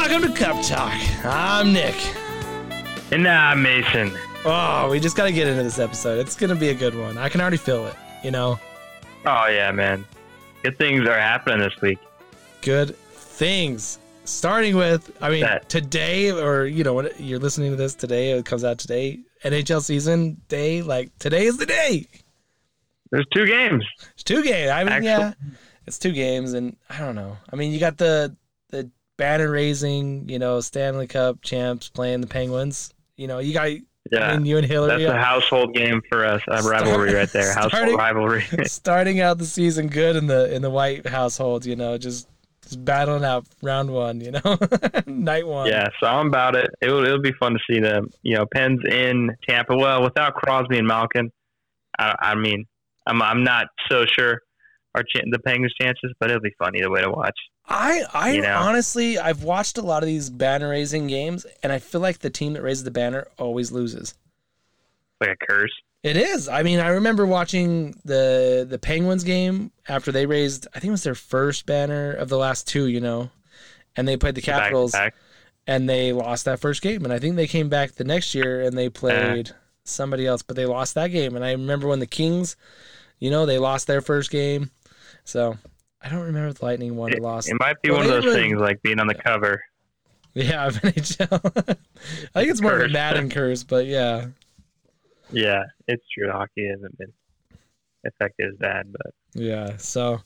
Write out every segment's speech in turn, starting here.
Welcome to Cup Talk. I'm Nick. And now, I'm Mason. Oh, we just got to get into this episode. It's going to be a good one. I can already feel it, you know? Oh, yeah, man. Good things are happening this week. Good things. Starting with, I mean, That- today, or, you know, when you're listening to this today, it comes out today, NHL season day. Like, today is the day. There's two games. It's two games. I mean, Actual- yeah, it's two games, and I don't know. I mean, you got the the banner raising, you know, Stanley Cup champs playing the Penguins. You know, you got Yeah. I mean, you and Hillary That's a household game for us. A Start- rivalry right there. starting- Household rivalry. starting out the season good in the in the White household. You know, just just battling out round one. You know, night one. yeah, so I'm about it. It'll, it'll be fun to see them. You know, Pens in Tampa. Well, without Crosby and Malkin, I, I mean, I'm, I'm not so sure our ch- the Penguins' chances, but it'll be fun either way to watch. I I You know? honestly I've watched a lot of these banner raising games, and I feel like the team that raises the banner always loses. Like a curse. It is. I mean, I remember watching the the Penguins game after they raised. I think it was their first banner of the last two. You know, and they played the Capitals, back. and they lost that first game. And I think they came back the next year and they uh-huh. played somebody else, but they lost that game. And I remember when the Kings, you know, they lost their first game. So I don't remember if the Lightning won or lost. It might be Well, one of those things like being on the cover. Yeah, of NHL. I think it's more of a Curse. Madden curse, but yeah. Yeah, it's true. Hockey hasn't been affected as bad, but Yeah. So,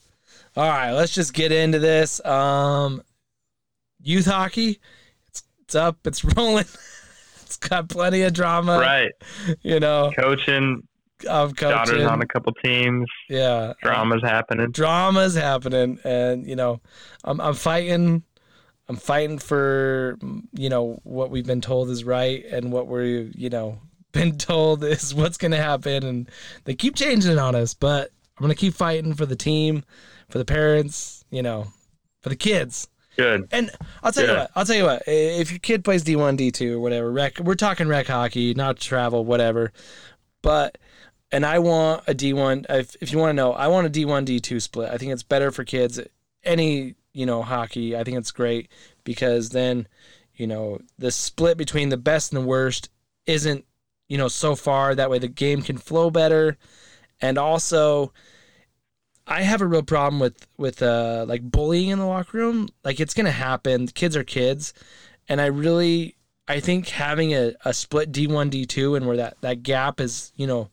all right, let's just get into this. Um, youth hockey, it's it's up, it's rolling. it's got plenty of drama. right. You know, Coaching, of daughters coaching. on a couple teams, yeah. dramas happening. Drama's happening, and you know, I'm I'm fighting. I'm fighting for you know what we've been told is right and what we're you know been told is what's going to happen, and they keep changing it on us. But I'm going to keep fighting for the team, for the parents, you know, for the kids. Good. And I'll tell you what. I'll tell you what. If your kid plays D1, D2, or whatever, rec, we're talking rec hockey, not travel, whatever. But and I want a D1. If, if you want to know, I want a D1, D2 split. I think it's better for kids. Any you know hockey, I think it's great because then you know the split between the best and the worst isn't you know so far. That way the game can flow better, and also I have a real problem with with uh like bullying in the locker room. Like it's gonna happen. Kids are kids, and I really I think having a, a split D one D two and where that that gap is you know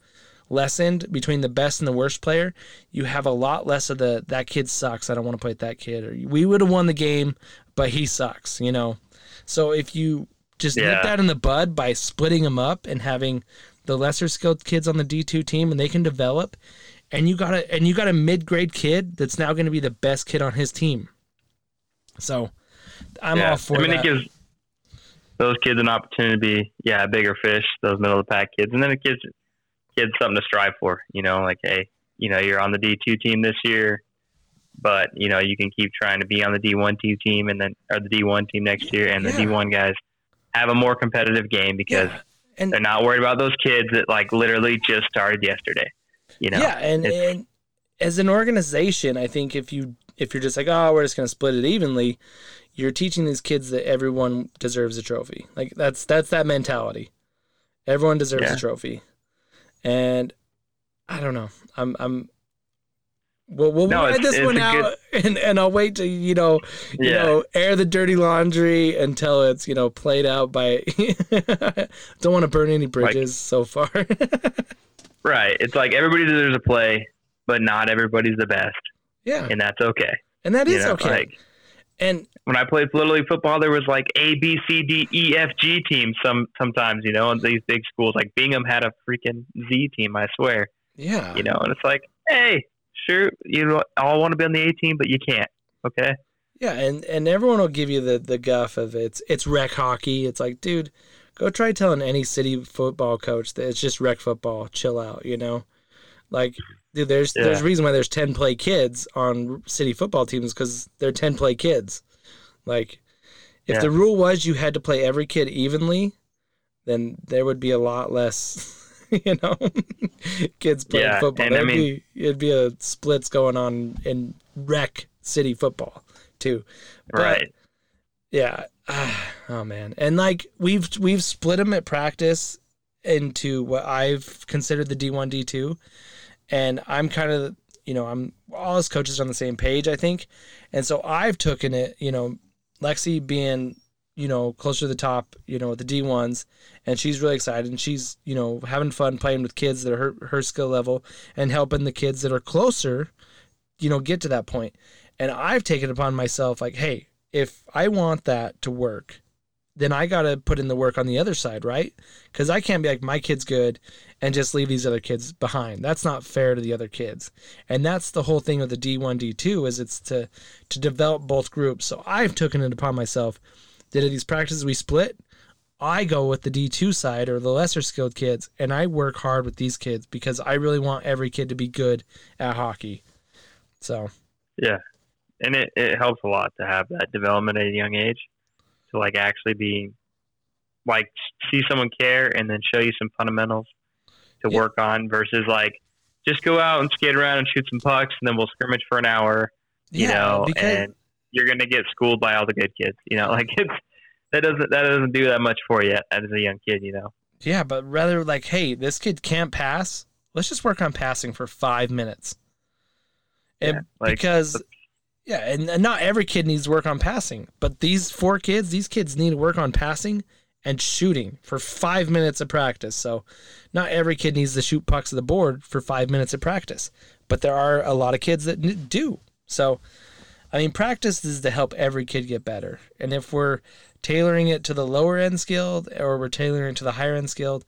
lessened between the best and the worst player, you have a lot less of the that kid sucks. I don't want to play with that kid, or we would have won the game, but he sucks. You know, so if you just nip Yeah. that in the bud by splitting them up and having the lesser skilled kids on the D two team and they can develop and you got a and you got a mid grade kid that's now going to be the best kid on his team. So I'm yeah. all for I mean, that. it gives those kids an opportunity to be, yeah, bigger fish, those middle of the pack kids, and then it gives kids something to strive for. You know, like, hey, you know, you're on the D two team this year, but you know, you can keep trying to be on the D one two team, and then or the D one team next year, and the D one guys have a more competitive game because yeah. And they're not worried about those kids that like literally just started yesterday. You know, yeah, and, and as an organization, I think if you if you're just like, oh, we're just going to split it evenly, you're teaching these kids that everyone deserves a trophy. Like that's that's that mentality. Everyone deserves Yeah. a trophy, and I don't know. I'm I'm. We'll, we'll No, ride this one out, and, and I'll wait to you know, you Yeah. know, air the dirty laundry until it's you know played out by. don't want to burn any bridges so far. right. It's like everybody deserves a play, but not everybody's the best, yeah, and that's okay. and that is You know, okay. like and when I played Little League football, there was like A, B, C, D, E, F, G teams. Some sometimes, you know, and these big schools like Bingham had a freaking Z team. I swear, yeah, you know, and it's like, hey, sure, you all want to be on the A team, but you can't. Okay, Yeah, and and everyone will give you the the guff of it's it's rec hockey. It's like, dude, go try telling any city football coach that it's just rec football. Chill out, you know. Like, dude, there's there's a Yeah. reason why there's ten play kids on city football teams because they're ten play kids. Like, if Yeah. the rule was you had to play every kid evenly, then there would be a lot less. You know, kids playing Yeah, football. and I mean- be it'd be a splits going on in rec city football too. But, right. Yeah, ah, oh man, and like we've we've split them at practice into what I've considered the D one D two, and I'm kind of you know I'm all as coaches on the same page I think, and so I've taken it you know Lexi being you know closer to the top you know with the D ones, and she's really excited and she's you know having fun playing with kids that are her her skill level and helping the kids that are closer, you know get to that point, and I've taken it upon myself like hey if I want that to work, then I got to put in the work on the other side, right? Because I can't be like, my kid's good and just leave these other kids behind. That's not fair to the other kids. And that's the whole thing with the D1, D2 is it's to, to develop both groups. So I've taken it upon myself that at these practices we split, I go with the D2 side or the lesser skilled kids and I work hard with these kids because I really want every kid to be good at hockey. So, yeah. And it, it helps a lot to have that development at a young age to like actually be like see someone care and then show you some fundamentals to Yeah. work on versus like just go out and skate around and shoot some pucks and then we'll scrimmage for an hour, you yeah, know, because and you're gonna get schooled by all the good kids, you know, like it's that doesn't that doesn't do that much for you as a young kid, you know. Yeah, but rather like, hey, this kid can't pass. Let's just work on passing for five minutes. And Yeah, like, because yeah, and, and not every kid needs to work on passing, but these four kids, these kids need to work on passing and shooting for five minutes of practice. So not every kid needs to shoot pucks at the board for five minutes of practice, but there are a lot of kids that do. So I mean, practice is to help every kid get better. And if we're tailoring it to the lower end skilled or we're tailoring it to the higher end skilled,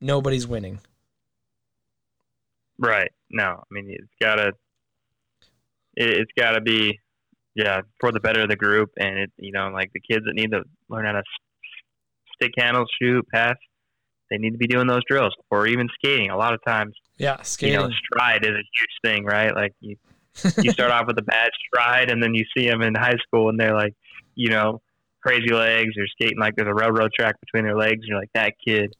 nobody's winning. Right. No, I mean it's gotta it, it's gotta be yeah for the better of the group, and it you know like the kids that need to learn how to stick handles, shoot, pass, they need to be doing those drills or even skating. A lot of times, Yeah, skating you know, stride is a huge thing, right? Like you you start off with a bad stride, and then you see them in high school, and they're like you know crazy legs or skating like there's a railroad track between their legs, and you're like that kid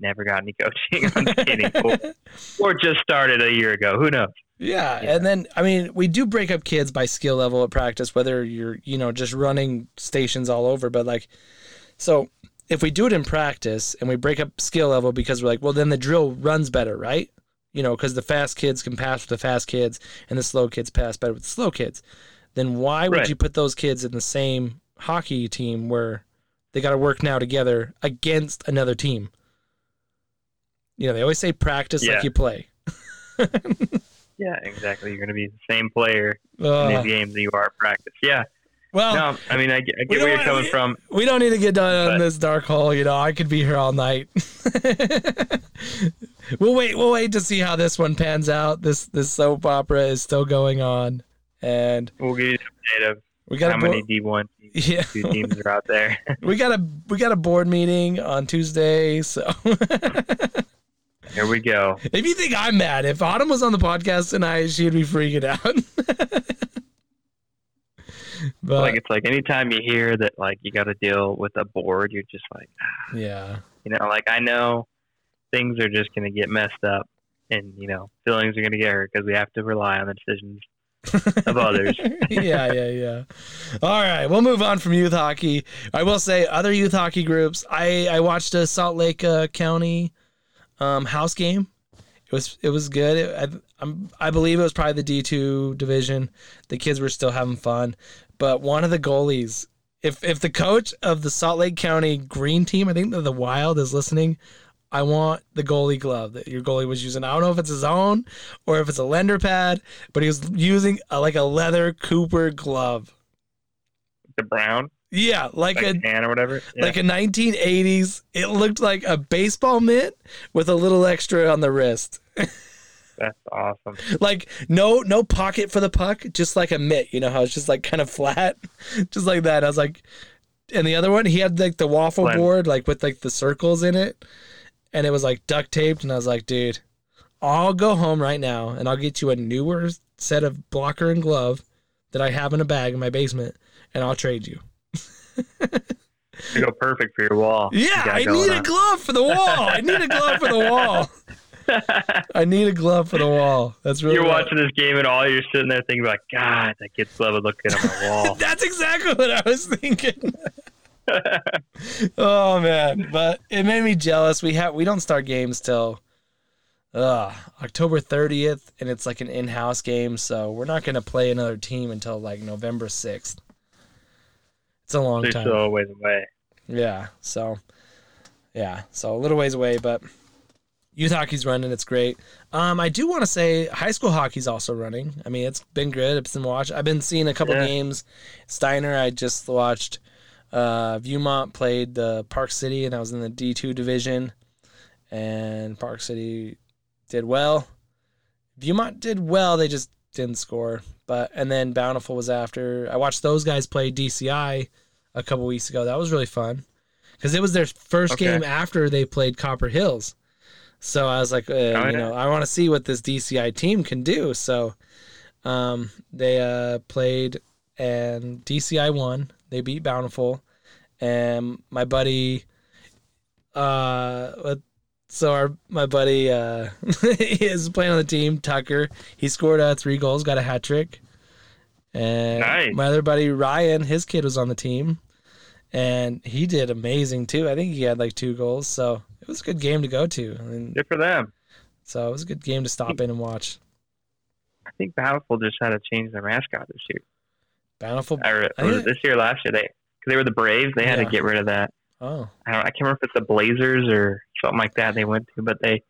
never got any coaching on skating or, or just started a year ago. Who knows? Yeah, Yeah. and then I mean, we do break up kids by skill level at practice, whether you're you know just running stations all over. But like, so if we do it in practice and we break up skill level because we're like, well, then the drill runs better, right? You know, because the fast kids can pass with the fast kids, and the slow kids pass better with the slow kids. Then why would Right. you put those kids in the same hockey team where they got to work now together against another team? You know, they always say practice Yeah. like you play. Yeah, exactly. You're going to be the same player in Ugh. these games that you are at practice. Yeah. well, No, I mean, I get, I get where you're coming want- from. We don't need to get done on this dark hole. You know, I could be here all night. we'll wait. We'll wait to see how this one pans out. This this soap opera is still going on, and We'll give you an update of we got how a bo- many D1 yeah, two teams are out there. we got a we got a board meeting on Tuesday. So Here we go. if you think I'm mad, if Autumn was on the podcast tonight, she'd be freaking out. but like it's like anytime you hear that like you got to deal with a board, you're just like, yeah, you know, like I know things are just going to get messed up, and you know, feelings are going to get hurt because we have to rely on the decisions of others. yeah, yeah, yeah. All right, we'll move on from youth hockey. I will say other youth hockey groups. I I watched a Salt Lake uh, County um, house game. It was it was good. It, I I'm, I believe it was probably the D two division. The kids were still having fun, but one of the goalies. If if the coach of the Salt Lake County Green team, I think that the Wild is listening. I want the goalie glove that your goalie was using. I don't know if it's his own or if it's a lender pad, but he was using a, like a leather Cooper glove. the brown, Yeah, like, like a a tan or whatever. Yeah. like a 1980s. It looked like a baseball mitt with a little extra on the wrist. That's awesome. Like no no pocket for the puck, just like a mitt. You know how it's just like kind of flat, just like that. I was like, and the other one he had like the waffle Blend. board like with like the circles in it, and it was like duct taped. And I was like, dude, I'll go home right now and I'll get you a newer set of blocker and glove that I have in a bag in my basement, and I'll trade you. To go perfect for your wall. Yeah, you I need a glove for the wall. I need a glove for the wall. I need a glove for the wall. That's really You're watching this game and all you're sitting there thinking about, God, that kid's glove would look good on my wall. That's exactly what I was thinking. oh man, but it made me jealous. We have we don't start games till uh, October 30th, and it's like an in-house game, so we're not gonna play another team until like November 6th. It's a long They're time. still a ways away. Yeah. So, yeah. So a little ways away, but youth hockey's running. It's great. Um, I do want to say high school hockey's also running. I mean, it's been good. It's been watched. I've been seeing a couple Yeah. games. Steiner, I just watched. Uh, Viewmont played the Park City, and I was in the D two division, and Park City did well. Viewmont did well. They just didn't score. But and then Bountiful was after. I watched those guys play DCI a couple weeks ago. That was really fun because it was their first Okay. game after they played Copper Hills. So I was like, uh, yeah. you know, I want to see what this DCI team can do. So um, they uh, played and DCI won. They beat Bountiful, and my buddy, uh, so our my buddy uh, is playing on the team. Tucker, he scored uh, three goals, got a hat trick. And Nice. my other buddy Ryan, his kid was on the team, and he did amazing too. I think he had like two goals, so it was a good game to go to. I mean, Good for them. so it was a good game to stop in and watch. I think Bountiful just had to change their mascot this year. Bountiful. Or, I or was think- this year, last year. They because they were the Braves. They had Yeah. to get rid of that. Oh, I don't. I can't remember if it's the Blazers or something like that they went to, but they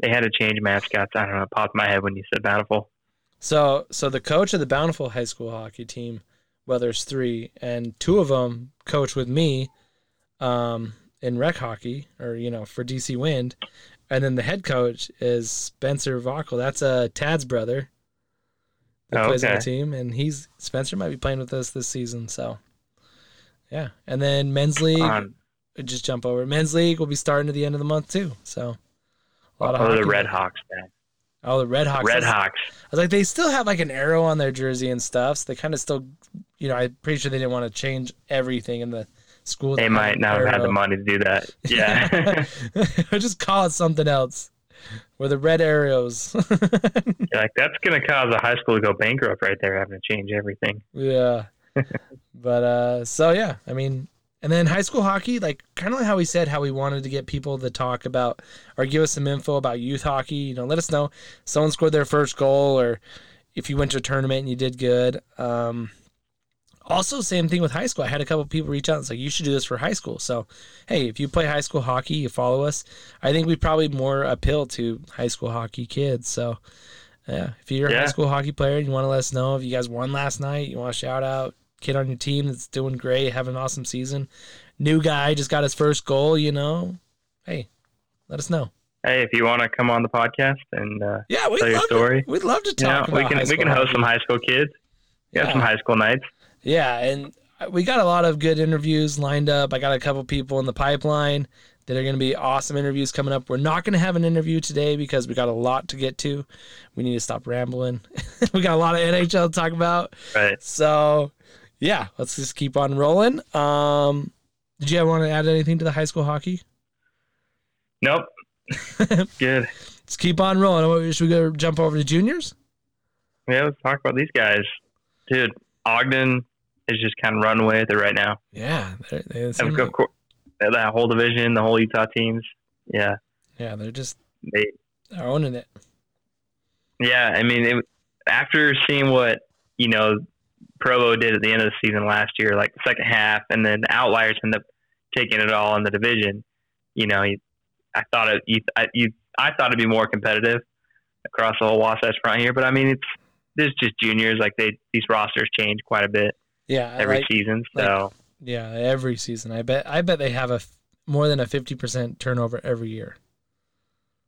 they had to change mascots. I don't know. It popped my head when you said Bountiful. so so the coach of the Bountiful High School hockey team, well, there's three, and two of them coach with me, um, in rec hockey or you know for DC Wind, and then the head coach is Spencer Vockel. That's uh, Tad's brother. That Oh, plays on the okay. team, and he's Spencer might be playing with us this season. So, yeah, and then men's league. Just jump over. Men's league will be starting at the end of the month too. So a lot of oh, the. Red Hawks, man. Oh, the Red Hawks. Red I Hawks. I was like, they still have like an arrow on their jersey and stuff. So they kind of still, you know, I'm pretty sure they didn't want to change everything in the school. They might not have had the money to do that. Yeah. or just call it something else. Where the red arrows. Like that's gonna cause a high school to go bankrupt right there, having to change everything. yeah. but uh so yeah, I mean and then high school hockey, like kind of like how we said how we wanted to get people to talk about or give us some info about youth hockey, you know, let us know someone scored their first goal or if you went to a tournament and you did good. Um also same thing with high school. I had a couple people reach out and say you should do this for high school. So, hey, if you play high school hockey, you follow us. I think we probably more appeal to high school hockey kids. So, yeah, if you're a high school hockey player and you want to let us know if you guys won last night, you want to shout out kid on your team that's doing great, having an awesome season, new guy just got his first goal, you know, hey, let us know. Hey, if you want to come on the podcast and uh, Yeah, we'd Tell your love story. To, we'd love to you know, talk we can we can host hockey. some high school kids. We have Yeah. some high school nights. Yeah, and we got a lot of good interviews lined up. I got a couple people in the pipeline that are going to be awesome interviews coming up. We're not going to have an interview today because we got a lot to get to. We need to stop rambling. we got a lot of NHL to talk about. Right. So, yeah, let's just keep on rolling. Um, did you want to add anything to the high school hockey? Nope. Good. Let's keep on rolling. Should we go jump over to juniors? Yeah, let's talk about these guys, dude. Ogden is just kind of running away with it right now. Yeah, they're, they Of seem like- course, that whole division, the whole Utah teams. Yeah, yeah, they're just they. they're owning it. Yeah, I mean, it, after seeing what you know Provo did at the end of the season last year, like the second half, and then the Outliers end up taking it all in the division. You know, you, I thought it. You, I, you, I thought it'd be more competitive across the whole Wasatch front here, but I mean, it's this is just juniors. Like they, these rosters change quite a bit Yeah, every like- season. like- So Yeah, every season. I bet. I bet they have a f- more than a fifty percent turnover every year.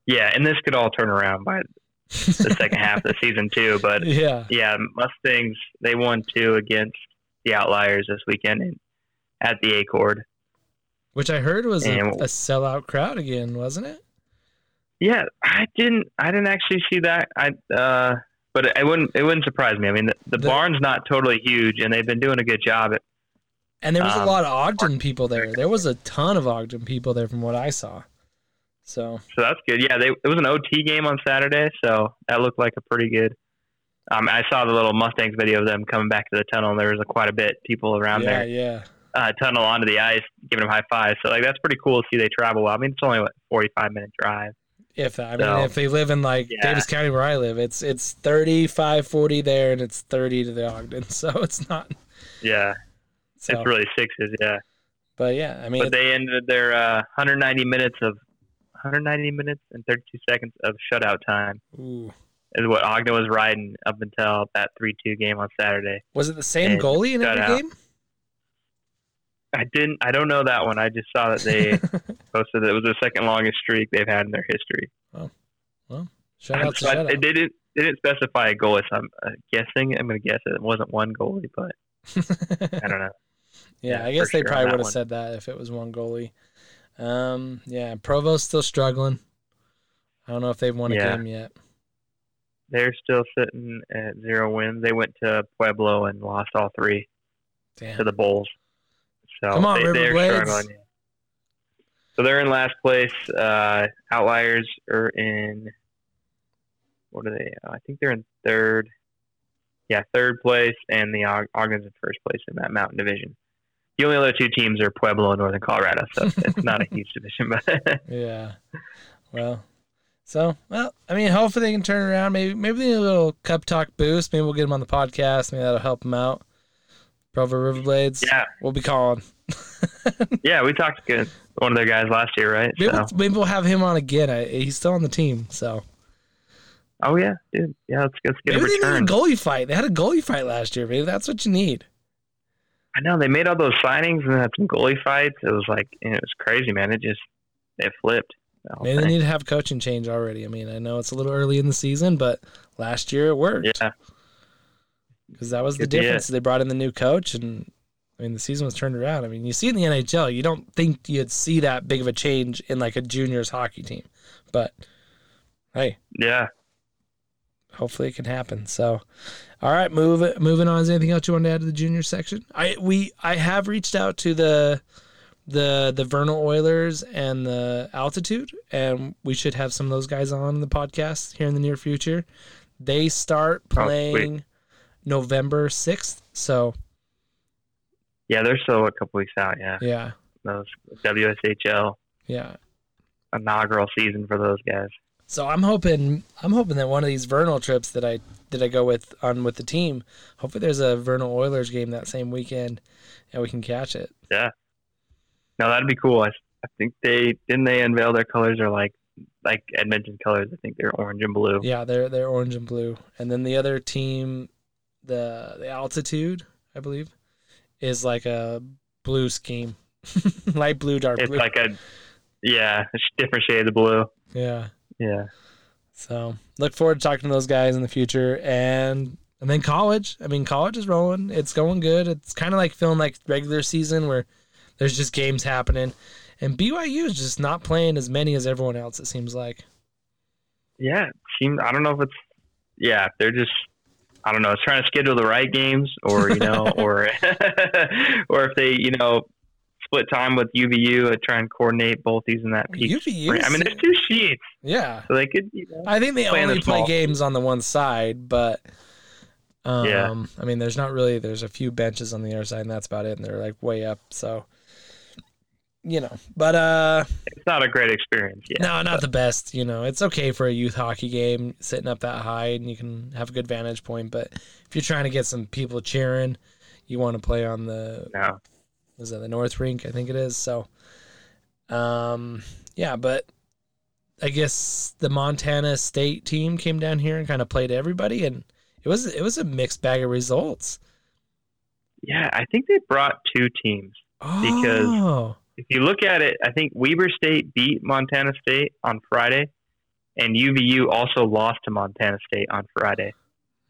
yeah, and this could all turn around by the second half of the season too. But yeah, yeah, Mustangs they won two against the Outliers this weekend at the Accord. which I heard was a, And- a sellout crowd again, wasn't it? Yeah, I didn't. I didn't actually see that. I. Uh, but it, it wouldn't. It wouldn't surprise me. I mean, the, the, The- barn's not totally huge, and they've been doing a good job. At, And there was a Um, lot of Ogden people there. There was a ton of Ogden people there from what I saw. So so that's good. Yeah, they, it was an OT game on Saturday, so that looked like a pretty good. Um, I saw the little Mustangs video of them coming back to the tunnel, and there was a, quite a bit people around yeah, there. yeah, uh, tunnel onto the ice, giving them high fives. So like that's pretty cool to see they travel well. I mean, it's only what forty five minute drive. If I So, mean, if they live in like yeah. Davis County where I live, it's it's 35, 40 there, and it's thirty to the Ogden, so it's not. Yeah, So, it's really sixes. Yeah, but yeah, I mean, but they ended their uh, 190 minutes of 190 minutes and 32 seconds of shutout time ooh. is what Ogden was riding up until that 3-2 game on Saturday. was it the same And goalie in every out. game? I didn't. I don't know that one. I just saw that they posted that it was the second longest streak they've had in their history. Shout out to shout They didn't. They didn't specify a goalie. So I'm uh, guessing. I'm going to guess it wasn't one goalie, but. I don't know. Yeah, Yeah, I guess they sure probably would have said that if it was one goalie. Um, yeah, Provo's still struggling. I don't know if they've won a game yet. They're still sitting at zero wins. They went to Pueblo and lost all three to the Bulls. So Come on, they, River they're Blades. struggling. So they're in last place. Uh, Outliers are in. What are they? I think they're in third. Yeah, third place, and the Og- Ogden's in first place in that Mountain Division. The only other two teams are Pueblo and Northern Colorado, so it's not a huge division. But Yeah. Well, so well, I mean, hopefully they can turn around. Maybe maybe they need a little cup talk boost. Maybe we'll get them on the podcast. Maybe that'll help them out. Provo Riverblades. yeah, We'll be calling. yeah, we talked to one of their guys last year, right? Maybe, So, we'll, maybe we'll have him on again. I, he's still on the team, so oh yeah, dude, yeah, let's, let's get maybe a they need a goalie fight. They had a goalie fight last year. Maybe that's what you need. I know they made all those signings and had some goalie fights. It was like it was crazy, man. It just it flipped. Maybe they need to have coaching change already. I mean, I know it's a little early in the season, but last year it worked Yeah, because that was the difference. They brought in the new coach, and I mean, the season was turned around. I mean, you see in the NHL, you don't think you'd see that big of a change in like a juniors hockey team, but hey, yeah. hopefully it can happen. So, all right, move moving on. Is there anything else you want to add to the junior section? I we I have reached out to the the the Vernal Oilers and the Altitude, and we should have some of those guys on the podcast here in the near future. They start Oh, playing November sixth, so Yeah, they're still a couple weeks out. Yeah, yeah, those WSHL yeah. inaugural season for those guys. So I'm hoping I'm hoping that one of these Vernal trips that I that I go with on with the team, hopefully there's a Vernal Oilers game that same weekend, and we can catch it. Yeah. No, that'd be cool. I, I think they didn't they unveil their colors are like like Edmonton colors. I think they're orange and blue. Yeah, they're they're orange and blue, and then the other team, the the altitude, I believe, is like a blue scheme, light blue, dark It's blue. like a yeah, it's different shades of blue. yeah. Yeah, So look forward to talking to those guys in the future, and and then college. I mean, college is rolling. It's going good. It's kind of like feeling like regular season where there's just games happening, and BYU is just not playing as many as everyone else. It seems like. yeah. it Seemed I don't know if it's yeah. They're just I don't know. It's trying to schedule the right games, or you know, or or if they you know split time with UVU and try and coordinate both these in that peak. UVU. I mean, there's two sheets, yeah. so they could. You know, I think they the only play games on the one side, but um, Yeah. I mean, there's not really. There's a few benches on the other side, and that's about it. And they're like way up, so you know. But uh, it's not a great experience. Yeah, no, not the best. You know, it's okay for a youth hockey game sitting up that high, and you can have a good vantage point. But if you're trying to get some people cheering, you want to play on the no. Was that the North Rink? I think it is. So, um, yeah, but I guess the Montana State team came down here and kind of played everybody, and it was it was a mixed bag of results. Yeah, I think they brought two teams. Because- oh, If you look at it, I think Weber State beat Montana State on Friday, and UVU also lost to Montana State on Friday.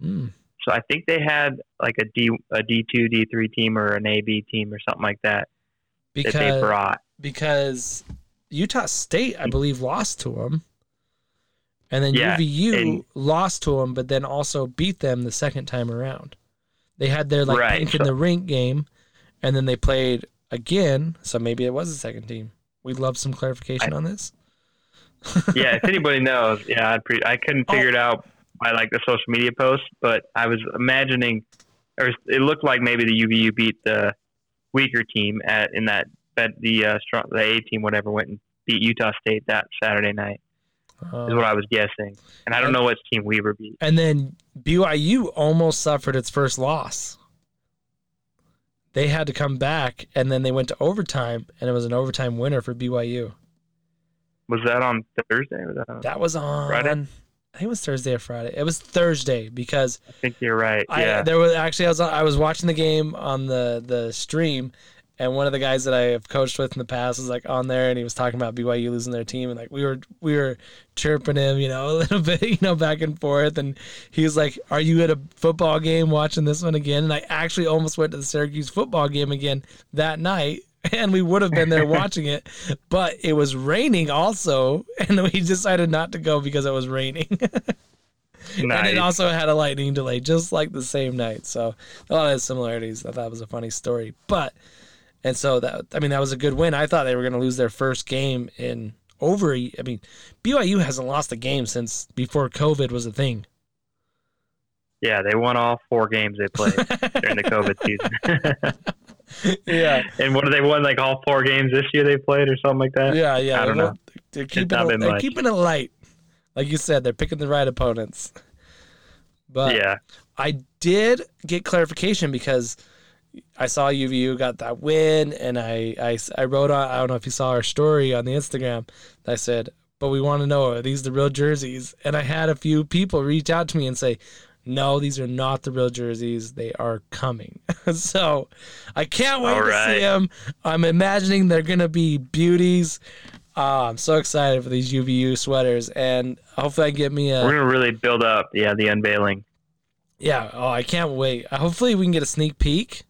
hmm. So I think they had like a D a D two D three team or an A B team or something like that that they because brought. because Utah State, I believe, lost to them, and then Yeah, UVU and- lost to them, but then also beat them the second time around. They had their like Right, pink in the rink game, and then they played again. So maybe it was the second team. We'd love some clarification I- on this. yeah, if anybody knows, yeah, I'd pre- I couldn't Oh. figure it out by like the social media posts, but I was imagining, or it looked like maybe the UVU beat the weaker team at in that bet the uh, strong, the A team whatever went and beat Utah State that Saturday night is Uh, what I was guessing, and I don't know what team Weber beat. and then BYU almost suffered its first loss. They had to come back, and then they went to overtime, and it was an overtime winner for BYU. Was that on Thursday? Or was that on, That was on. Friday? I think it was Thursday or Friday. It was Thursday because I think you're right. I Yeah, there was actually I was I was watching the game on the the stream, and one of the guys that I have coached with in the past was like on there, and he was talking about BYU losing their team, and like we were we were chirping him, you know, a little bit, you know, back and forth, and he was like, "Are you at a football game watching this one again?" And I actually almost went to the Syracuse football game again that night. And we would have been there watching it, but it was raining also, and we decided not to go because it was raining. And it also had a lightning delay, just like the same night. So a lot of similarities. I thought it was a funny story. But and so that I mean that was a good win. I thought they were going to lose their first game in over. I mean BYU hasn't lost a game since before COVID was a thing. yeah, they won all four games they played during the COVID season. Yeah, and what did they won? Like all four games this year they played, or something like that. yeah, yeah. I don't know. They're keeping it, they're keeping it light, like you said. They're picking the right opponents. But yeah. I did get clarification because I saw UVU got that win, and I, I, I wrote on, I don't know if you saw our story on the Instagram, that I said, but we want to know, are these the real jerseys? And I had a few people reach out to me and say, no, these are not the real jerseys. They are coming. so I can't wait All to see them. I'm imagining they're going to be beauties. Ah, I'm so excited for these UVU sweaters, and hopefully I get me a. We're gonna really build up, yeah, the unveiling. Yeah. Oh, I can't wait. Uh, Hopefully, we can get a sneak peek.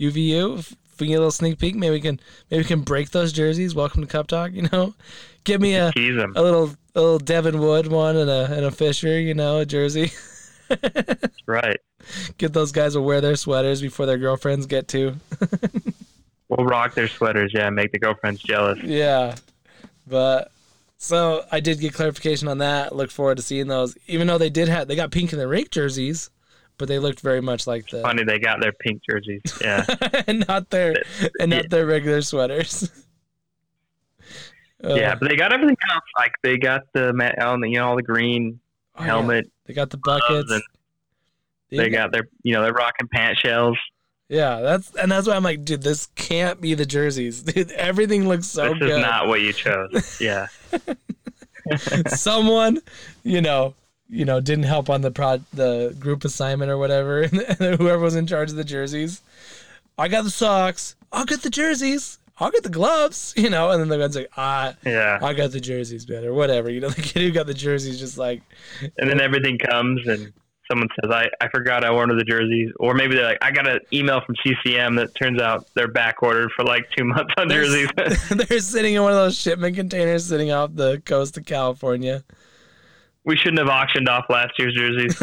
UVU. If we get a little sneak peek, maybe we can maybe we can break those jerseys. Welcome to Cup Talk. You know, give me a, a little a little Devin Wood one and a and a Fisher. You know, a jersey. Right. Get those guys to wear their sweaters before their girlfriends get to. We'll rock their sweaters, yeah, make the girlfriends jealous. Yeah, but so I did get clarification on that. Look forward to seeing those. Even though they did have they got pink in the rink jerseys, but they looked very much like the Funny they got their pink jerseys. Yeah. and not their and not their regular sweaters. Uh, yeah, but they got everything else. Like they got the on the you know all the green oh, yeah. helmet. They got the buckets. Yeah. they got their you know they're rocking pant shells. yeah, that's and that's why I'm like, dude, this can't be the jerseys. Dude, everything looks so this good. is not what you chose. Yeah. Someone, you know, you know, didn't help on the pro the group assignment or whatever, and whoever was in charge of the jerseys. I got the socks. I'll get the jerseys. I'll get the gloves. You know, and then the guy's like, ah, Yeah. I got the jerseys, man, or whatever. You know, the kid who got the jerseys just like, And then everything comes and someone says, I, I forgot I ordered the jerseys. Or maybe they're like, I got an email from CCM that turns out they're back ordered for like two months on They're- jerseys. they're sitting in one of those shipment containers sitting off the coast of California. we shouldn't have auctioned off last year's jerseys.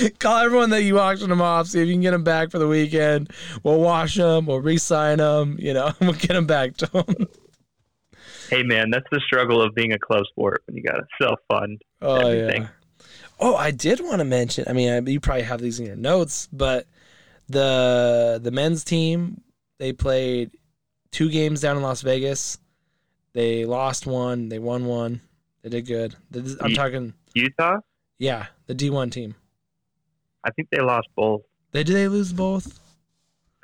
Call everyone that you auction them off. See if you can get them back for the weekend. We'll wash them. We'll re-sign them. You know, we'll get them back to them. hey, man, that's the struggle of being a club sport when you got to self fund. Oh Everything. yeah. Oh, I did want to mention. I mean, you probably have these in your notes, but the the men's team they played two games down in Las Vegas. They lost one. They won one. They did good. I'm talking. Utah, Yeah, the D1 team. I think they lost both. They did they lose both?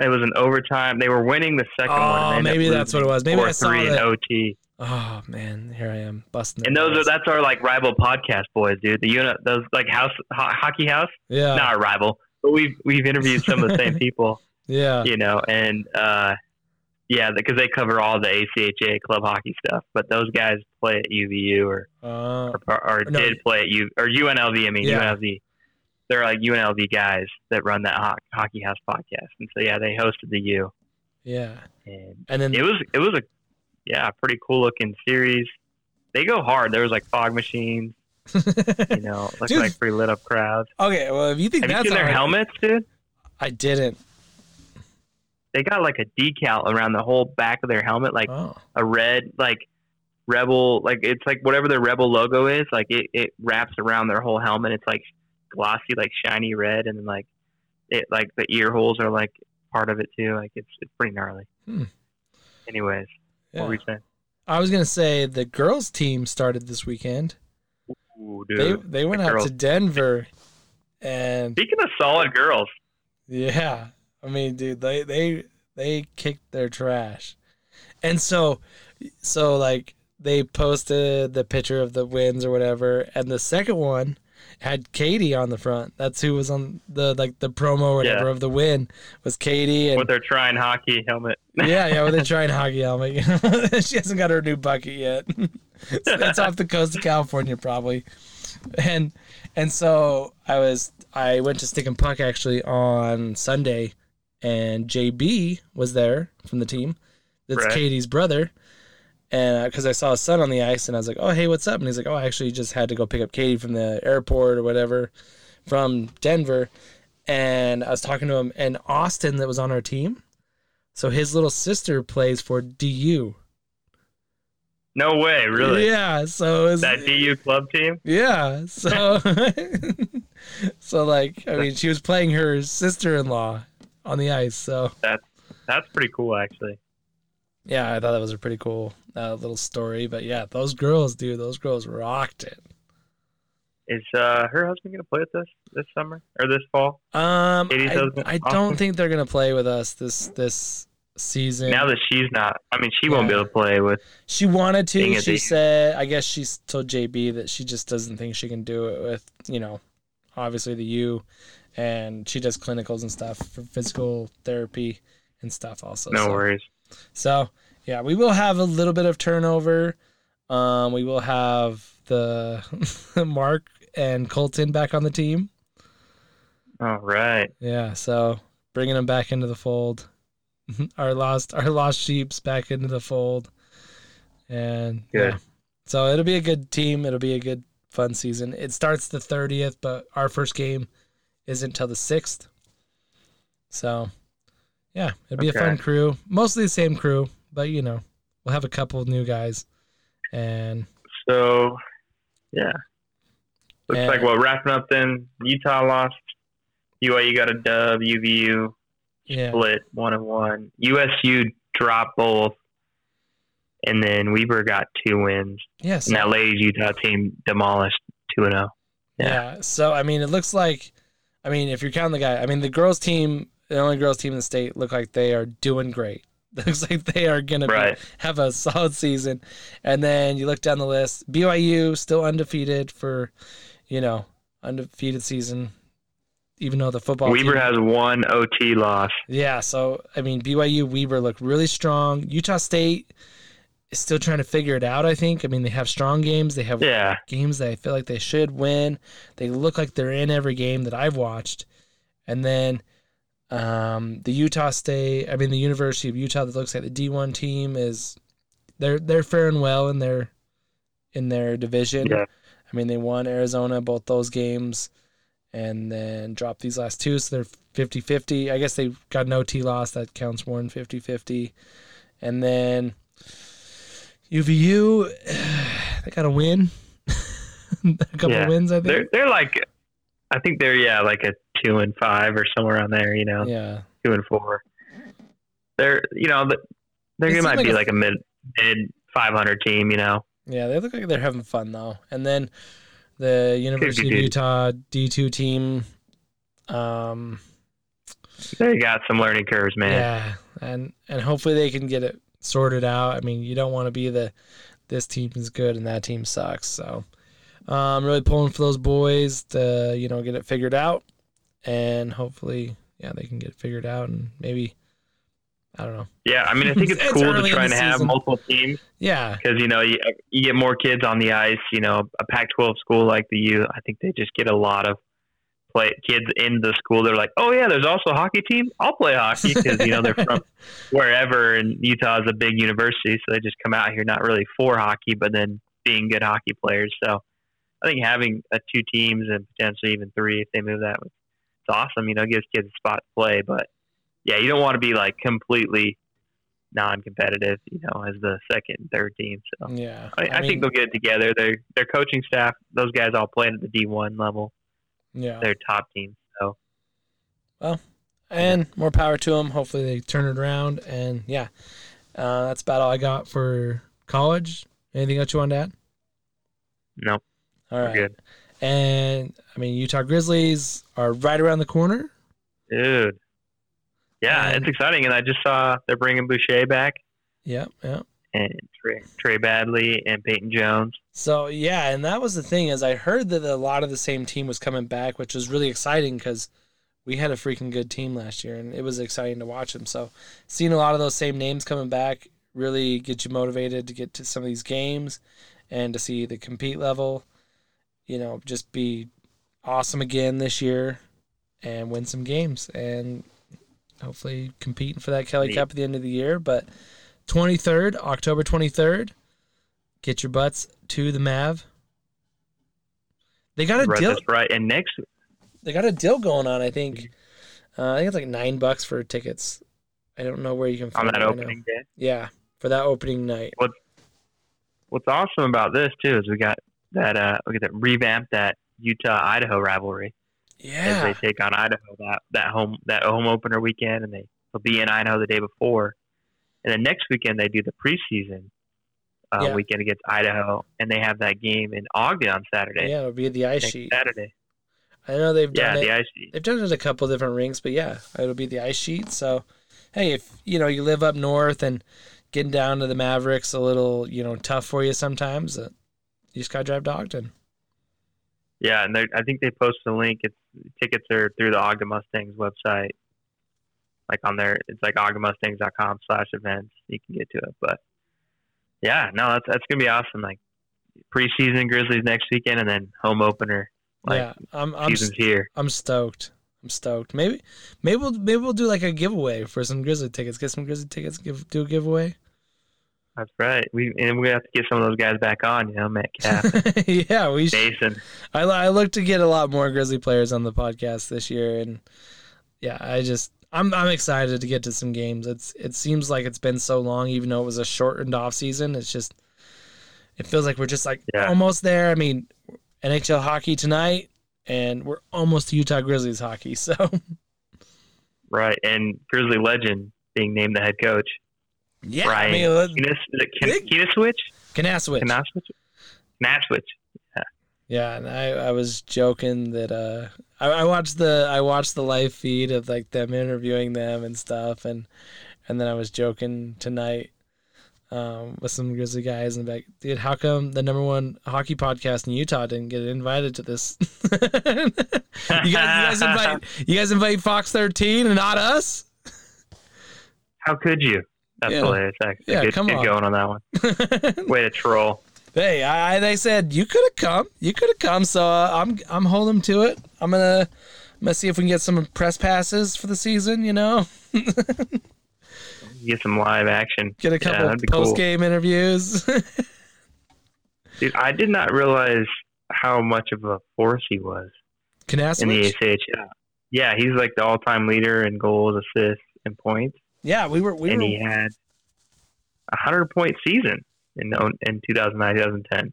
It was an overtime. They were winning the second one. Oh, they ended maybe that's what it was. Maybe I 4-3 saw in that. OT. Oh man, here I am busting. And those are that's our like rival podcast boys, dude. The unit, those like house ho- hockey house, yeah, not our rival, but we've we've interviewed some of the same people, yeah. you know, and uh, yeah, because they cover all the ACHA club hockey stuff. But those guys play at UVU or Uh, or, or No. did play at U or UNLV. I mean Yeah. UNLV. They're like UNLV guys that run that ho- hockey house podcast, and so yeah, they hosted the U, yeah. and And then it was it was a yeah pretty cool looking series. They go hard. There was like fog machines, you know, like Dude. like pretty lit up crowds. okay. Well, if you think Have you that's seen their helmets, dude? I didn't. They got like a decal around the whole back of their helmet, like Oh, a red like rebel like it's like whatever their rebel logo is like it, it wraps around their whole helmet it's like glossy like shiny red and then like it like the ear holes are like part of it too. Like it's it's pretty gnarly. Hmm. Anyways, Yeah. what were you saying? I was gonna say the girls team started this weekend. Ooh, They dude. they went the out girls. to Denver, and Speaking of solid girls, yeah, I mean, dude, they they they kicked their trash, and so so like they posted the picture of the wins or whatever, and the second one had Katie on the front. That's who was on the like the promo or whatever Yeah. of the win was Katie and with their trying hockey helmet. yeah, yeah, with a trying hockey helmet. she hasn't got her new bucket yet. it's off the coast of California, probably. And and so I was I went to Stick and Puck actually on Sunday, and JB was there from the team. That's Right. Katie's brother. And uh, because I saw his son on the ice, and I was like, "Oh, hey, what's up?" And he's like, "Oh, I actually just had to go pick up Katie from the airport or whatever, from Denver." And I was talking to him, and Austin, that was on our team, so his little sister plays for DU. no way, really. Yeah. So was, That DU club team. yeah. So so like I mean, she was playing her sister-in-law on the ice. So that's That's pretty cool, actually. yeah, I thought that was a pretty cool uh, little story. But yeah, those girls, dude, those girls rocked it. Is uh, her husband gonna play with us this summer or this fall? Um, Katie's I, husband, I don't think they're gonna play with us this this season. Now that she's not, I mean, she won't be able to play with. She wanted to. She the- said, I guess she told JB that she just doesn't think she can do it with, you know, obviously the U, and she does clinicals and stuff for physical therapy and stuff also. No so, worries. So yeah, we will have a little bit of turnover. Um, we will have the Mark and Colton back on the team. All right. Yeah, so bringing them back into the fold. our lost our lost sheep's back into the fold. And Good. yeah. So it'll be a good team. It'll be a good fun season. It starts the 30th, but our first game isn't till the 6th. So yeah, it'll be a fun crew. Mostly the same crew, but you know, we'll have a couple of new guys. And So, yeah. Looks And- like well, wrapping up then. Utah lost. UIU got a dub. UVU yeah. split one and one. USU dropped both, and then Weber got two wins. Yes. And that ladies Utah team demolished two and oh. zero. Yeah. So I mean, it looks like, I mean, if you're counting the guy, I mean, the girls team, the only girls team in the state, look like they are doing great. Looks like they are gonna have a solid season. And then you look down the list, BYU still undefeated for, you know, undefeated season. Even though the football Weber team, has one OT loss. yeah. So I mean, BYU Weber look really strong. Utah State is still trying to figure it out. I think. I mean, they have strong games. They have Yeah, games that I feel like they should win. They look like they're in every game that I've watched. And then um, the Utah State, I mean the University of Utah that looks like the D1 team is they're they're faring well in their in their division. Yeah. I mean they won Arizona both those games and then dropped these last two so they're 50-50. I guess they got no T loss that counts more than 50-50. And then UVU they got a win. a couple Yeah. wins I think. they're they're like, I think they're yeah like a two and five or somewhere around there. You know, yeah. two and four. They're you know th- They they might like be a- like a mid mid five hundred team. You know, Yeah, they look like they're having fun though. And then the University of. Utah D two team, um, they got some learning curves, man. yeah, and and hopefully they can get it sorted out. I mean, you don't want to be the this team is good and that team sucks. So, um, really pulling for those boys to you know get it figured out, and hopefully, yeah, they can get it figured out and maybe, I don't know. Yeah, I mean, I think it's, It's cool to try and have season. multiple teams Yeah, because you know you, you get more kids on the ice. You know, a Pac-12 school like the U, I think they just get a lot of play kids in the school. They're like, oh yeah, there's also a hockey team. I'll play hockey because you know they're from wherever, and Utah is a big university, so they just come out here not really for hockey, but then being good hockey players. So I think having uh, two teams and potentially even three if they move that, it's awesome. You know, it gives kids a spot to play, but yeah, you don't want to be like completely non-competitive, you know, as the second and third team. So yeah. I, I, mean, think they'll get it together. Their their coaching staff, those guys all playing at the D one level. yeah. They're top teams. So well, and more power to them. Hopefully they turn it around. And yeah, uh, that's about all I got for college. Anything else you want to add? Nope. All right. Good. And I mean, Utah Grizzlies are right around the corner. Dude. Yeah, And- it's exciting. And I just saw they're bringing Boucher back Yep, yep. and Trey, Trey Bradley and Peyton Jones. So yeah, and that was the thing is I heard that a lot of the same team was coming back, which was really exciting because we had a freaking good team last year, and it was exciting to watch them. So seeing a lot of those same names coming back really gets you motivated to get to some of these games and to see the compete level, you know, just be awesome again this year and win some games and hopefully competing for that Kelly Neat. Cup at the end of the year. But 23rd, October 23rd, get your butts to the Mav. They got a Right, deal. right. And next, They got a deal going on. I think. Uh, I think it's like nine bucks for tickets. I don't know where you can on find that it right opening now. day, Yeah, for that opening night. What, what's awesome about this too is we got that uh we got that revamp that Utah Idaho rivalry Yeah, as Yeah, they take on Idaho that that home that home opener weekend and they they'll be in Idaho the day before, and then next weekend they do the preseason uh, Yeah. weekend against Idaho and they have that game in Ogden on Saturday. yeah, it'll be the ice sheet. Saturday. I know they've Yeah, done it. the ice sheet. They've done it at a couple different rings, but yeah, it'll be the ice sheet. So, hey, if you know you live up north and getting down to the Mavericks a little, you know, tough for you sometimes, uh, you just gotta drive to Ogden. Yeah, and I think they posted a link. It's tickets are through the Ogden Mustangs website, like on their. It's like ogdenmustangs.com slash events. You can get to it, but yeah, no, that's that's gonna be awesome. Like preseason Grizzlies next weekend, and then home opener. Like yeah, I'm I'm season's here. I'm stoked. I'm stoked. Maybe maybe we'll maybe we'll do like a giveaway for some Grizzly tickets. Get some Grizzly tickets. Give do a giveaway. That's right. We and we have to get some of those guys back on. You know, Metcalf, yeah, we. Should, Mason. I I look to get a lot more Grizzly players on the podcast this year, and yeah, I just I'm I'm excited to get to some games. It's it seems like it's been so long, even though it was a shortened off season. It's just it feels like we're just like Yeah. almost there. I mean, NHL hockey tonight, and we're almost to Utah Grizzlies hockey. So Right, and Grizzly legend being named the head coach. Yeah, Brian I mean, let- Keenis, is it Ken- Big- Keeniswich? Kinasewich. Kinasewich? Yeah, and I, I was joking that uh I, I watched the I watched the live feed of like them interviewing them and stuff and and then I was joking tonight um with some Grizzly guys and like, dude, how come the number one hockey podcast in Utah didn't get invited to this? you guys you guys invite you guys invite Fox thirteen and not us? How could you? That's Yeah. hilarious. Actually. Yeah, good, come good on. going on that one. Way to troll. hey, I, they said you could have come. You could have come. So uh, I'm I'm holding to it. I'm gonna I'm gonna see if we can get some press passes for the season. You know, Get some live action. get a couple be post cool. game interviews. Dude, I did not realize how much of a force he was in the? ECHL. Yeah, he's like the all-time leader in goals, assists, and points, Yeah, we were we and were. he had a hundred-point season in in 2009-2010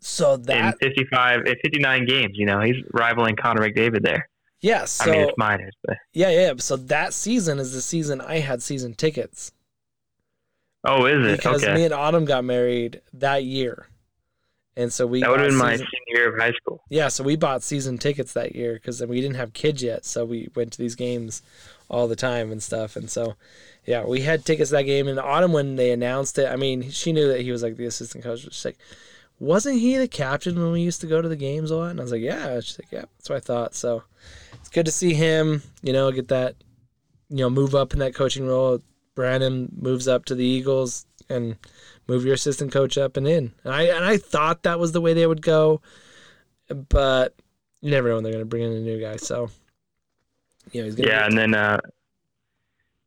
So that in 55, in 59 games. You know, he's rivaling Connor McDavid there. yeah. So I mean, it's minors, but yeah, yeah. So that season is the season I had season tickets oh, is it? because okay, me and Autumn got married that year, and so we that would have been my senior year of high school. Yeah, so we bought season tickets that year because we didn't have kids yet, so we went to these games all the time and stuff. And so, yeah, we had tickets that game in the autumn when they announced it. I mean, she knew that he was like the assistant coach. She's like, wasn't he the captain when we used to go to the games a lot? And I was like, yeah. She's like, yeah, that's what I thought. So it's good to see him, you know, get that, you know, move up in that coaching role. Brandon moves up to the Eagles and move your assistant coach up and in. And I and I thought that was the way they would go, but you never know when they're going to bring in a new guy. So, you know, he's to Yeah, and then uh,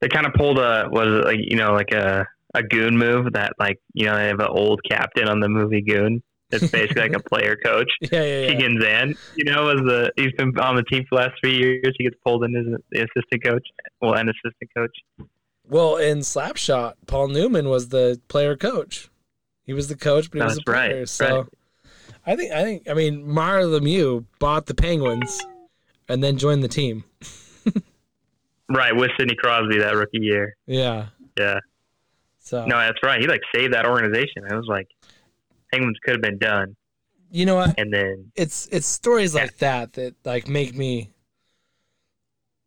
they kind of pulled a was it like you know like a a goon move that like you know they have an old captain on the movie Goon. It's basically like a player coach. yeah, yeah, yeah. Keegan Zan, you know, was the he's been on the team for the last three years. He gets pulled in as the assistant coach, well, an assistant coach. Well, in Slapshot, Paul Newman was the player coach. He was the coach, but he was a player. right, So, right. I think I think I mean Mario Lemieux bought the Penguins and then joined the team. Right with Sidney Crosby that rookie year. Yeah. Yeah. So No, that's right. He like saved that organization. It was like Penguins could have been done, you know what? and then It's it's stories like that that like make me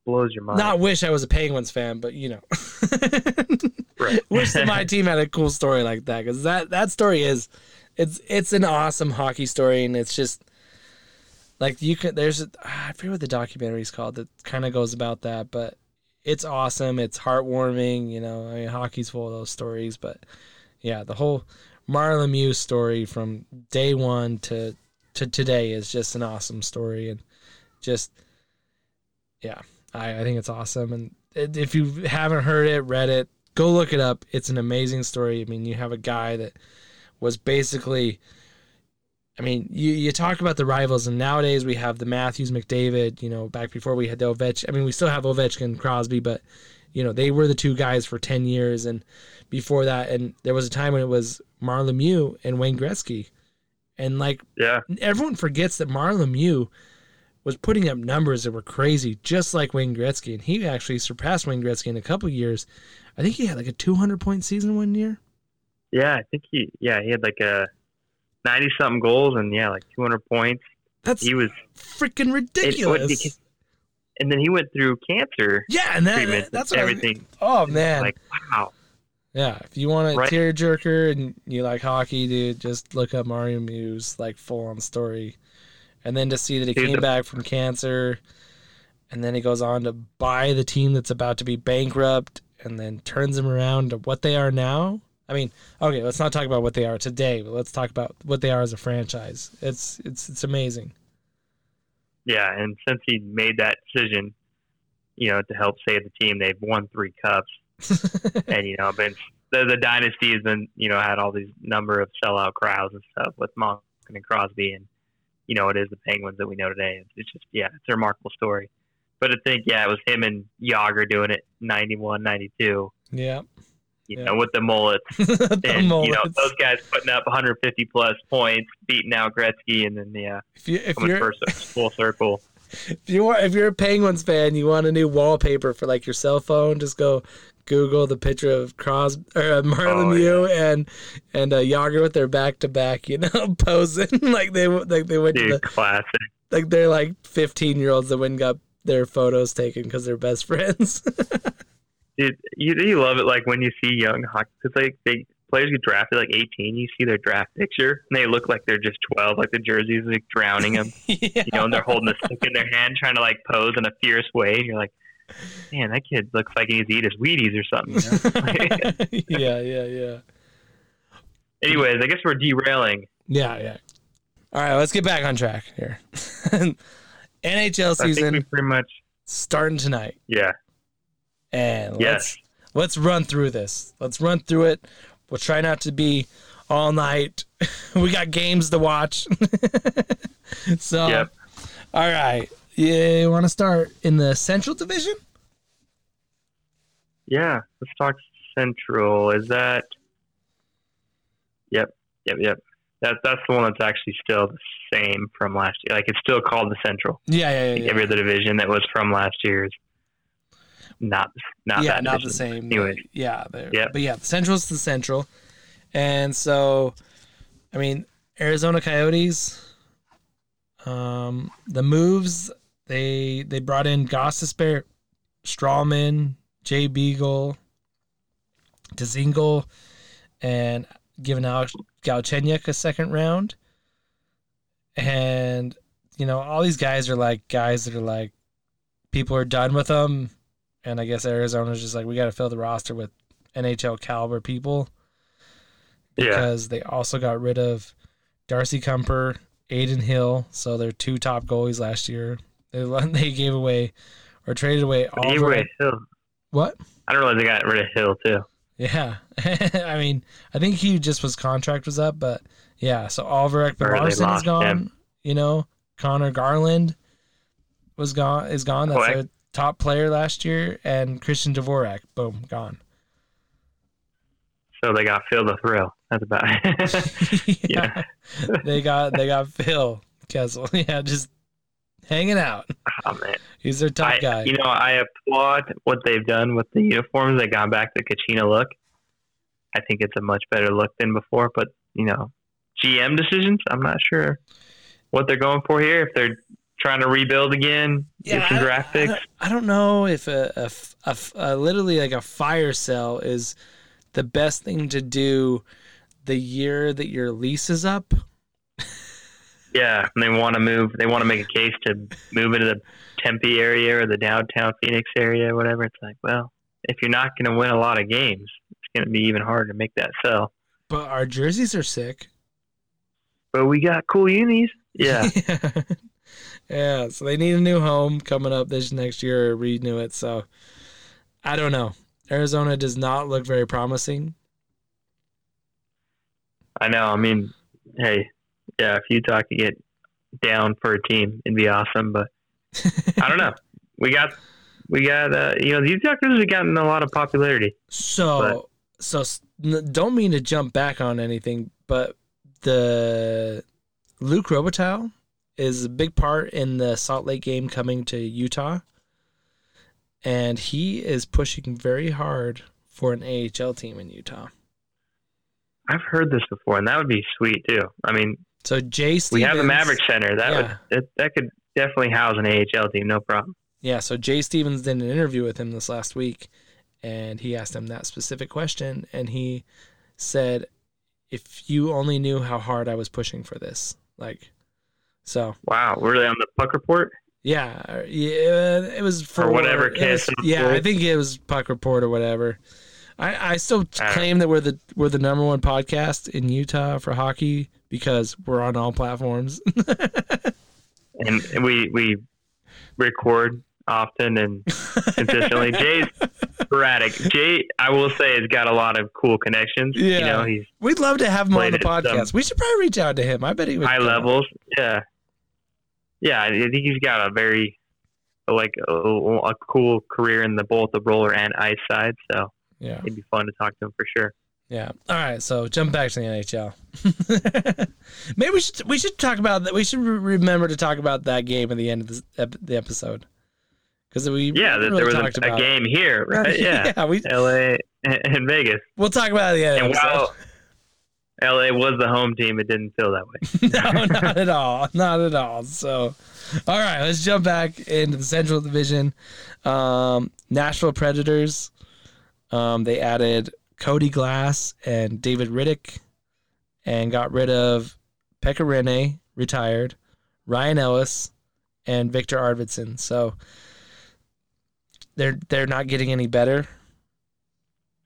blows your mind. not wish I was a Penguins fan, but you know, right. wish that my team had a cool story like that because that that story is it's it's an awesome hockey story and it's just like you can there's a, I forget what the documentary is called that kind of goes about that, but it's awesome. It's heartwarming. You know, I mean, hockey's full of those stories, but yeah, the whole Mario Lemieux story from day one to to today is just an awesome story and just yeah, I, I think it's awesome. And if you haven't heard it, read it, go look it up. It's an amazing story. I mean, you have a guy that was basically. I mean, you, you talk about the rivals, and nowadays we have the Matthews, McDavid. You know, back before we had the Ovechkin. I mean, we still have Ovechkin, and Crosby, but you know they were the two guys for ten years, and before that, and there was a time when it was Mario Lemieux and Wayne Gretzky, and like Yeah. everyone forgets that Mario Lemieux was putting up numbers that were crazy, just like Wayne Gretzky, and he actually surpassed Wayne Gretzky in a couple years. I think he had like a 200 point season one year. Yeah, I think he yeah, he had like a ninety something goals and yeah, like two hundred points. That's He was freaking it- ridiculous. what- and then he went through cancer yeah, and that, that's and what I- everything. oh man, Like wow. yeah. If you want a Right. tearjerker and you like hockey, dude, just look up Mario Mew's like full on story, and then to see that he Dude, came the- back from cancer, and then he goes on to buy the team that's about to be bankrupt, and then turns them around to what they are now. I mean, okay, let's not talk about what they are today, but let's talk about what they are as a franchise. It's it's it's amazing. Yeah, and since he made that decision, you know, to help save the team, they've won three cups. and you know, been the the dynasty has been you know had all these number of sellout crowds and stuff with Monk and Crosby, and you know it is the Penguins that we know today. It's, it's just yeah, it's a remarkable story. But I think yeah, it was him and Jagr doing it 91, 92, yeah, You Yeah. know, with the mullets, the and you know those guys putting up 150 plus points, beating out Gretzky, and then yeah, If you if coming you're first full circle. if you want if you're a Penguins fan, you want a new wallpaper for like your cell phone, just go Google the picture of Cros or uh, Mario Oh, Mew and and uh, Jagr with their back to back, you know, posing like they like they went to the classic. like they're like 15 year olds that went and got their photos taken because they're best friends. Dude, you you love it like when you see young hockey because like they players get drafted like 18. You see their draft picture and they look like they're just 12, like the jerseys like drowning them. yeah. You know, and they're holding a stick in their hand, trying to like pose in a fierce way. And you're like, man, that kid looks like he needs to eat his Wheaties or something. You know? yeah, yeah, yeah. Anyways, I guess we're derailing. Yeah, yeah. All right, let's get back on track here. NHL I think we season pretty much, starting tonight. yeah, And yes, let's let's run through this. Let's run through it. We'll try not to be all night. we got games to watch. so, Yep. all right. Yeah, you want to start in the Central Division? yeah. Let's talk Central. Is that? Yep, yep, yep. That's that's the one that's actually still the same from last year. Like it's still called the Central. Yeah, yeah, Like yeah. every other division that was from last year is not not yeah, that not the same. Anyways, Yeah, they're- Yeah. but yeah, the Central's the Central, and so, I mean, Arizona Coyotes. Um, the moves they they brought in Gostisbehere, Stralman, Jay Beagle, Dzingel, and giving Alex Galchenyuk a second round. And you know, all these guys are like guys that are like people are done with them and I guess Arizona's just like we got to fill the roster with NHL caliber people yeah, because they also got rid of Darcy Kuemper, Adin Hill, so they're two top goalies last year. They they gave away or traded away all gave away Hill. what? I don't realize they got rid of Hill too. Yeah, I mean, I think he just was contract was up, but yeah. So Oliver Ekman-Larsson is gone. him. You know, Conor Garland was gone. Is gone. Oh, That's Oh, top player last year, and Christian Dvorak, boom, gone. So they got Phil the Thrill. That's about it. yeah. they got they got Phil Kessel. Yeah, just hanging out. Oh man, He's their top I, guy. you know, I applaud what they've done with the uniforms. They gone back to the Kachina look. I think it's a much better look than before. But you know, GM decisions. I'm not sure what they're going for here. If they're trying to rebuild again, get some I- draft I, I don't know if a, literally like a fire sale is the best thing to do the year that your lease is up. Yeah, and they want to move. They want to make a case to move into the Tempe area or the downtown Phoenix area, or whatever. It's like, well, if you're not going to win a lot of games, it's going to be even harder to make that sell. But our jerseys are sick. But we got cool unis. Yeah, yeah, so they need a new home coming up this next year or renew it. So I don't know. Arizona does not look very promising. I know. I mean, hey, yeah, if Utah could get down for a team, it'd be awesome. But I don't know. We got, we got, uh, you know, the Utah have gotten a lot of popularity. So, so don't mean to jump back on anything, but the Luc Robitaille is a big part in the Salt Lake game coming to Utah, and he is pushing very hard for an AHL team in Utah. I've heard this before, and that would be sweet too. I mean, So Jay Stevens, we have the Maverick Center. That Yeah. would that, that could definitely house an AHL team, no problem. Yeah, so Jay Stevens did an interview with him this last week, and he asked him that specific question, and he said, "If you only knew how hard I was pushing for this, like, so Wow, were they on the Puck Report? yeah, yeah, it was for Or whatever it was- yeah, I think it was Puck Report or whatever. I, I still Uh, claim that we're the we're the number one podcast in Utah for hockey because we're on all platforms. And, we we record often and consistently. Jay's sporadic. Jay, I will say, has got a lot of cool connections. You Yeah. know, he's We'd love to have him on the at some- podcast. We should probably reach out to him. I bet he would. high levels. Yeah, yeah. I think he's got a very like a, a cool career in the both the roller and ice side. So Yeah. it'd be fun to talk to him for sure. Yeah. All right. So jump back to the NHL. Maybe we should we should talk about that. We should re- remember to talk about that game at the end of this, ep- the episode because we Yeah, really there was a, a about it. game here, right? Yeah, yeah. We L.A. and Vegas. we'll talk about it at the end. And of the while LA was the home team, it didn't feel that way. no, not at all. Not at all. So, all right, let's jump back into the Central Division. Um, Nashville Predators. Um, they added Cody Glass and David Rittich, and got rid of Pekka Rinne, retired, Ryan Ellis, and Viktor Arvidsson. So they're they're not getting any better.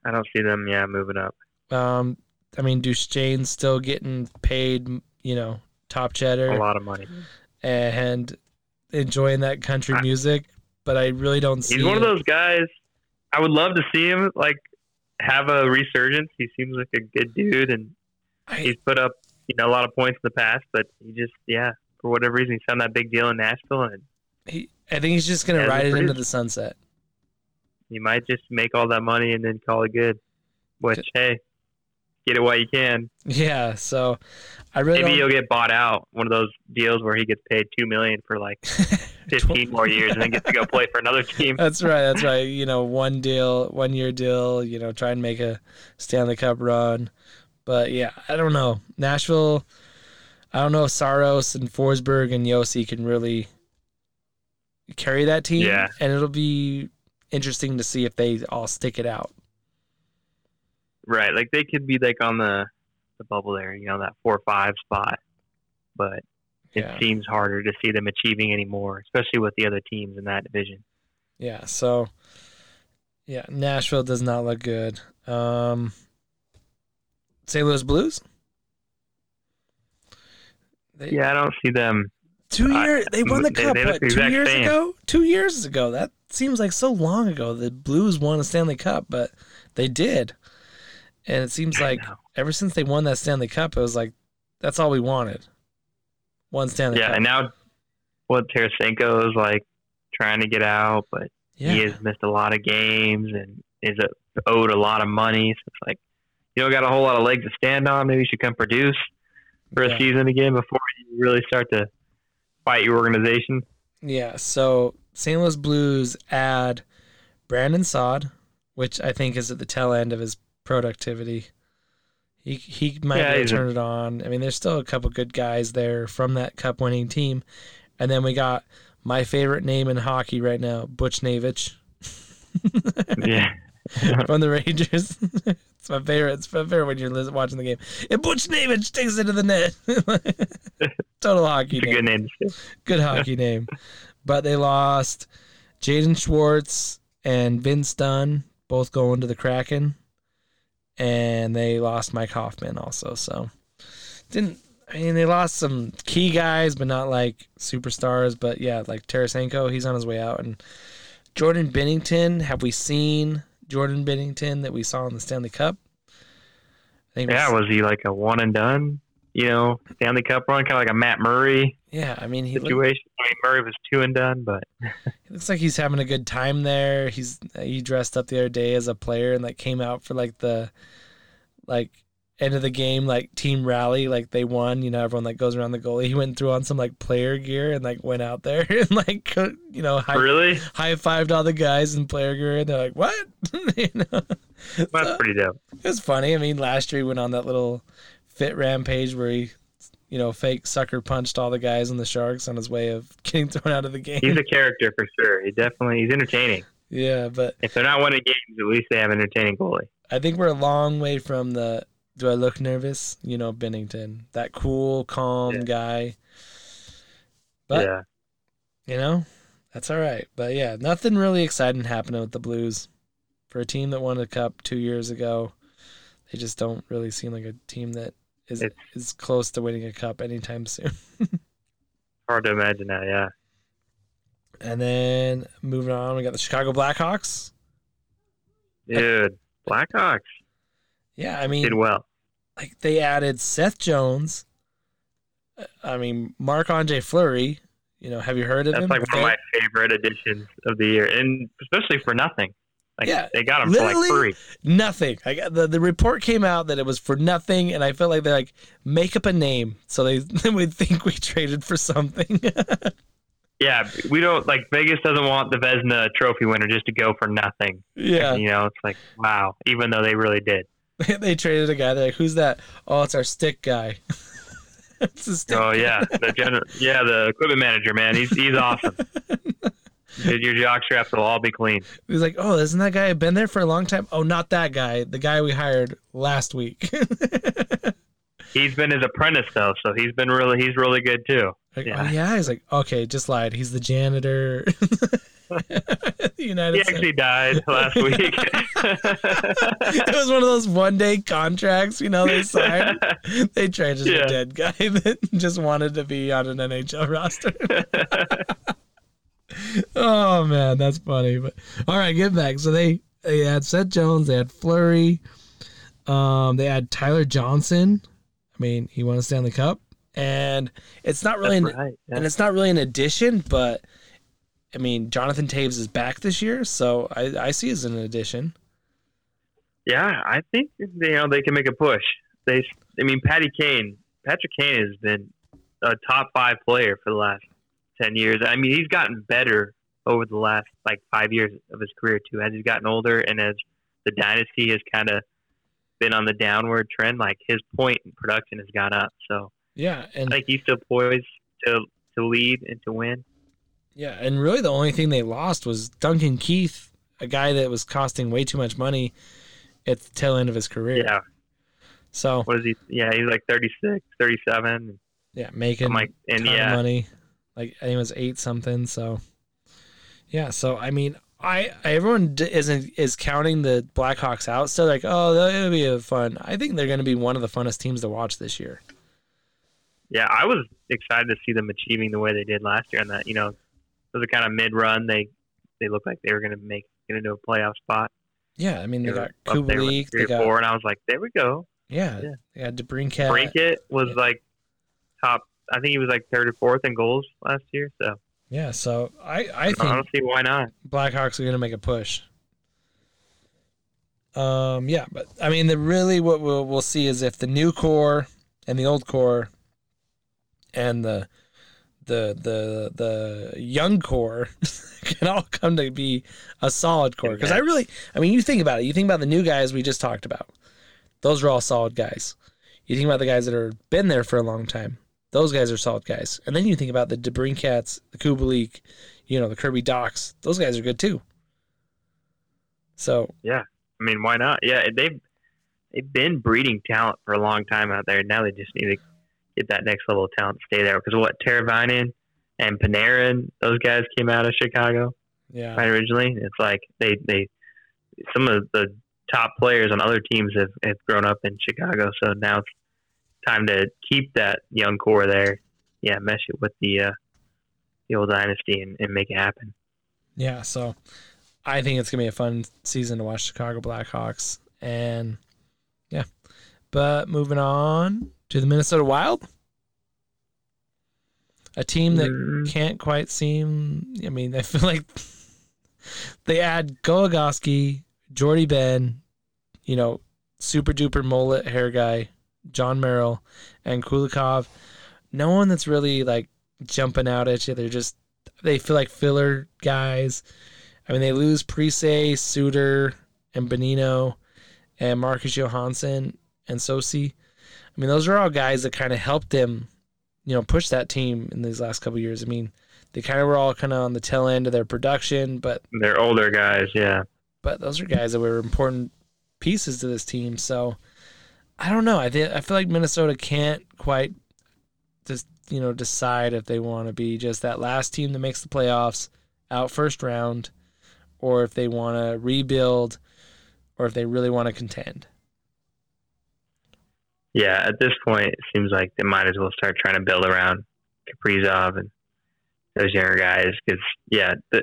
I don't see them, yeah, moving up. Um, I mean, Duchene's still getting paid, you know, top cheddar. A lot of money. and enjoying that country I- music, but I really don't see. He's one of those guys. I would love to see him like have a resurgence. He seems like a good dude, and I- he's put up you know a lot of points in the past. But he just yeah, for whatever reason, he found that big deal in Nashville, and he, I think he's just gonna Yeah, ride it into the sunset. he might just make all that money and then call it good. Which hey, get it while you can. Yeah, so I really Maybe he'll get bought out. One of those deals where he gets paid two million for like fifteen more years, and then gets to go play for another team. That's right. That's right. You know, one deal, one year deal. You know, try and make a Stanley Cup run. But yeah, I don't know. Nashville. I don't know if Saros and Forsberg and Josi can really carry that team. Yeah. and it'll be interesting to see if they all stick it out. Right, like they could be like on the the bubble there, you know, that four or five spot. But it Yeah. seems harder to see them achieving anymore, especially with the other teams in that division. Yeah. So, yeah, Nashville does not look good. Um, St. Louis Blues. They, Yeah, I don't see them. Two years. They won the they- cup. they what, the two years same. ago. Two years ago. That seems like so long ago. The Blues won a Stanley Cup, but they did. And it seems like ever since they won that Stanley Cup, it was like that's all we wanted. One Stanley Cup Yeah, Cup. and now what Tarasenko is like trying to get out, but yeah. he has missed a lot of games and is owed a lot of money. So it's like you don't got a whole lot of legs to stand on. Maybe you should come produce for a season again before you really start to fight your organization. Yeah, so St. Louis Blues add Brandon Saad, which I think is at the tail end of his productivity. He he might Yeah, be able he's to a- turn it on. I mean, there's still a couple good guys there from that cup winning team. And then we got my favorite name in hockey right now, Buchnevich Yeah. from the Rangers. it's my favorite. It's my favorite when you're watching the game. And Buchnevich takes it to the net. Total hockey name good name good hockey name. But they lost Jaden Schwartz and Vince Dunn, both going to the Kraken. And they lost Mike Hoffman also. So didn't I mean they lost some key guys, but not like superstars. But yeah, like Tarasenko, he's on his way out. And Jordan Binnington, have we seen Jordan Binnington that we saw in the Stanley Cup? I think Yeah, s- was he like a one and done? You know, Stanley Cup run, kind of like a Matt Murray yeah. I mean, he looked, situation. I mean, Murray was two and done, but It looks like he's having a good time there. He's he dressed up the other day as a player and like came out for like the like end of the game like team rally like they won. You know everyone like goes around the goalie. He went threw on some like player gear and like went out there and like you know high really, high fived all the guys in player gear and they're like what you know that's So- pretty dope. it was funny. I mean last year he went on that little fit rampage where he you know fake sucker punched all the guys in the Sharks on his way of getting thrown out of the game. He's a character for sure. He definitely he's entertaining. yeah, but If they're not winning games, at least they have an entertaining goalie. I think we're a long way from the do I look nervous? You know, Binnington. That cool, calm Yeah. guy. But yeah, you know, that's all right. But yeah, nothing really exciting happening with the Blues. For a team that won a cup two years ago, they just don't really seem like a team that is It's- is close to winning a cup anytime soon. hard to imagine that. Yeah, And then moving on, we got the Chicago Blackhawks. dude, Blackhawks Yeah, I mean, did well. like they added Seth Jones. uh, I mean, Marc-Andre Fleury. You know, have you heard of That's him? like one of my favorite additions of the year, and especially for nothing. Like Yeah, they got him for like free. Nothing. I got the, the report came out that it was for nothing, and I felt like they're like make up a name so they, they would think we traded for something. Yeah, we don't like Vegas doesn't want the Vezina Trophy winner just to go for nothing. yeah, You know, it's like wow, even though they really did. they traded a guy. They're like, who's that? Oh, it's our stick guy. it's a stick. Oh yeah, the general, yeah, the equipment manager, man, he's he's awesome. Dude, your jock straps will all be clean. He's like, oh, isn't that guy been there for a long time? Oh, not that guy. The guy we hired last week. He's been his apprentice though, so he's been really he's really good too. Like, Yeah. Oh yeah, he's like, okay, just lied. He's the janitor. United He actually died last week. it was one of those one day contracts, you know, they signed. They traded Yeah. a dead guy that just wanted to be on an NHL roster. Oh man, that's funny. But all right, get back. So they they had Seth Jones, they had Fleury, um, they had Tyler Johnson. I mean, he won a Stanley Cup, and it's not really, an, right. yeah. and it's not really an addition, but I mean, Jonathan Toews is back this year, so I I see it as an addition. Yeah, I think you know they can make a push. They, I mean, Patty Kane, Patrick Kane has been a top five player for the last ten years. I mean, he's gotten better over the last like five years of his career too. As he's gotten older and as the dynasty has kind of been on the downward trend, like his point in production has gone up. So Yeah, and I think he's still poised to to lead and to win. Yeah, and really the only thing they lost was Duncan Keith, a guy that was costing way too much money at the tail end of his career. Yeah. So What is he? Yeah, he's like 36, 37. yeah, making like, and yeah, money. Like I think it was eight something. So yeah, so I mean, I everyone isn't is counting the Blackhawks out. Still like, oh, it'll be a fun. I think they're going to be one of the funnest teams to watch this year. yeah, I was excited to see them achieving the way they did last year. And that you know, it was a kind of mid run. They they looked like they were going to make get into a playoff spot. Yeah, I mean they They got up there with Kubalik, three they or got four, and I was like, there we go. yeah, Yeah. they got DeBrincat. Brinkett was Yeah. like top. I think he was like third or fourth in goals last year. So Yeah, so I I I think don't see why not. Blackhawks are going to make a push. Um, yeah, but I mean, the really what we'll we'll see is if the new core and the old core and the the the the young core can all come to be a solid core. Because I really, I mean, you think about it. You think about the new guys we just talked about. Those are all solid guys. You think about the guys that are been there for a long time. Those guys are solid guys. And then you think about the DeBrincats, the Kubalik, you know, the Kirby Dachs. Those guys are good too. So yeah, I mean, why not? Yeah, they've they've been breeding talent for a long time out there. Now they just need to get that next level of talent, stay there. Because what Teravainen and Panarin, those guys came out of Chicago, yeah, right originally. It's like they they some of the top players on other teams have, have grown up in Chicago, so now it's time to keep that young core there. Yeah, mesh it with the uh, the old dynasty and, and make it happen. Yeah, so I think it's gonna be a fun season to watch Chicago Blackhawks, and yeah. But moving on to the Minnesota Wild, a team that Mm. can't quite seem. I mean, I feel like they add Goligoski, Jordie Benn, you know, super duper mullet hair guy, Jon Merrill, and Kulikov. No one that's really like jumping out at you. They're just they feel like filler guys. I mean, they lose Parise, Suter, and Bonino, and Marcus Johansson and Soucy. I mean, those are all guys that kind of helped them, you know, push that team in these last couple years. I mean, they kind of were all kind of on the tail end of their production, but They're older guys, yeah. but those are guys that were important pieces to this team. So I don't know. I think I feel like Minnesota can't quite just you know decide if they want to be just that last team that makes the playoffs out first round, or if they want to rebuild, or if they really want to contend. Yeah, at this point, it seems like they might as well start trying to build around Kaprizov and those younger guys because, yeah, the,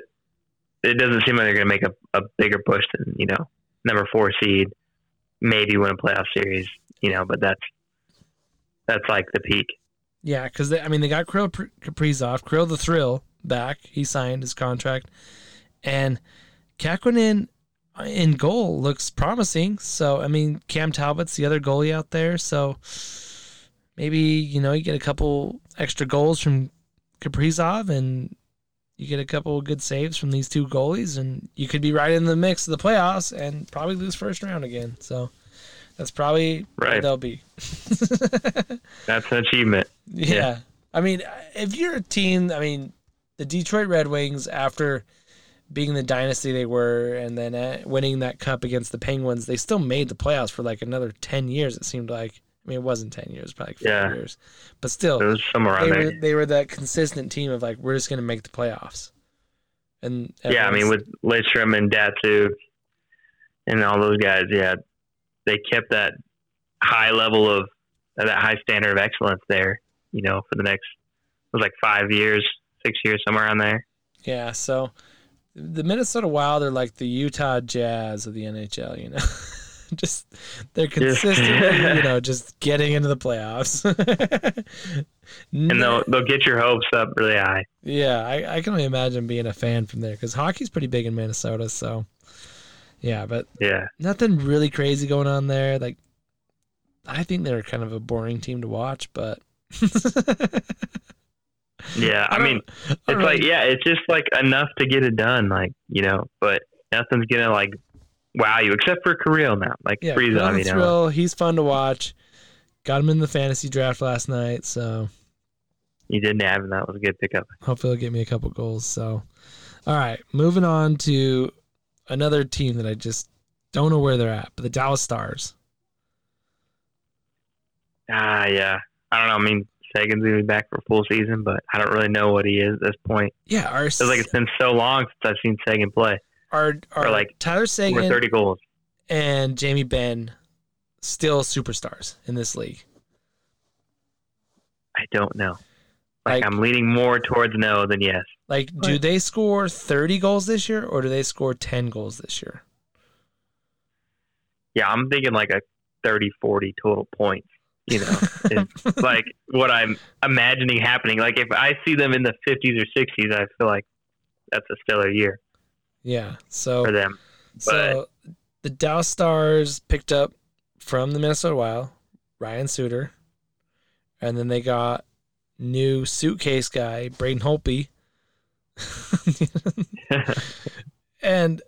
it doesn't seem like they're going to make a, a bigger push than, you know, number four seed, maybe win a playoff series, you know, but that's that's like the peak. Yeah, because I mean they got Kirill Pr- Kaprizov, Kirill the Thrill back. He signed his contract, and Kahkonen in goal looks promising. So I mean Cam Talbot's the other goalie out there. So maybe you know you get a couple extra goals from Kaprizov, and you get a couple of good saves from these two goalies, and you could be right in the mix of the playoffs and probably lose first round again. So that's probably Right. they'll be. That's an achievement. Yeah. I mean, if you're a team, I mean, the Detroit Red Wings, after being the dynasty they were and then uh, winning that cup against the Penguins, they still made the playoffs for like another 10 years, it seemed like. I mean, it wasn't 10 years, probably like five Yeah. years. But still, It was somewhere around they there. were, they were that consistent team of like, we're just going to make the playoffs. And Yeah, I mean, with Lidstrom and Datsyuk and all those guys, yeah, they kept that high level of uh, that high standard of excellence there. You know, for the next it was like five years, six years, somewhere around there. Yeah, so the Minnesota Wild are like the Utah Jazz of the NHL, you know. just they're consistently, you know, just getting into the playoffs. And they'll they'll get your hopes up really high. yeah, I, I can only imagine being a fan from there because hockey's pretty big in Minnesota. So, yeah, but Yeah, nothing really crazy going on there. Like, I think they're kind of a boring team to watch, but yeah. I, don't- mean, I it's don't like yeah, it's just like enough to get it done. Like you know, but nothing's gonna like wow you except for Kirill now. Like yeah, Kirill you know. He's fun to watch. Got him in the fantasy draft last night, so. You didn't have him. That was a good pickup. Hopefully, he'll get me a couple goals. So, all right, moving on to another team that I just don't know where they're at, but the Dallas Stars. Ah, yeah. I don't know. I mean, Seguin's gonna be back for a full season, but I don't really know what he is at this point. Yeah, our Feels like it's been so long since I've seen Seguin play. Our, our or like Tyler Over Seguin thirty goals. and Jamie Benn still superstars in this league. I don't know. Like, Like- I'm leaning more towards no than yes. Like, do they score thirty goals this year, or do they score ten goals this year? Yeah, I'm thinking like a 30, 40 total points. You know, is like what I'm imagining happening. Like if I see them in the 50s or 60s, I feel like that's a stellar year yeah. So for them. So the Dallas Stars picked up from the Minnesota Wild Ryan Suter, and then they got new suitcase guy, Braden Holtby. and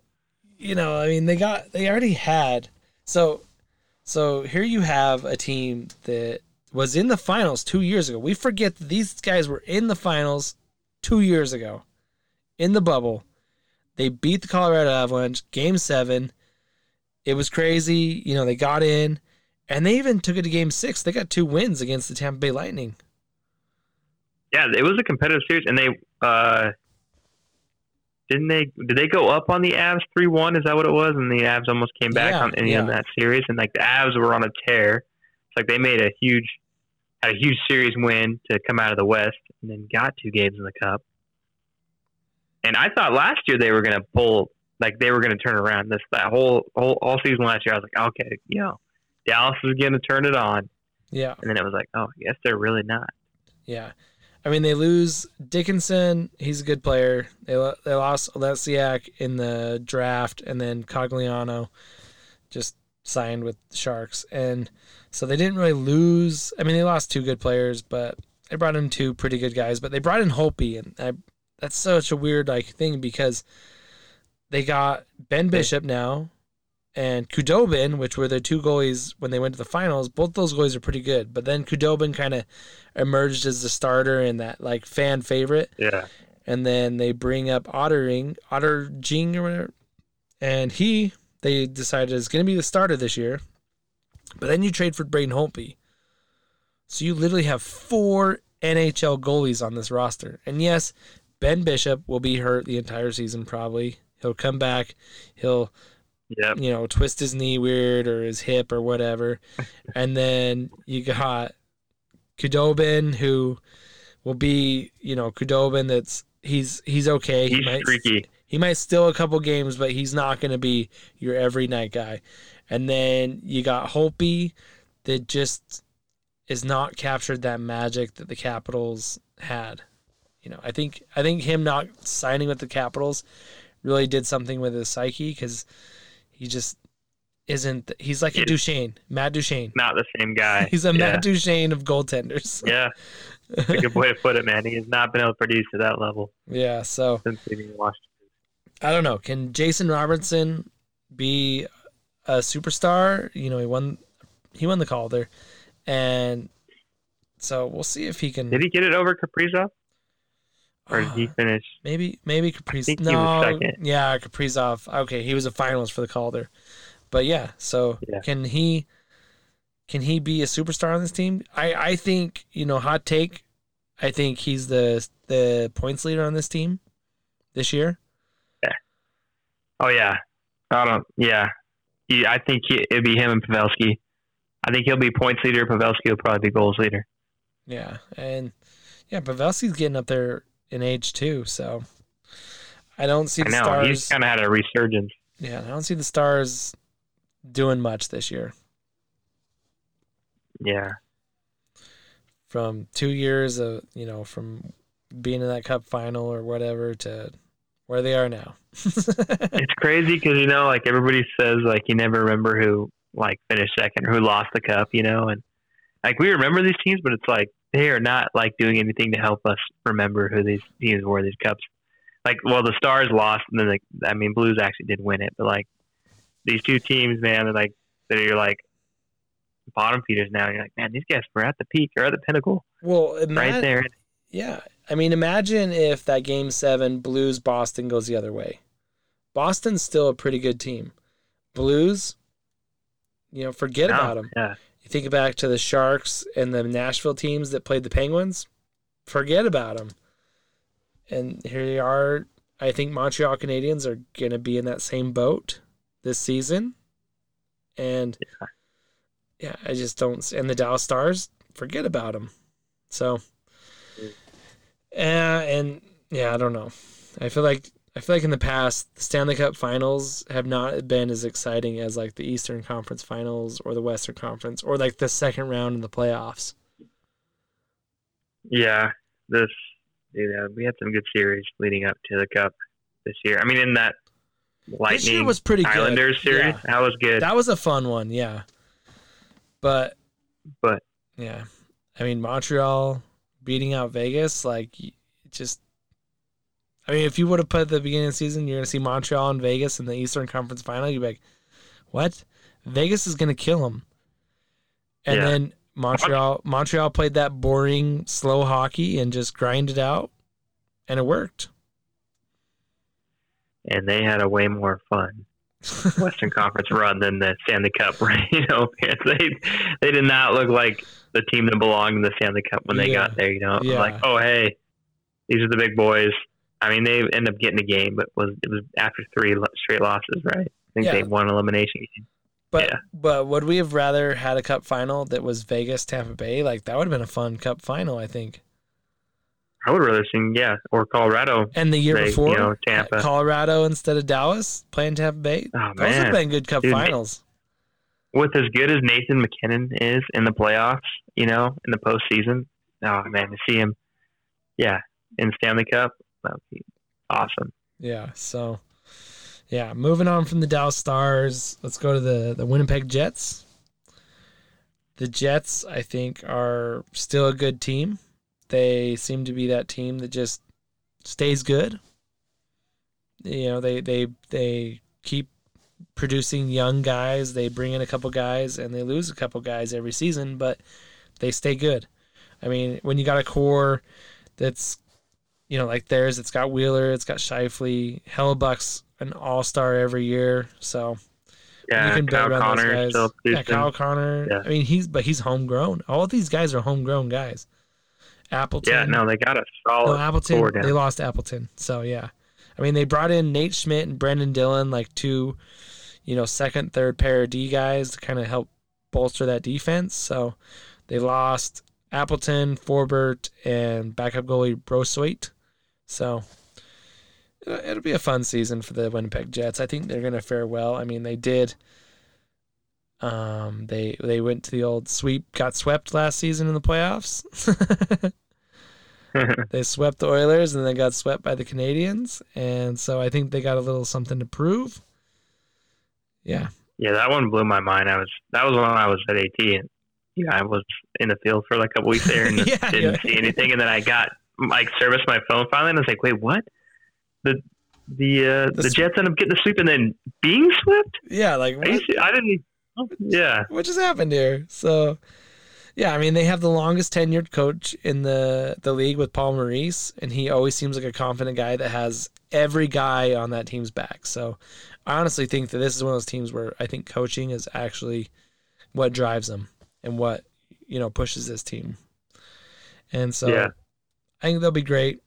you know, I mean, they got they already had so so here you have a team that was in the finals two years ago. We forget that these guys were in the finals two years ago in the bubble. They beat the Colorado Avalanche game seven. It was crazy. You know, they got in and they even took it to game six. They got two wins against the Tampa Bay Lightning. Yeah, it was a competitive series, and they uh, didn't they did they go up on the Avs three one? Is that what it was? And the Avs almost came back Yeah, on in yeah. that series, and like the Avs were on a tear. It's like they made a huge had a huge series win to come out of the West, and then got two games in the Cup. And I thought last year they were going to pull like they were going to turn around this that whole whole all season last year. I was like, okay, you know, Dallas is going to turn it on, Yeah. and then it was like, oh, yes, they're really not. Yeah. I mean, they lose Dickinson. He's a good player. They they lost Oleksiak in the draft, and then Cogliano just signed with the Sharks, and so they didn't really lose. I mean, they lost two good players, but they brought in two pretty good guys. But they brought in Holtby, and I, that's such a weird like thing because they got Ben Bishop now and Khudobin, which were their two goalies when they went to the finals. Both those goalies are pretty good, but then Khudobin kind of emerged as the starter and that like fan favorite. Yeah, And then they bring up Ottering, Otter Jing or whatever, and he they decided is going to be the starter this year. But then you trade for Braden Holtby, so you literally have four NHL goalies on this roster. And yes, Ben Bishop will be hurt the entire season probably. He'll come back. He'll you know, twist his knee weird or his hip or whatever. and then you got Khudobin who will be, you know, Khudobin that's he's he's okay. He's he might streaky. he might steal a couple games, but he's not gonna be your every night guy. And then you got Holtby that just is not captured that magic that the Capitals had. You know, I think I think him not signing with the Capitals really did something with his psyche because he just isn't. He's like a It- Duchene, Matt Duchene. Not the same guy. He's a yeah. Matt Duchene of goaltenders. Yeah, that's a good way to put it, man. He has not been able to produce to that level yeah. So since leaving Washington. I don't know. Can Jason Robertson be a superstar? You know, he won. He won the Calder, and so we'll see if he can. Did he get it over Kaprizov, or did he finish? Maybe maybe Kaprizov. no, yeah, Kaprizov. Okay, he was a finalist for the Calder, but yeah. So Yeah. can he? Can he be a superstar on this team? I I think you know hot take. I think he's the the points leader on this team this year. Yeah. Oh yeah, I don't. Yeah, he, I think he, it'd be him and Pavelski. I think he'll be points leader. Pavelski will probably be goals leader. Yeah, and yeah, Pavelski's getting up there in age too, so I don't see I the know he's stars. kind of had a resurgence. Yeah, I don't see the stars doing much this year. Yeah, From two years of you know from being in that Cup final or whatever to where they are now. it's crazy because you know, like everybody says, like you never remember who like finished second or who lost the cup, you know, and like we remember these teams, but it's like they are not like doing anything to help us remember who these teams were. These cups, like, well, the Stars lost, and then the, I mean, Blues actually did win it, but like these two teams, man, they're like that are like bottom feeders now. You're like, man, these guys were at the peak or at the pinnacle well, right there. Yeah, I mean, imagine if that Game Seven Blues Boston goes the other way. Boston's still a pretty good team. Blues, you know, forget No, about them. Yeah, think back to the Sharks and the Nashville teams that played the Penguins, forget about them. And here they are. I think Montreal Canadiens are going to be in that same boat this season. And yeah. I just don't. And the Dallas Stars, forget about them. So, uh, and yeah, I don't know. I feel like I feel like in the past, the Stanley Cup Finals have not been as exciting as like the Eastern Conference Finals or the Western Conference or like the second round in the playoffs. Yeah, this yeah, we had some good series leading up to the cup this year. I mean, in that Lightning this year was pretty good. Islanders series, Yeah. that was good. That was a fun one, yeah. But But- yeah, I mean Montreal, beating out Vegas, like just. I mean, if you would have put at the beginning of the season, you're going to see Montreal and Vegas in the Eastern Conference Final. You'd be like, "What? Vegas is going to kill them." And Yeah. then Montreal, Montreal played that boring, slow hockey and just grinded out, and it worked. and they had a way more fun Western Conference run than the Stanley Cup. Right? You know, they they did not look like the team that belonged in the Stanley Cup when they Yeah. got there. You know, Yeah. like oh hey, these are the big boys. I mean, they end up getting a game, but was it was after three straight losses, right? I think Yeah. they won elimination game. But Yeah. but would we have rather had a cup final that was Vegas Tampa Bay? Like that would have been a fun cup final, I think. I would rather seen yeah, or Colorado. And the year They- before, you know, Tampa. Colorado instead of Dallas playing Tampa Bay. Oh Those have man, been good cup Dude, finals. with as good as Nathan MacKinnon is in the playoffs, you know, in the postseason, oh man, to see him, yeah, in Stanley Cup, awesome. Yeah. So, yeah. Moving on from the Dallas Stars, let's go to the the Winnipeg Jets. The Jets, I think, are still a good team. They seem to be that team that just stays good. You know, they they they keep producing young guys. They bring in a couple guys and they lose a couple guys every season, but they stay good. I mean, when you got a core that's you know, like theirs, it's got Wheeler, it's got Scheifele, Hellebuyck's an all star every year, so Yeah, you can Kyle build around those guys. yeah. Kyle Connor. Yeah. I mean, he's but he's homegrown. All these guys are homegrown guys. Appleton. Yeah, no, they got a No, solid Appleton. four. They lost Appleton. So yeah, I mean they brought in Nate Schmidt and Brenden Dillon, like two, you know, second, third pair of D guys to kind of help bolster that defense. So they lost Appleton, Forbort, and backup goalie Brossoit. So it'll, be a fun season for the Winnipeg Jets. I think they're going to fare well. I mean they did. Um, they they went to the old sweep, got swept last season in the playoffs. they swept the Oilers and then got swept by the Canadiens, and so I think they got a little something to prove. Yeah, yeah, that one blew my mind. I was that was when I was at AT, and yeah, I was in the field for like a couple weeks there and Yeah, didn't yeah. see anything, and then I got like serviced my phone finally, and I was like, wait, what? The the uh, The the, sw- Jets end up getting the sweep and then being swept. yeah, like what, I didn't. Yeah, what just happened here? So, yeah, I mean they have the longest tenured coach in the the league with Paul Maurice, and he always seems like a confident guy that has every guy on that team's back. So, I honestly think that this is one of those teams where I think coaching is actually what drives them and what you know pushes this team. And so, Yeah. I think they'll be great.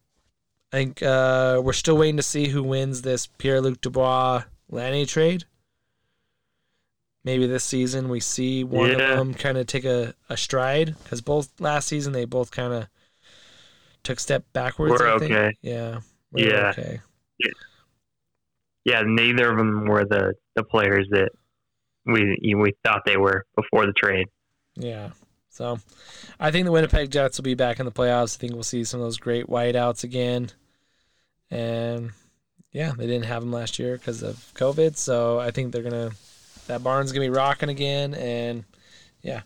I think uh, we're still waiting to see who wins this Pierre Luc Dubois Laine trade. Maybe this season we see one Yeah. of them kind of take a, a stride because both last season they both kind of took a step backwards. We're okay. Yeah. we're Yeah. Okay. yeah. Neither of them were the the players that we we thought they were before the trade. Yeah. So I think the Winnipeg Jets will be back in the playoffs. I think we'll see some of those great whiteouts again. And yeah, they didn't have them last year because of COVID. So I think they're going to, that barn's going to be rocking again. And yeah,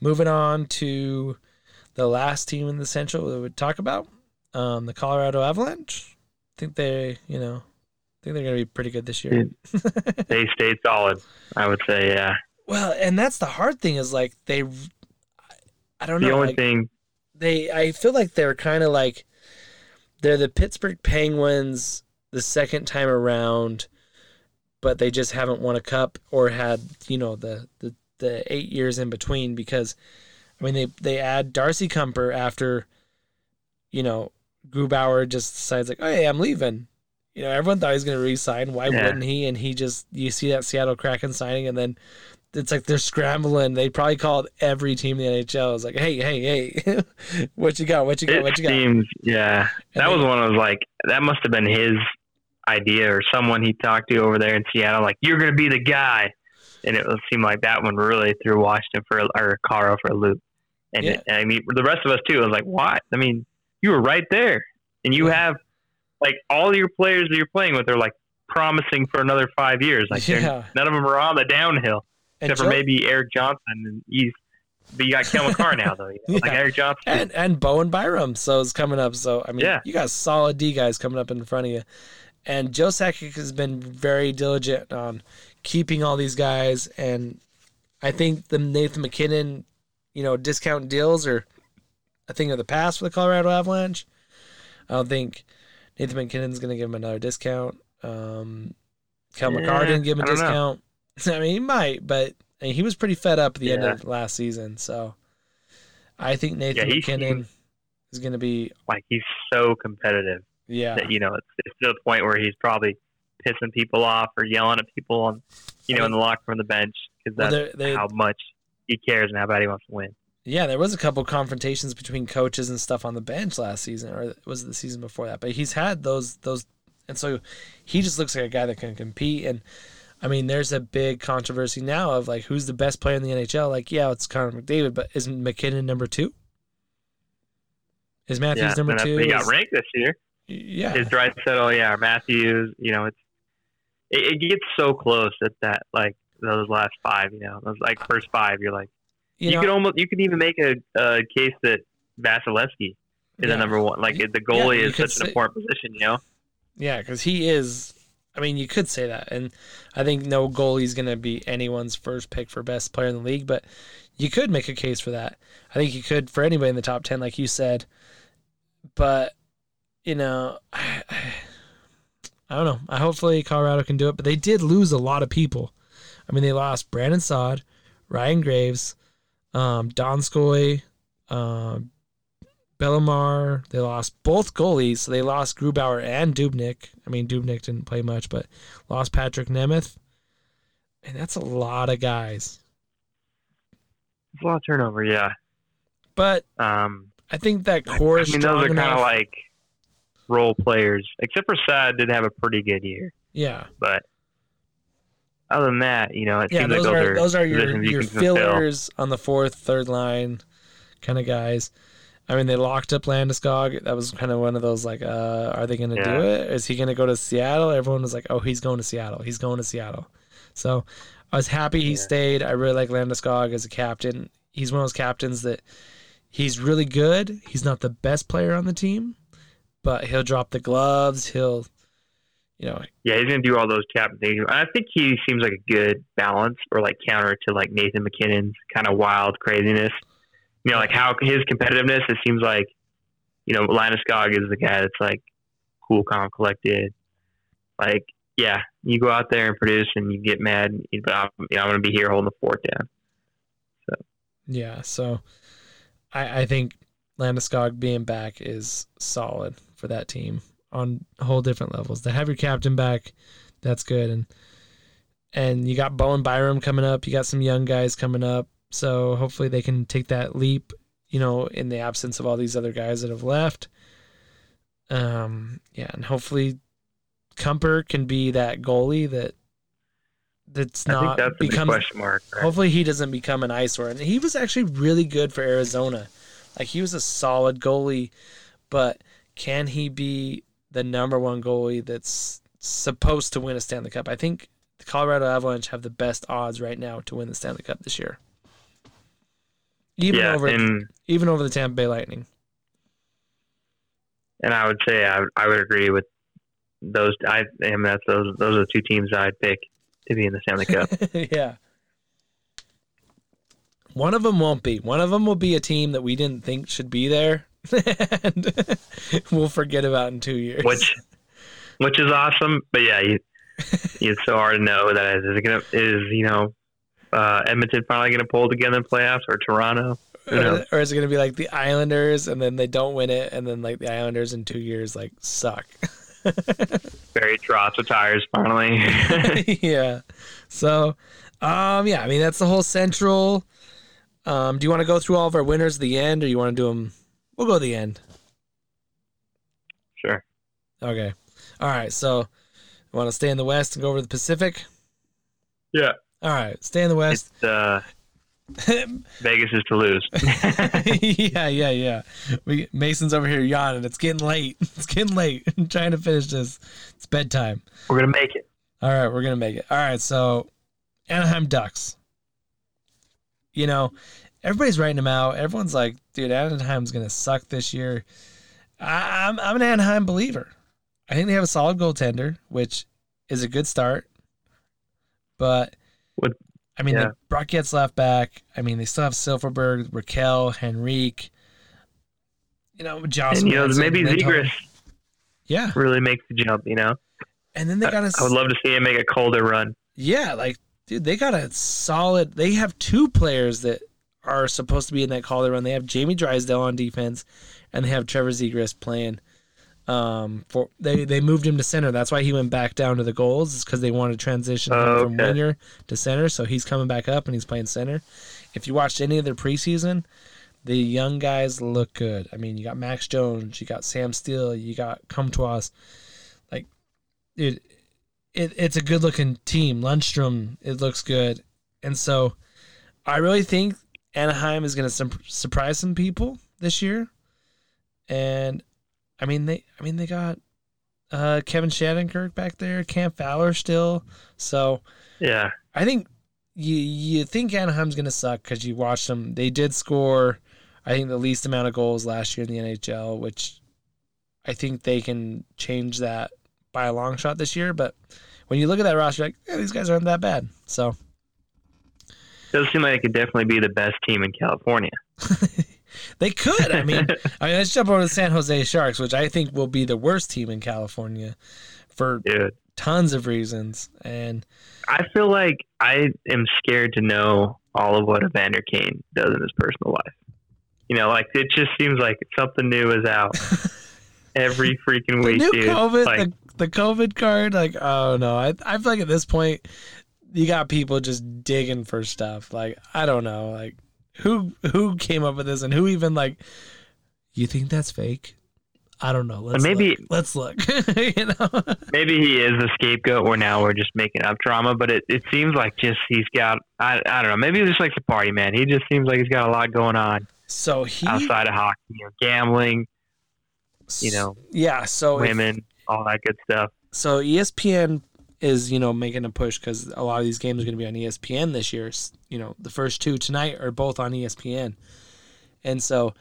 moving on to the last team in the Central that we would talk about um, the Colorado Avalanche. I think they, you know, I think they're going to be pretty good this year. They stayed solid. I would say, yeah. Well, and that's the hard thing is like they, I don't know. The only like, thing, they I feel like they're kind of like they're the Pittsburgh Penguins the second time around, but they just haven't won a cup or had you know the the, the eight years in between because I mean they they add Darcy Kuemper after you know Grubauer just decides like oh hey I'm leaving. You know, everyone thought he was going to re-sign. Why Yeah. wouldn't he? And he just, you see that Seattle Kraken signing, and then it's like they're scrambling. They probably called every team in the NHL. It's like, hey, hey, hey, what you got? What you got? What you got? seems, yeah. And That they- was one I was like, that must have been his idea or someone he talked to over there in Seattle. Like, you're going to be the guy. And it seemed like that one really threw Washington for a, or Caro for a loop. And Yeah. it, I mean, the rest of us too. I was like, what? I mean, you were right there, and you have like all your players that you're playing with are like promising for another five years. Like, Yeah. none of them are on the downhill And except Joe, for maybe Erik Johnson, and he's but you got Cale Makar now though. You know? Like Erik Johnson. and and Bowen Byram. So it's coming up. So I mean, Yeah. you got solid D guys coming up in front of you. And Joe Sakic has been very diligent on keeping all these guys. And I think the Nathan MacKinnon, you know, discount deals are a thing of the past for the Colorado Avalanche. I don't think Nathan MacKinnon's going to give him another discount. Um, Cale Yeah, Makar didn't give him a don't know. I mean, he might, but I mean, he was pretty fed up at the end Yeah. of last season. So I think Nathan Yeah, MacKinnon is going to be, Like he's so competitive yeah, that you know it's, it's to the point where he's probably pissing people off or yelling at people on, you know, in the locker room, the bench because that's they're- they- how much he cares and how bad he wants to win. yeah. There was a couple confrontations between coaches and stuff on the bench last season, or was it the season before that? But he's had those those, and so he just looks like a guy that can compete. And I mean, there's a big controversy now of like who's the best player in the NHL. Like, yeah, it's Connor McDavid, but isn't MacKinnon number two? Is Matthews yeah, number two? he got ranked this year. yeah, His dry settle, oh, yeah, Matthews. You know, it's it, it gets so close at that like those last five. You know, those like first five. You're like you you, know, could almost you could even make a, a case that Vasilevskiy is Yeah. the number one. Like the yeah, goalie you is such an important position. You know. Yeah, because he is. I mean, you could say that, and I think no goalie's going to be anyone's first pick for best player in the league, but you could make a case for that. I think you could for anybody in the top ten, like you said. But you know, I, I don't know. I hopefully Colorado can do it, but they did lose a lot of people. I mean, they lost Brandon Saad, Ryan Graves, um, Donskoy, um, Bellemare. They lost both goalies. So they lost Grubauer and Dubnyk. I mean, Dubnyk didn't play much, but lost Patrik Nemeth. And that's a lot of guys. It's a lot of turnover. Yeah. But Um, I think that core I is mean, those are kind of like role players, except for Saad did have a pretty good year. yeah, But other than that, you know, it yeah. seems Those like are those are, those are your you your can fulfill. fillers on the fourth, third line kind of guys. I mean, they locked up Landeskog. That was kind of one of those like, uh, are they going to do it? Is he going to go to Seattle? Everyone was like, oh, he's going to Seattle. He's going to Seattle. So I was happy he Yeah. stayed. I really like Landeskog as a captain. He's one of those captains that he's really good. He's not the best player on the team, but he'll drop the gloves. He'll, you know, Yeah, he's gonna do all those captain things. I think he seems like a good balance or like counter to like Nathan MacKinnon's kind of wild craziness. You know, like how his competitiveness. It seems like you know Landeskog is the guy that's like cool, calm, collected. Like, yeah, you go out there and produce, and you get mad, but I'm, you know, I'm gonna be here holding the fort down. So, Yeah, so I, I think Landeskog being back is solid for that team on whole different levels. To have your captain back, that's good, and and you got Bowen Byram coming up. You got some young guys coming up, so hopefully they can take that leap. You know, in the absence of all these other guys that have left. Um, yeah, and hopefully Kuemper can be that goalie that that's not that's becomes question mark. right? Hopefully he doesn't become an eyesore. And he was actually really good for Arizona. Like he was a solid goalie, but can he be the number one goalie that's supposed to win a Stanley Cup? I think the Colorado Avalanche have the best odds right now to win the Stanley Cup this year. Even yeah, over and even over the Tampa Bay Lightning. and I would say I, I would agree with those. I, I mean, that's those. Those are the two teams I'd pick to be in the Stanley Cup. yeah. One of them won't be. One of them will be a team that we didn't think should be there, and we'll forget about in two years. which which is awesome. But yeah, you, it's so hard to know that is it gonna is you know uh, Edmonton finally gonna pull together in playoffs or Toronto? Who or, or is it going to be like the Islanders and then they don't win it and then like the Islanders in two years like suck? Very Barry Trotz retires finally. yeah. So, um, yeah, I mean that's the whole Central. Um, do you want to go through all of our winners at the end, or you want to do them? We'll go to the end. sure. Okay. All right. So, you want to stay in the West and go over to the Pacific? Yeah. All right. Stay in the West. It's uh, Vegas is to lose. yeah, yeah, yeah. We Mason's over here yawning. It's getting late. It's getting late. I'm trying to finish this. It's bedtime. We're gonna make it. All right, we're gonna make it. All right, so Anaheim Ducks. You know, everybody's writing them out. Everyone's like, dude, Anaheim's gonna suck this year. I, I'm I'm an Anaheim believer. I think they have a solid goaltender, which is a good start. But What- I mean, yeah. the Brock gets left back. I mean, they still have Silfverberg, Rakell, Henrique. You know, Josh. and you know, maybe. Zegras Yeah, really makes the jump. You know, and then they got a I would love to see him make a Calder run. Yeah, like dude, they got a solid. They have two players that are supposed to be in that Calder run. They have Jamie Drysdale on defense, and they have Trevor Zegras playing. Um, for they they moved him to center. That's why he went back down to the Gulls. Is because they wanted to transition him Oh, from winger to center. So he's coming back up and he's playing center. If you watched any of their preseason, the young guys look good. I mean, you got Max Jones, you got Sam Steele, you got Comtois. Like, dude, it, it's a good looking team. Lundstrom, it looks good. And so I really think Anaheim is going to surprise some people this year. And I mean, they, I mean, they got uh, Kevin Shattenkirk back there, Cam Fowler still. So Yeah, I think you you think Anaheim's going to suck because you watched them. They did score, I think, the least amount of goals last year in the NHL, which I think they can change that by a long shot this year. But when you look at that roster, like, yeah, these guys aren't that bad. So it does seem like it could definitely be the best team in California. they could. I mean, I mean, let's jump over to the San Jose Sharks, which I think will be the worst team in California for Dude, tons of reasons. And I feel like I am scared to know all of what Evander Kane does in his personal life. You know, like it just seems like something new is out every freaking the week, new dude. COVID, like, the, the COVID card, like, oh no, I, I feel like at this point, you got people just digging for stuff. Like, I don't know, like who who came up with this and who even like, you think that's fake? I don't know. Let's maybe- look. let's look. you know, maybe he is the scapegoat where now we're just making up drama, but it, it seems like just he's got I, I don't know, maybe he just likes to party, man. He just seems like he's got a lot going on so he, outside of hockey, know, gambling, you know, yeah. So if- women, all that good stuff. so ESPN is you know making a push because a lot of these games are going to be on ESPN this year. You know, the first two tonight are both on ESPN, and so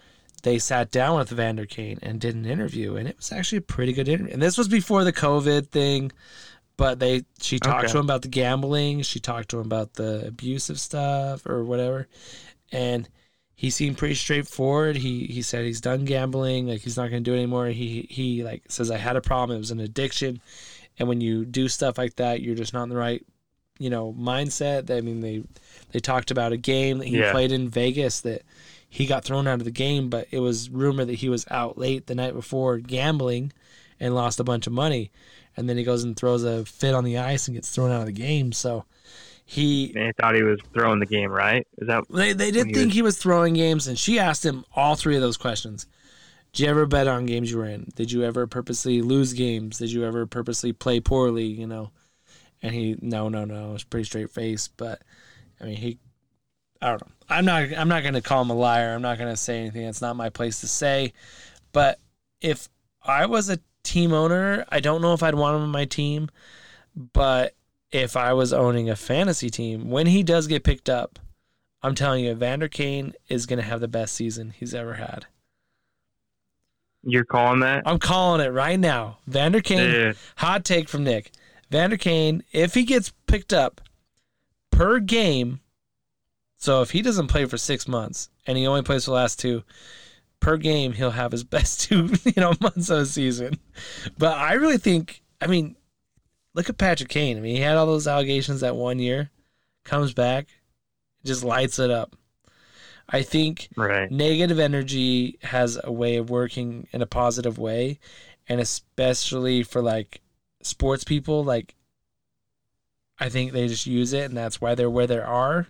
they sat down with Vander Kane and did an interview, and it was actually a pretty good interview. And this was before the COVID thing, but they she talked Okay. to him about the gambling, she talked to him about the abusive stuff or whatever, and he seemed pretty straightforward. He he said he's done gambling, like he's not going to do it anymore. He he like says I had a problem. It was an addiction, and when you do stuff like that, you're just not in the right, you know, mindset. I mean, they they talked about a game that he Yeah. played in Vegas that he got thrown out of the game, but it was rumored that he was out late the night before gambling and lost a bunch of money, and then he goes and throws a fit on the ice and gets thrown out of the game. So he he thought he was throwing the game, right? Is that they, they did he think was- he was throwing games, and she asked him all three of those questions. Did you ever bet on games you were in? Did you ever purposely lose games? Did you ever purposely play poorly? You know, and he no no no. It was pretty straight face, but I mean he. I don't know. I'm not. I'm not going to call him a liar. I'm not going to say anything. It's not my place to say. But if I was a team owner, I don't know if I'd want him on my team. But if I was owning a fantasy team, when he does get picked up, I'm telling you, Vander Kane is going to have the best season he's ever had. You're calling that? I'm calling it right now. Vander Kane, Dude, hot take from Nick. Vander Kane, if he gets picked up per game, so if he doesn't play for six months and he only plays for the last two, per game he'll have his best two, you know, months of the season. But I really think, I mean, look at Patrick Kane. I mean, he had all those allegations that one year, comes back, just lights it up. I think right. negative energy has a way of working in a positive way and especially for like sports people like i think they just use it and that's why they're where they are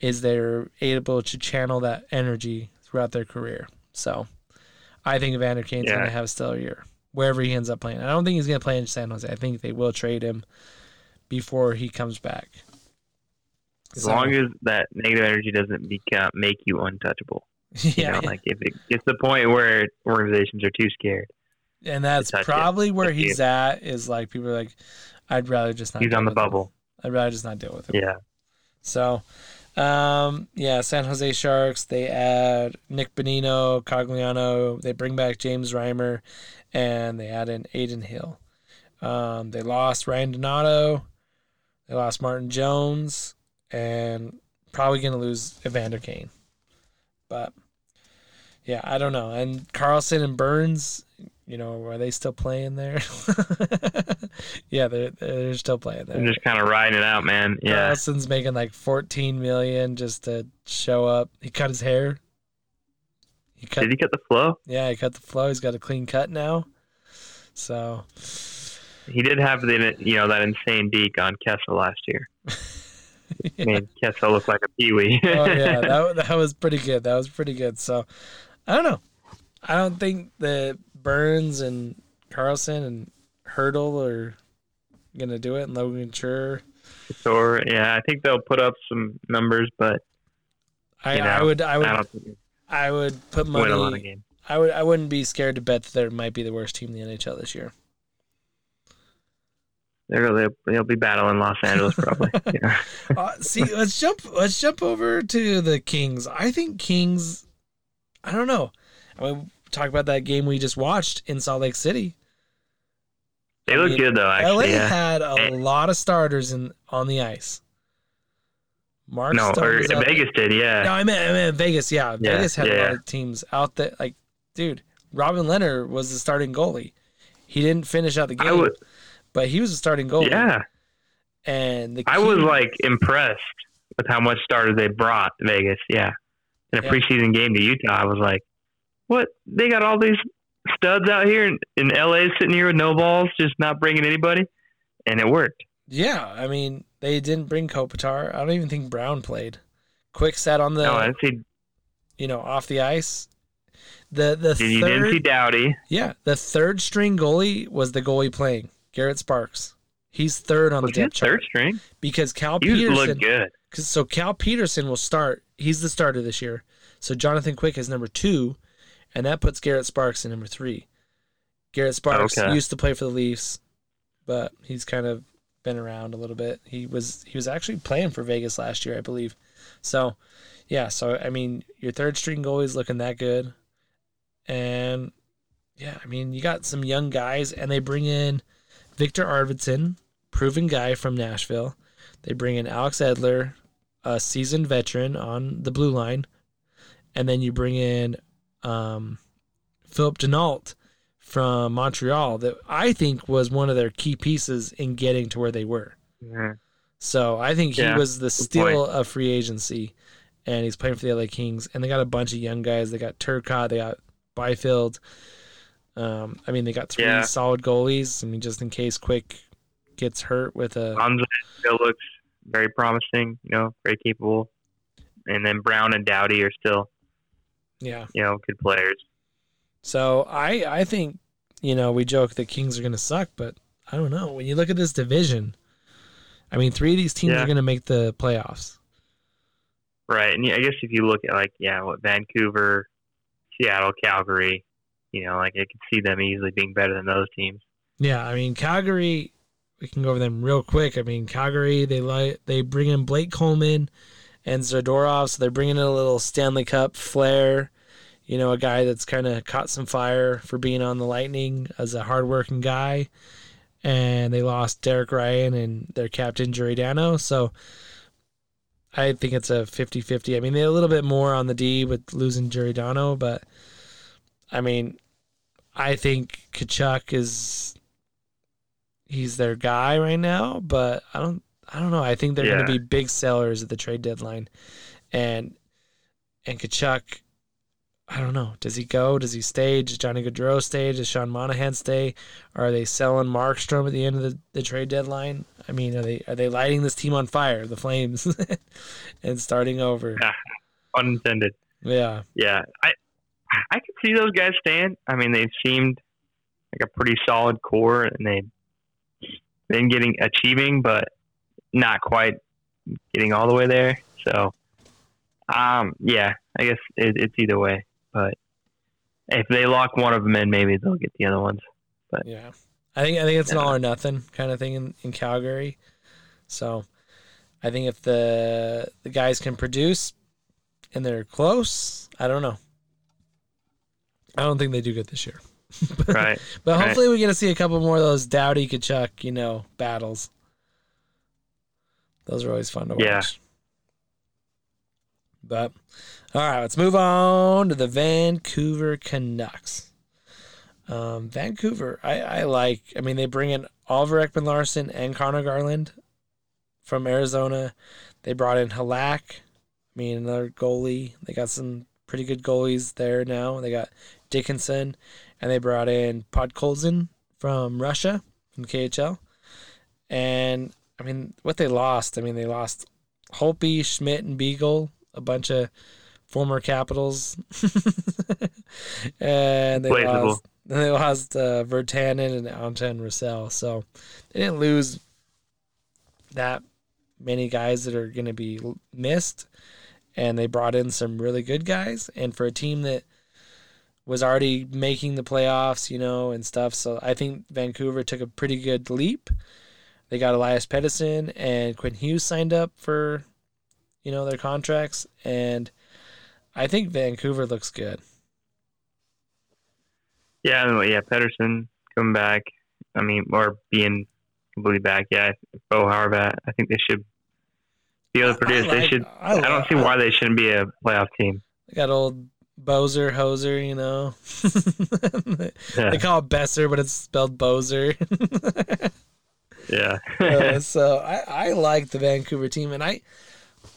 is they're able to channel that energy throughout their career so i think evander kane's Yeah. going to have a stellar year wherever he ends up playing i don't think he's going to play in san jose i think they will trade him before he comes back As So- long as that negative energy doesn't become make you untouchable. You yeah, know, like if it gets the point where organizations are too scared, And that's it. probably where Touch he's at is like people are like, I'd rather just not. he's deal on the bubble. I'd rather just not deal with him. Yeah. So, Um, yeah, San Jose Sharks. They add Nick Bonino, Cogliano. They bring back James Reimer, and they add in Adin Hill. Um, they lost Ryan Donato. They lost Martin Jones, and probably going to lose Evander Kane. But yeah, I don't know. And Karlsson and Burns, you know, are they still playing there? yeah, they're they're still playing there. I'm just kind of riding it out, man. Yeah. Karlsson's making like 14 million just to show up. He cut his hair. He cut, Did he cut the flow? Yeah, he cut the flow. He's got a clean cut now. So he did have the you know that insane deke on Kessel last year. yeah. Made Kessel look like a peewee. oh yeah, that that was pretty good. That was pretty good. So I don't know. I don't think that Burns and Karlsson and Hertl are gonna do it, and Logan Couture. Or yeah, I think they'll put up some numbers, but I, know, I would I would I, I would put money. On the game. I would I wouldn't be scared to bet that they might be the worst team in the NHL this year. They'll, they'll be battling Los Angeles probably. yeah. uh, see, let's jump. Let's jump over to the Kings. I think Kings. I don't know. I mean, talk about that game we just watched in Salt Lake City. They look good though. Actually, LA yeah. had a lot of starters in on the ice. Mark no, or Vegas did, yeah. No, I meant, I meant Vegas. Yeah, yeah Vegas had yeah. a lot of teams out there. Like, dude, Robin Leonard was the starting goalie. He didn't finish out the game. Would, but he was a starting goalie. Yeah. And I was like impressed with how much starters they brought to Vegas. Yeah. In a yeah. preseason game to Utah, I was like, what? They got all these studs out here in, in LA sitting here with no balls, just not bringing anybody. And it worked. Yeah. I mean, they didn't bring Kopitar. I don't even think Brown played. Quick sat on the, no, I see. you know, off the ice. The the you third, didn't see Doughty. Yeah, the third string goalie was the goalie playing. Garrett Sparks. He's third on Was the depth chart. Third string because Cal he Petersen looked good. So Cal Petersen will start. He's the starter this year. So Jonathan Quick is number two, and that puts Garrett Sparks in number three. Garrett Sparks okay. used to play for the Leafs, but he's kind of been around a little bit. He was he was actually playing for Vegas last year, I believe. So, yeah. So I mean, your third string goalie is looking that good, and yeah, I mean, you got some young guys, and they bring in Viktor Arvidsson, proven guy from Nashville. They bring in Alex Edler, a seasoned veteran on the blue line, and then you bring in um, Phillip Danault from Montreal that I think was one of their key pieces in getting to where they were. Mm-hmm. So I think he was the steal of free agency, and he's playing for the LA Kings. And they got a bunch of young guys. They got Turcotte, they got Byfield, um, I mean, they got three yeah. solid goalies. I mean, just in case Quick gets hurt with a. Andre still looks very promising. You know, very capable. And then Brown and Doughty are still, yeah, you know, good players. So I I think you know we joke the Kings are going to suck, but I don't know. When you look at this division, I mean, three of these teams yeah. are going to make the playoffs. Right, and I guess if you look at like yeah, what Vancouver, Seattle, Calgary, you know, like I could see them easily being better than those teams. Yeah, I mean Calgary. We can go over them real quick. I mean Calgary. They like they bring in Blake Coleman and Zadorov, so they're bringing in a little Stanley Cup flair. You know, a guy that's kind of caught some fire for being on the Lightning as a hardworking guy. And they lost Derek Ryan and their captain Giordano. So I think it's a 50 50. I mean, they're a little bit more on the D with losing Giordano, but I mean, I think Tkachuk is he's their guy right now, but I don't I don't know. I think they're yeah. going to be big sellers at the trade deadline, and and Tkachuk. I don't know. Does he go? Does he stay? Does Johnny Gaudreau stay? Does Sean Monahan stay? Are they selling Markstrom at the end of the, the trade deadline? I mean, are they are they lighting this team on fire, the Flames, and starting over? Unintended. Yeah. Yeah. I I could see those guys stand. I mean, they've seemed like a pretty solid core, and they've been getting achieving, but not quite getting all the way there. So, um, yeah, I guess it, it's either way. But if they lock one of them in, maybe they'll get the other ones. But yeah, I think I think it's an all or nothing kind of thing in, in Calgary. So, I think if the the guys can produce and they're close, I don't know. I don't think they do good this year. right. But right. hopefully we get to see a couple more of those Doughty Tkachuk, you know, battles. Those are always fun to watch. Yeah. But all right, let's move on to the Vancouver Canucks. Um, Vancouver, I, I like. I mean, they bring in Oliver Ekman-Larsson and Conor Garland from Arizona. They brought in Halak. I mean, another goalie. They got some pretty good goalies there now. They got Dickinson, and they brought in Podkolzin from Russia, from KHL. And I mean, what they lost, I mean, they lost Holtby, Schmidt, and Beagle, a bunch of former Capitals. and they Placeable. lost, they lost uh, Virtanen and Anton Roussel. So they didn't lose that many guys that are going to be missed. And they brought in some really good guys. And for a team that was already making the playoffs, you know, and stuff. So I think Vancouver took a pretty good leap. They got Elias Pettersson and Quinn Hughes signed up for, you know, their contracts. And I think Vancouver looks good. Yeah, yeah. Pettersson coming back. I mean, or being completely back. Yeah, Bo Horvat. I think they should be able to produce. they should. I I, don't see why they shouldn't be a playoff team. They got old Bozer Hoser, you know. Yeah, they call it Besser, but it's spelled Bozer. yeah. Uh, so I, I like the Vancouver team, and I,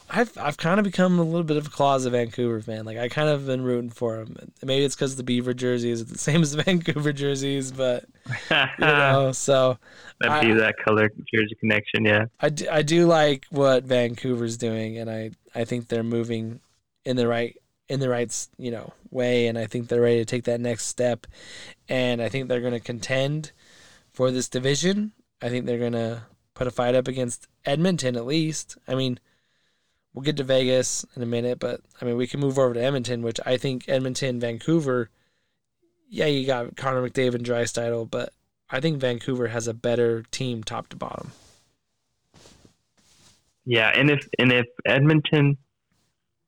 I've I've kind of become a little bit of a closet Vancouver fan. Like I kind of been rooting for them. Maybe it's because the Beaver jerseys are the same as the Vancouver jerseys, but you know. So That'd be that color jersey connection. Yeah. I do, I do like what Vancouver's doing, and I, I think they're moving in the right in the right you know way, and I think they're ready to take that next step, and I think they're going to contend for this division. I think they're going to put a fight up against Edmonton at least. I mean, we'll get to Vegas in a minute, but I mean we can move over to Edmonton, which I think Edmonton, Vancouver. Yeah, you got Connor McDavid and Draisaitl, but I think Vancouver has a better team top to bottom. Yeah, and if and if Edmonton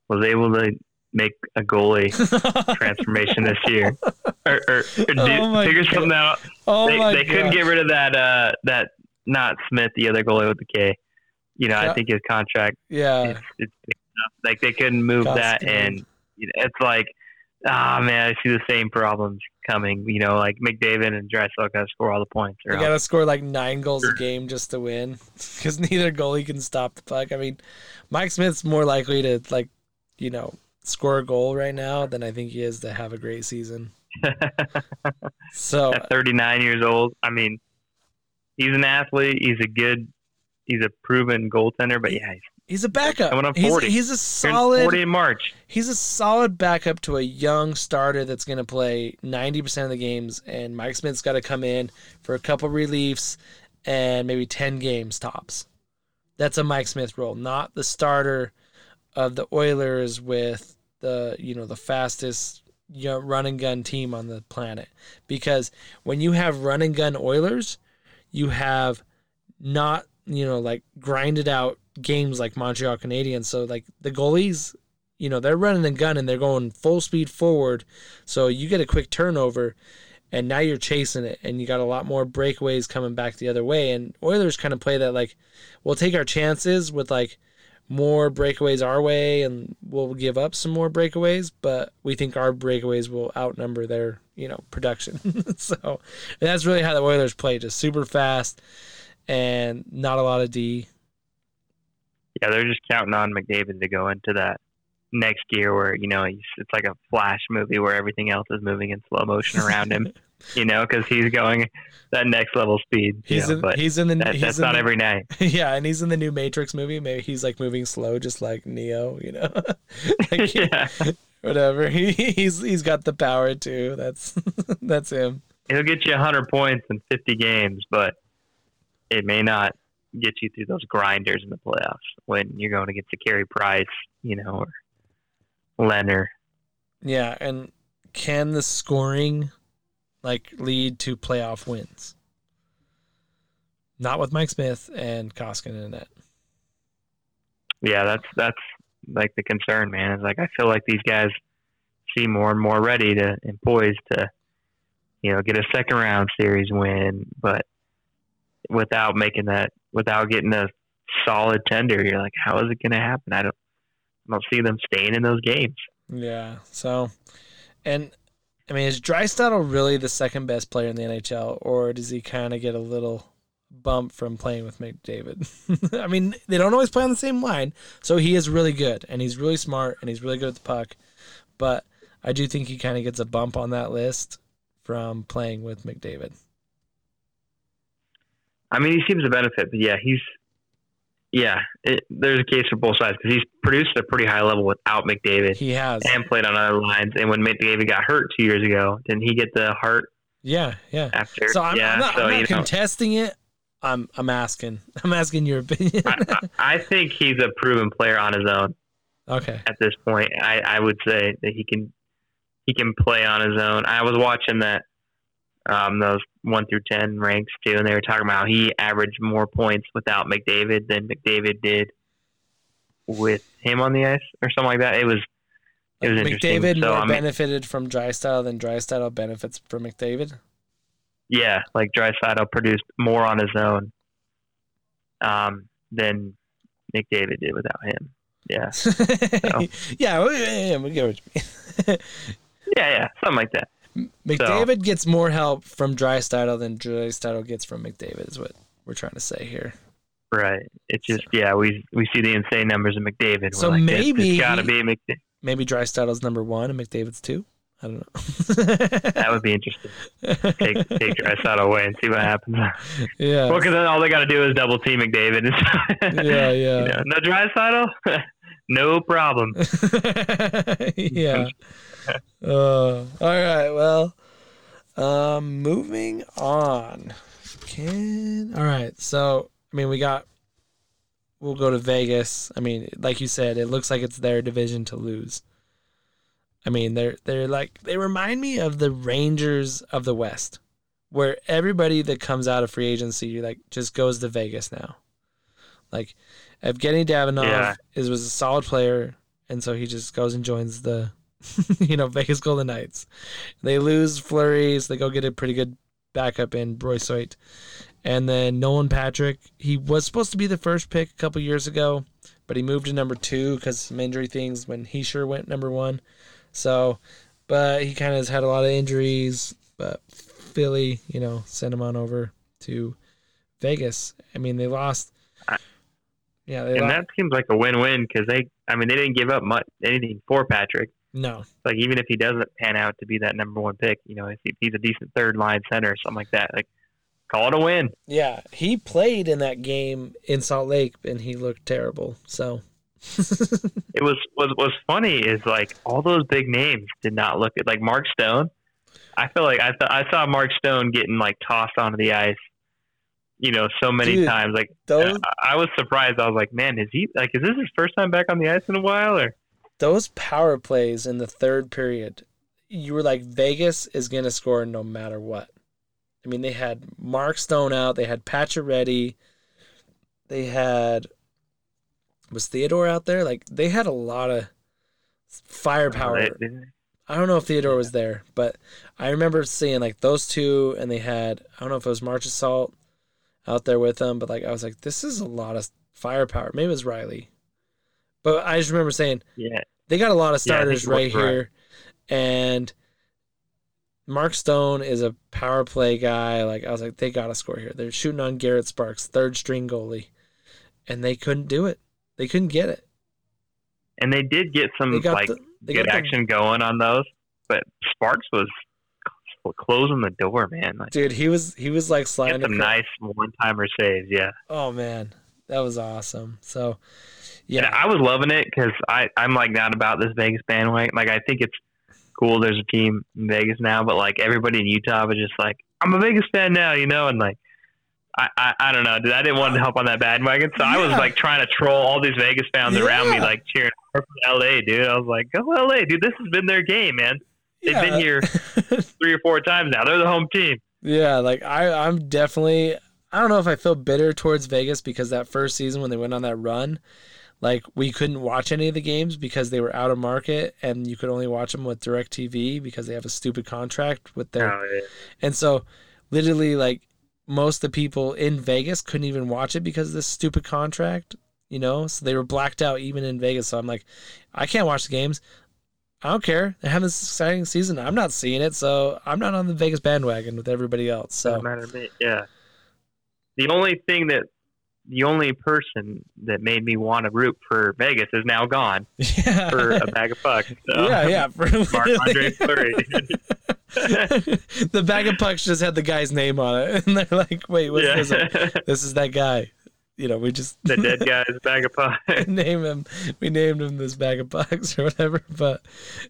was able to make a goalie transformation this year, or, or, or do, Oh my figure God. something out, Oh they, they couldn't get rid of that uh that not Smith, the other goalie with the K. You know, Yeah. I think his contract Yeah, it's, it's like they couldn't move that, and you know, it's like ah man, I see the same problems coming. You know, like McDavid and Draisaitl got to score all the points. Or they got to score like nine goals a game just to win, because neither goalie can stop the puck. I mean, Mike Smith's more likely to like, you know, score a goal right now than I think he is to have a great season. So At 39 years old, I mean, he's an athlete. He's a good, he's a proven goaltender. But yeah, he's he's a backup. Coming up He's, 40. he's a solid. 40 in March. He's a solid backup to a young starter that's going to play 90% of the games, and Mike Smith's got to come in for a couple reliefs and maybe 10 games tops. That's a Mike Smith role, not the starter of the Oilers with the you know the fastest you know, run and gun team on the planet. Because when you have run and gun Oilers, you have not you know like grinded out games like Montreal Canadiens. So like the goalies you know, they're running and gunning, they're going full speed forward. So you get a quick turnover and now you're chasing it and you got a lot more breakaways coming back the other way. And Oilers kind of play that like we'll take our chances with like more breakaways our way and we'll give up some more breakaways, but we think our breakaways will outnumber their, you know, production. so that's really how the Oilers play, just super fast and not a lot of D. Yeah, they're just counting on McDavid to go into that next year where you know it's like a flash movie where everything else is moving in slow motion around him. You know, because he's going that next level speed. you He's know, in but he's in the that, he's that's in not the, every night. yeah, and he's in the new Matrix movie. Maybe he's like moving slow, just like Neo, you know, like, yeah, whatever. He he's he's got the power too. That's that's him. he'll get you 100 points in 50 games, but it may not get you through those grinders in the playoffs when you're going against a Carey Price, you know, or Leonard. Yeah, and can the scoring like lead to playoff wins? Not with Mike Smith and Koskinen in it. yeah, that's that's like the concern, man. Is like I feel like these guys seem more and more ready to and poised to, you know, get a second round series win, but without making that, without getting a solid tender, you're like, how is it going to happen? I don't, I don't see them staying in those games. Yeah. So, and I mean, is Draisaitl really the second best player in the NHL, or does he kind of get a little bump from playing with McDavid? I mean, they don't always play on the same line, so he is really good, and he's really smart, and he's really good at the puck. But I do think he kind of gets a bump on that list from playing with McDavid. I mean, he seems to benefit, but yeah, he's yeah. It, there's a case for both sides because he's produced at a pretty high level without McDavid. He has and played on other lines. And when McDavid got hurt two years ago, didn't he get the heart? Yeah, yeah. After so I'm, yeah, I'm not, so, I'm not you know, contesting it. I'm I'm asking. I'm asking your opinion. I, I I think he's a proven player on his own okay. at this point. I, I would say that he can he can play on his own. I was watching that um, those one through ten ranks too, and they were talking about he averaged more points without McDavid than McDavid did with him on the ice, or something like that. It was it was interesting. McDavid so more I mean, benefited from Draisaitl than Draisaitl benefits from McDavid. yeah, like Draisaitl produced more on his own um, than McDavid did without him. Yeah, yeah, we, yeah, we get what you mean. yeah, yeah, something like that. McDavid gets more help from Draisaitl than Draisaitl gets from McDavid. Is what we're trying to say here. Right. It's just yeah, we we see the insane numbers of McDavid. So like, maybe it's got to be McDavid. Maybe Draisaitl's number one and McDavid's two. I don't know. That would be interesting. Take take Draisaitl away and see what happens. yeah. Well, because then all they got to do is double team McDavid. Yeah, yeah. You know, no Draisaitl, no problem. yeah. Uh, all right. Well, um, moving on. Can all right. So I mean, we got. We'll go to Vegas. I mean, like you said, it looks like it's their division to lose. I mean, they're they're like they remind me of the Rangers of the West, where everybody that comes out of free agency like just goes to Vegas now. Like Evgenii Dadonov Yeah. is was a solid player, and so he just goes and joins the, you know, Vegas Golden Knights. They lose Fleury, so they go get a pretty good backup in Brossoit. And then Nolan Patrick, he was supposed to be the first pick a couple years ago, but he moved to number two because some injury things when he sure went number one. So, but he kind of has had a lot of injuries. But Philly, you know, sent him on over to Vegas. I mean, they lost. Yeah, they and that seems like a win-win because they, I mean, they didn't give up much anything for Patrick. No, Like even if he doesn't pan out to be that number one pick, you know, if he's a decent third line center or something like that, like call it a win. yeah, he played in that game in Salt Lake, and he looked terrible. So, It was was was funny is like all those big names did not look at like Mark Stone. I feel like I th- I saw Mark Stone getting like tossed onto the ice, you know, so many Dude, times. Like those I, was surprised. I was like, man, is he like is this his first time back on the ice in a while or? those power plays in the third period, you were like Vegas is gonna score no matter what. I mean, they had Mark Stone out, they had Pacioretty, they had was Theodore out there. Like they had a lot of firepower. They- I don't know if Theodore was there, but I remember seeing like those two, and they had I don't know if it was Marchessault out there with them, but like I was like, this is a lot of firepower. Maybe it was Riley, but I just remember saying yeah, they got a lot of Yeah, starters was right here, and Mark Stone is a power play guy. Like I was like, they gotta score here. They're shooting on Garrett Sparks, third string goalie, and they couldn't do it. They couldn't get it. and they did get some got like the good got the- action going on those, but Sparks was closing the door, man. Like, dude. He was he was like sliding. some nice one-timer saves, yeah. Oh man, that was awesome. So, Yeah, yeah, I was loving it because I I'm like not about this Vegas bandwagon. Like I think it's cool. There's a team in Vegas now, but like everybody in Utah was just like, I'm a Vegas fan now, you know, and like. I, I, I don't know, dude. I didn't want to help on that bandwagon, so I was like trying to troll all these Vegas fans around me, like cheering for LA, dude. I was like, "Go LA, dude! This has been their game, man. They've yeah. been here three or four times now. They're the home team." yeah, like I, I'm definitely. I don't know if I feel bitter towards Vegas because that first season when they went on that run, like we couldn't watch any of the games because they were out of market and you could only watch them with DirecTV because they have a stupid contract with their Oh, yeah. and so literally like most of the people in Vegas couldn't even watch it because of this stupid contract, you know? So they were blacked out even in Vegas. So I'm like, I can't watch the games. I don't care. They're having this exciting season. I'm not seeing it, so I'm not on the Vegas bandwagon with everybody else. So matter to me. Yeah. The only thing that the only person that made me want to root for Vegas is now gone yeah, for a bag of pucks. So. yeah, yeah. For Mark Andre Fleury. the bag of pucks just had the guy's name on it, and they're like, "Wait, what's yeah. this? This is that guy." You know, we just the dead guy's bag of pucks. name him. We named him this bag of pucks or whatever. But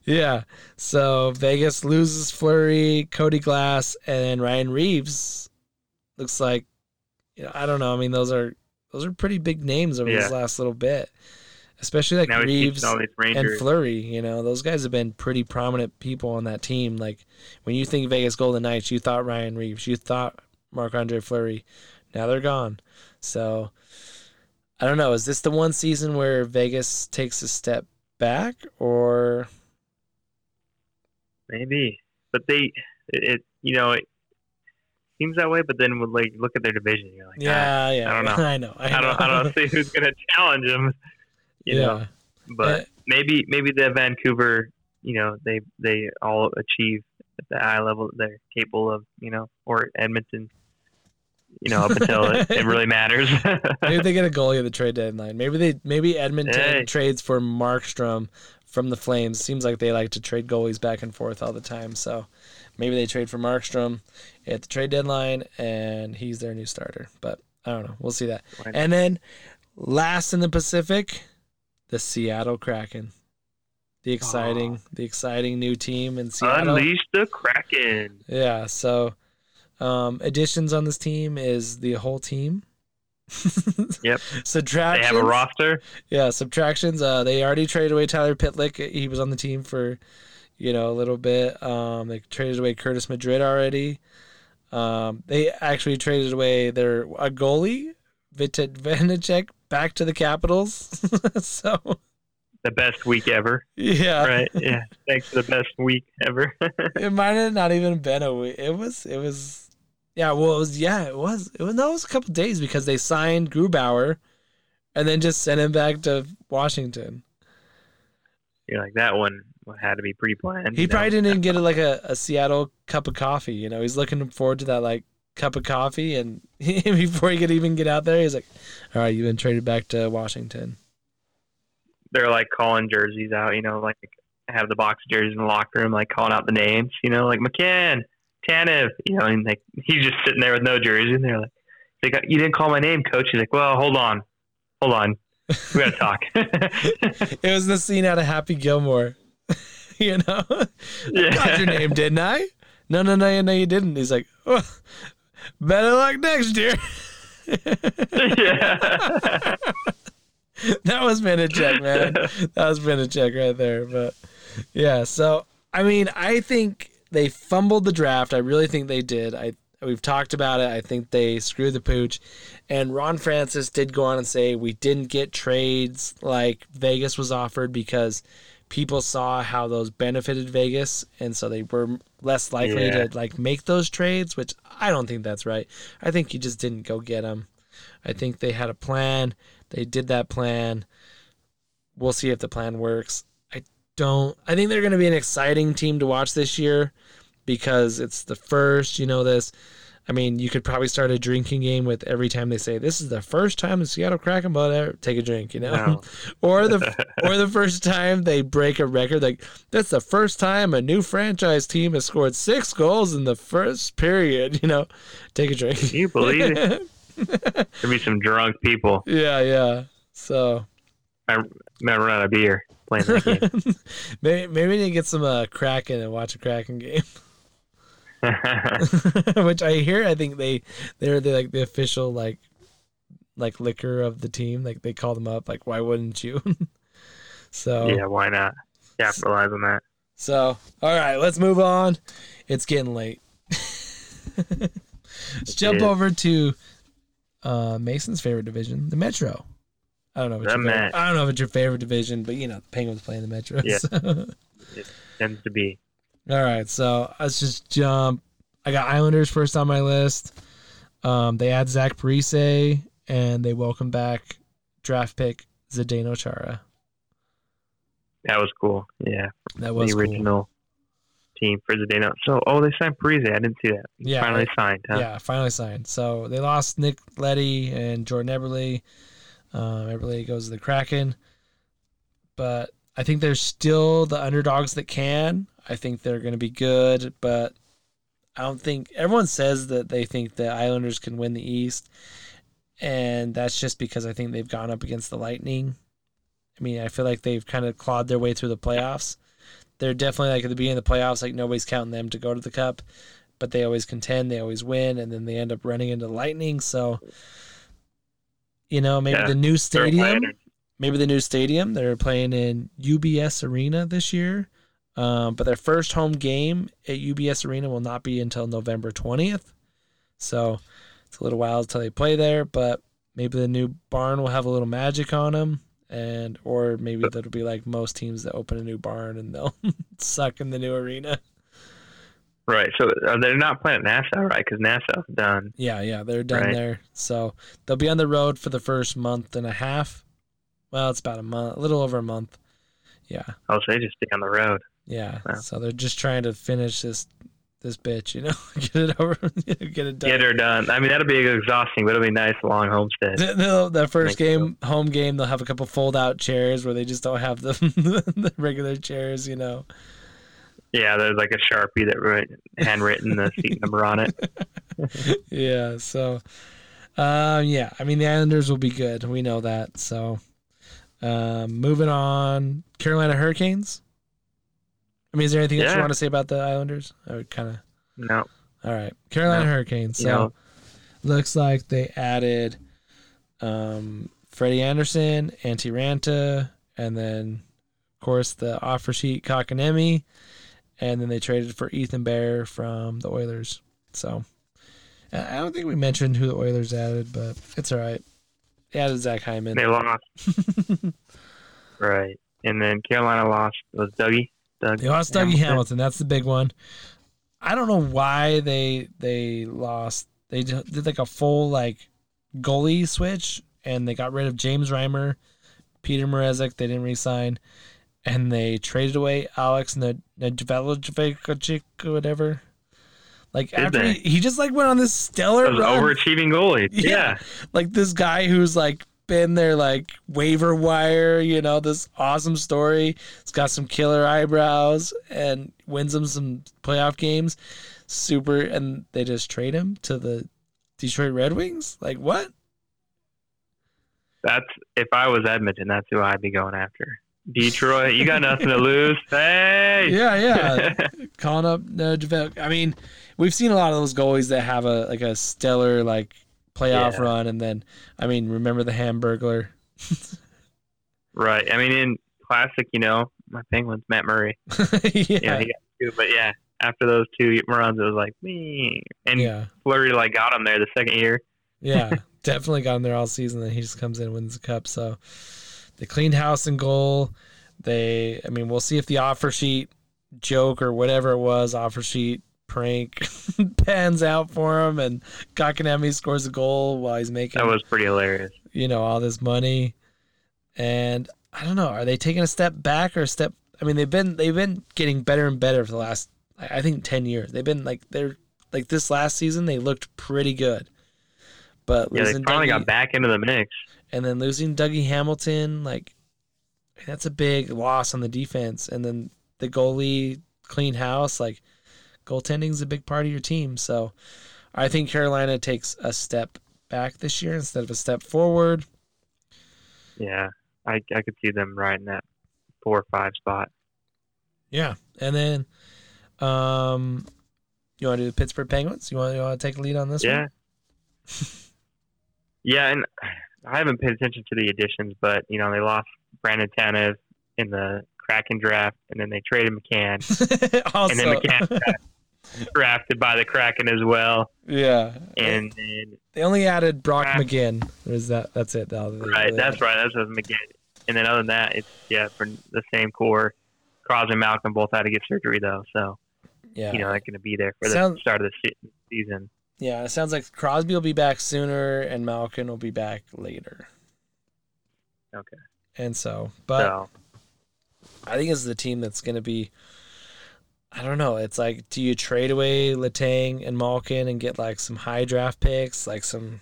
yeah, so Vegas loses Fleury, Cody Glass, and Ryan Reaves. Looks like, you know, I don't know. I mean, those are those are pretty big names over this last little bit, especially like now Reaves teaching all these and. Fleury. You know, those guys have been pretty prominent people on that team. Like when you think Vegas Golden Knights, you thought Ryan Reaves, you thought Marc Andre Fleury. Now they're gone. So I don't know. Is this the one season where Vegas takes a step back, or Maybe, but they it you know it seems that way. But then would like look at their division, you're like, ah, yeah, yeah, I don't know. I know. I, I don't I don't see who's gonna challenge them. You yeah. know, but Uh, maybe maybe the Vancouver, you know, they they all achieve at the high level that they're capable of, you know, or Edmonton, you know, up until it, it really matters. maybe they get a goalie at the trade deadline. Maybe they maybe Edmonton Hey. trades for Markstrom from the Flames. Seems like they like to trade goalies back and forth all the time. So maybe they trade for Markstrom at the trade deadline and he's their new starter. But I don't know. We'll see that. And then last in the Pacific, the Seattle Kraken. The exciting the exciting new team in Seattle. Unleash the Kraken. Yeah, so um, additions on this team is the whole team. Yep. Subtractions. They have a roster. Yeah, subtractions. Uh, they already traded away Tyler Pitlick. He was on the team for, you know, a little bit. Um, they traded away Kurtis MacDermid already. Um, they actually traded away their a goalie, Vitek Vanecek, back to the Capitals. so The best week ever. yeah, Right. Yeah. Thanks for the best week ever. it might have not even been a week. It was. It was. Yeah. Well, it was. Yeah. It was. It was. No, it was a couple days because they signed Grubauer, and then just sent him back to Washington. You're like that one had to be pretty planned. He you know? probably didn't even get like a, a Seattle cup of coffee. You know, he's looking forward to that like cup of coffee, and before he could even get out there, he's like, "All right, you've been traded back to Washington." they're like calling jerseys out, you know, like have the box jerseys in the locker room, like calling out the names, you know, like McCann, Tanev, you know, and like he's just sitting there with no jersey, and they're like, they got, you didn't call my name, coach. He's like, well, hold on, hold on, we gotta talk. It was the scene out of Happy Gilmore. you know, I got your name, didn't I? No, no, no, no, you didn't. He's like, oh, better luck next year. yeah. that was Vanecek, man. that was Vanecek right there. But yeah, so I mean, I think they fumbled the draft. I really think they did. I we've talked about it. I think they screwed the pooch. And Ron Francis did go on and say we didn't get trades like Vegas was offered because people saw how those benefited Vegas and so they were less likely Yeah. to like make those trades, which I don't think that's right. I think you just didn't go get them. I think they had a plan. They did that plan. We'll see if the plan works. I don't. I think they're going to be an exciting team to watch this year because it's the first. You know this. I mean, you could probably start a drinking game with every time they say this is the first time the Seattle Kraken will ever take a drink. You know, No. or the or the first time they break a record. Like that's the first time a new franchise team has scored six goals in the first period. You know, take a drink. Can you believe it? There'd be some drunk people. yeah, yeah. So I might run out of beer playing that game. maybe maybe we need to get some uh, Kraken and watch a Kraken game. Which I hear, I think they they're the, like the official like like liquor of the team. Like they call them up. Like why wouldn't you? so yeah, why not? Capitalize on that. so all right, let's move on. It's getting late. let's jump over to uh, Mason's favorite division, the Metro. I don't know. What The favorite, I don't know if it's your favorite division, but you know the Penguins play in the Metro. Yeah. so. Tends to be. All right, so let's just jump. I got Islanders first on my list. Um, they add Zach Parise and they welcome back draft pick Zdeno Chara. That was cool. Yeah, That was the cool. original team for Zdeno. So, oh, they signed Parise. I didn't see that. He Yeah, finally signed. Huh? Yeah, finally signed. So they lost Nick Leddy and Jordan Eberle. Um, Eberle goes to the Kraken, but I think they're still the underdogs that can. I think they're going to be good, but I don't think everyone says that they think the Islanders can win the East, and that's just because I think they've gone up against the Lightning. I mean, I feel like they've kind of clawed their way through the playoffs. They're definitely like at the beginning of the playoffs, like nobody's counting them to go to the cup but they always contend, they always win, and then they end up running into lightning. So, you know, maybe Yeah, the new stadium, maybe the new stadium. They're playing in UBS Arena this year, um, but their first home game at UBS Arena will not be until November twentieth. So it's a little while until they play there, but maybe the new barn will have a little magic on them. And or maybe that'll be like most teams that open a new barn and they'll suck in the new arena. Right. So uh, they're not playing at Nassau, right? Because Nassau's done. Yeah, yeah, they're done Right. there. So they'll be on the road for the first month and a half. Well, it's about a month, a little over a month. Yeah, Oh, so they just stay on the road. yeah. Wow. So they're just trying to finish this this bitch, you know, get it over, get it done. Get her done. I mean, that'll be exhausting, but it'll be nice long homestead. The, the first so. game, home game, they'll have a couple fold out chairs where they just don't have the the regular chairs, you know. Yeah, there's like a sharpie that wrote handwritten the seat number on it. yeah. So, um, yeah. I mean, the Islanders will be good. We know that. So, um, moving on, Carolina Hurricanes. I mean, is there anything that you want to say about the Islanders? I would kind of. No, All right, Carolina No. Hurricanes. So, know, looks like they added, um, Freddie Andersen, Antti Raanta, and then, of course, the offer sheet Kotkaniemi, and then they traded for Ethan Bear from the Oilers. So, I don't think we mentioned who the Oilers added, but it's all right. They added Zach Hyman. they lost. right, and then Carolina lost. It Was Dougie? Doug They lost Dougie Hamilton? Hamilton. That's the big one. I don't know why they they lost. They did like a full like goalie switch, and they got rid of James Reimer, Peter Mrazek. They didn't re-sign, and they traded away Alex Nedved or whatever. Like Did after they? he, just like went on this stellar run overachieving goalie. Yeah. Yeah. like this guy who's like been there like waiver wire, you know, this awesome story. It's got some killer eyebrows and wins them some playoff games. Super and they just trade him to the Detroit Red Wings? Like what? That's if I was Edmonton, that's who I'd be going after. Detroit, you got nothing to lose. Hey. Yeah, yeah. Calling up uh, Javale. I mean, we've seen a lot of those goalies that have a like a stellar like playoff Yeah. run and then I mean, remember the Hamburglar? right. I mean, in classic, you know, my Penguins, Matt Murray. yeah. Yeah, he got two, but yeah, after those two runs, it was like me. And yeah. Fleury like got him there the second year. Yeah, definitely got him there all season. Then he just comes in and wins the cup. So they cleaned house and goal. They, I mean, we'll see if the offer sheet joke or whatever it was, offer sheet prank pans out for him, and Kotkaniemi scores a goal while he's making, That was pretty hilarious. you know, all this money. And I don't know, are they taking a step back or a step? I mean, they've been they've been getting better and better for the last, I think, ten years. They've been like they're like this last season they looked pretty good. But Yeah, they finally Dougie- got back into the mix. And then losing Dougie Hamilton, like that's a big loss on the defense. And then the goalie clean house, like goaltending is a big part of your team. So I think Carolina takes a step back this year instead of a step forward. Yeah, I I could see them right in that four or five spot. Yeah, and then um, you want to do the Pittsburgh Penguins? You want you want to take a lead on this Yeah. one? yeah, and I haven't paid attention to the additions, but you know they lost Brandon Tanev in the Kraken draft, and then they traded McCann, also, and then McCann drafted by the Kraken as well. Yeah. And, and They only added Brock. McGinn. Is that that's it? That- they- right, they- that's right. That's what McGinn. And then other than that, it's yeah for the same core. Crosby and Malkin both had to get surgery though, so Yeah. you know they're going to be there for the start of the season. Yeah, it sounds like Crosby will be back sooner and Malkin will be back later. Okay. And so, but so I think this is the team that's going to be. I don't know. It's like, do you trade away Letang and Malkin and get like some high draft picks, like some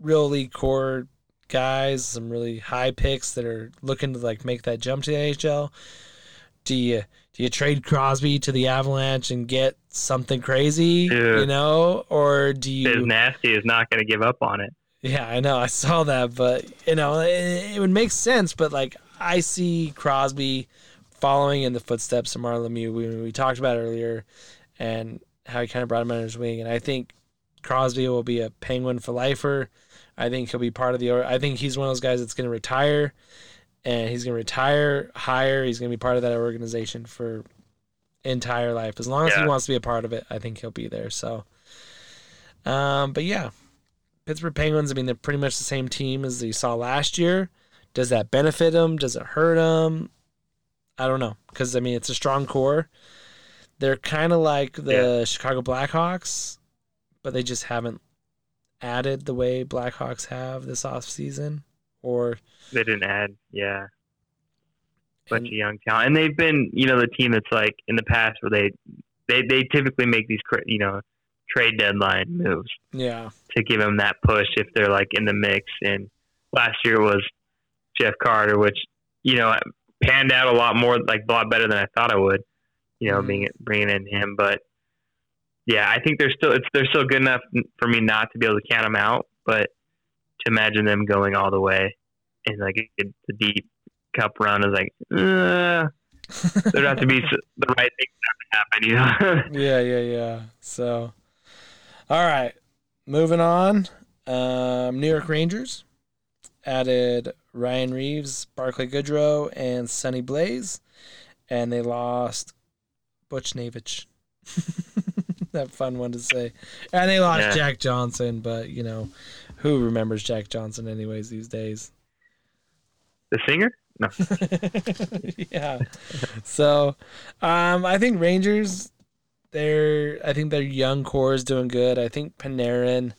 really core guys, some really high picks that are looking to like make that jump to the NHL? Do you do you trade Crosby to the Avalanche and get something crazy, Yeah. you know, or do you? Nasty is not going to give up on it. Yeah, I know. I saw that, but you know, it, it would make sense. But like, I see Crosby following in the footsteps of Mario Lemieux. We, we talked about earlier, and how he kind of brought him under his wing. And I think Crosby will be a Penguin for lifer. I think he'll be part of the. I think he's one of those guys that's going to retire, and he's going to retire higher. He's going to be part of that organization for entire life. As long as he wants to be a part of it, I think he'll be there. So, um, but yeah, Pittsburgh Penguins, I mean, they're pretty much the same team as you saw last year. Does that benefit them? Does it hurt them? I don't know. Because, I mean, it's a strong core. They're kind of like the Chicago Blackhawks, but they just haven't added the way Blackhawks have this offseason. Or, They didn't add, yeah, bunch and- of young talent, and they've been, you know, the team that's like in the past where they they they typically make these, you know, trade deadline moves yeah, to give them that push if they're like in the mix. And last year was Jeff Carter, which you know panned out a lot more, like a lot better than I thought I would. You know, Mhm. being bringing in him, but yeah, I think they're still it's they're still good enough for me not to be able to count them out, but to imagine them going all the way and like a, the deep cup run is like, uh, there'd have to be the right things to happen, you know. yeah, yeah, yeah. So, all right, moving on. Um, New York Rangers added Ryan Reaves, Barclay Goodrow, and Sammy Blais, and they lost Buchnevich. that fun one to say. And they lost Yeah. Jack Johnson, but you know, who remembers Jack Johnson anyways these days? the singer? No. yeah. So, um, I think Rangers, they're, I think their young core is doing good. I think Panarin,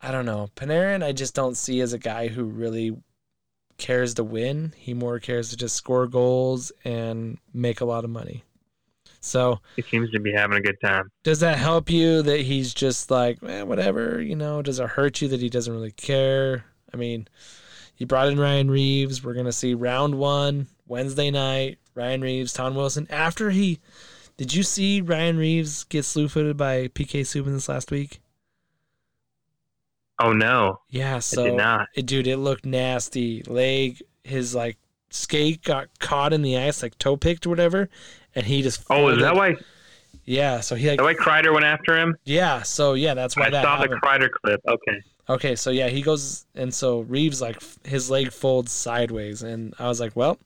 I don't know. Panarin, I just don't see as a guy who really cares to win. He more cares to just score goals and make a lot of money. So, He seems to be having a good time. does that help you that he's just like, eh, whatever, you know? Does it hurt you that he doesn't really care? I mean, you brought in Ryan Reaves. We're gonna see round one Wednesday night. Ryan Reaves, Tom Wilson. After he, did you see Ryan Reaves get slew footed by PK Subban this last week? Oh no, Yeah, so did not. it, dude, it looked nasty. Leg, his like skate got caught in the ice, like toe picked or whatever, and he just. Oh, is that why? Yeah, so he like that why Kreider went after him? yeah, so yeah, that's why I that saw happened. the Kreider clip. Okay. Okay, so yeah, he goes and so Reaves like his leg folds sideways, and I was like, well,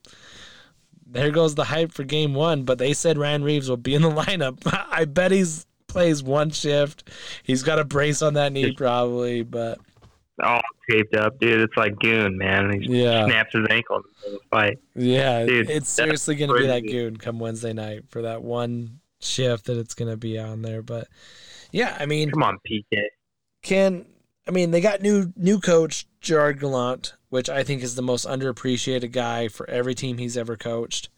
there goes the hype for game one. But they said Ryan Reaves will be in the lineup. I bet he's plays one shift. He's got a brace on that knee probably, but All taped up, dude. It's like goon, man. He yeah, snaps his ankle in the middle of the fight. yeah, Dude, it's seriously gonna be that goon come Wednesday night for that one shift that it's gonna be on there. But yeah, I mean, Come on, PK. can I mean they got new new coach Gerard Gallant, which I think is the most underappreciated guy for every team he's ever coached,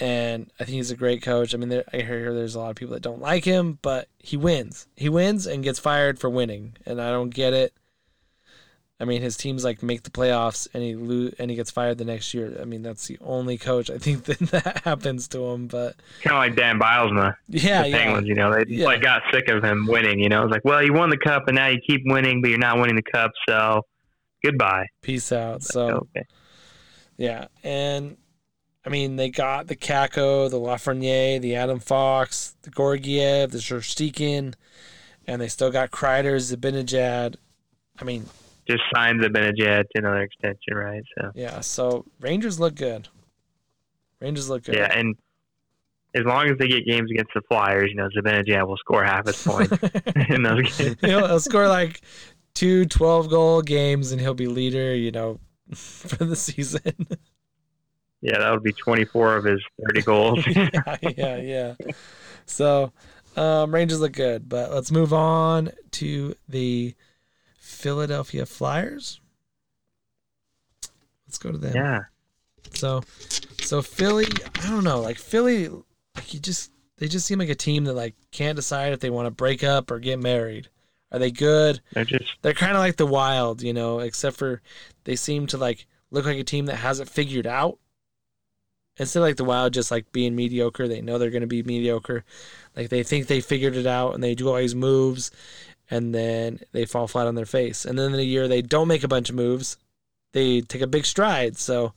and I think he's a great coach. I mean, there, I hear there's a lot of people that don't like him, but he wins. He wins and gets fired for winning, and I don't get it. I mean, his teams like make the playoffs, and he lo- and he gets fired the next year. I mean, that's the only coach I think that that happens to him. But Kind of like Dan Bylsma, yeah, the yeah, Penguins. You know, they Yeah. like got sick of him winning. You know, it's like, well, you won the cup, and now you keep winning, but you're not winning the cup, so goodbye. peace out. So. okay. Yeah, and I mean they got the Kakko, the Lafreniere, the Adam Fox, the Georgiev, the Shesterkin, and they still got Kreider, Zibanejad. I mean, Just signed the Benajad to another extension, right? So yeah. So Rangers look good. Rangers look good. yeah, and as long as they get games against the Flyers, you know, Zibanejad will score half his points in those games. he'll, he'll score like two 12 goal games and he'll be leader, you know, for the season. Yeah, that would be 24 of his 30 goals. yeah, yeah, yeah. So, um, Rangers look good, but let's move on to the Philadelphia Flyers. Let's go to them. yeah. So, so Philly, I don't know, like Philly, like you just they just seem like a team that like can't decide if they want to break up or get married. Are they good? They're just They're kind of like the Wild, you know, except for they seem to like look like a team that has it figured out. Instead of like the Wild just like being mediocre, they know they're going to be mediocre. Like they think they figured it out and they do all these moves and then they fall flat on their face. And then in a year they don't make a bunch of moves. They take a big stride. So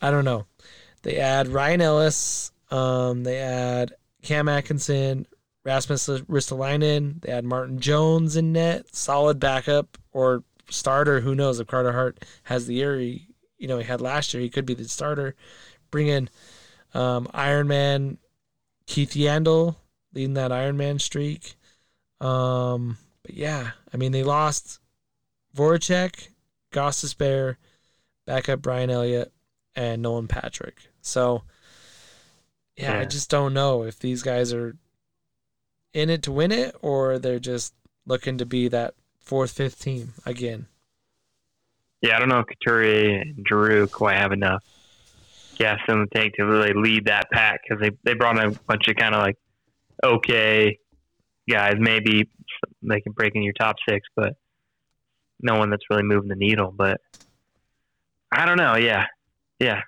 I don't know. They add Ryan Ellis. Um, they add Cam Atkinson, Rasmus Ristolainen. They add Martin Jones in net, solid backup or starter. Who knows if Carter Hart has the year he, you know, he had last year. He could be the starter. Bring in um, Iron Man Keith Yandle leading that Iron Man streak. Um, but yeah, I mean they lost Voracek, Ghost Bear, backup Brian Elliott, and Nolan Patrick. So yeah, I just don't know if these guys are in it to win it or they're just looking to be that fourth, fifth team again. yeah. I don't know if Couturier and Drew quite have enough gas in the tank to really lead that pack because they they brought in a bunch of kind of like okay guys. Maybe they can break in your top six, but no one that's really moving the needle. But I don't know. Yeah, yeah.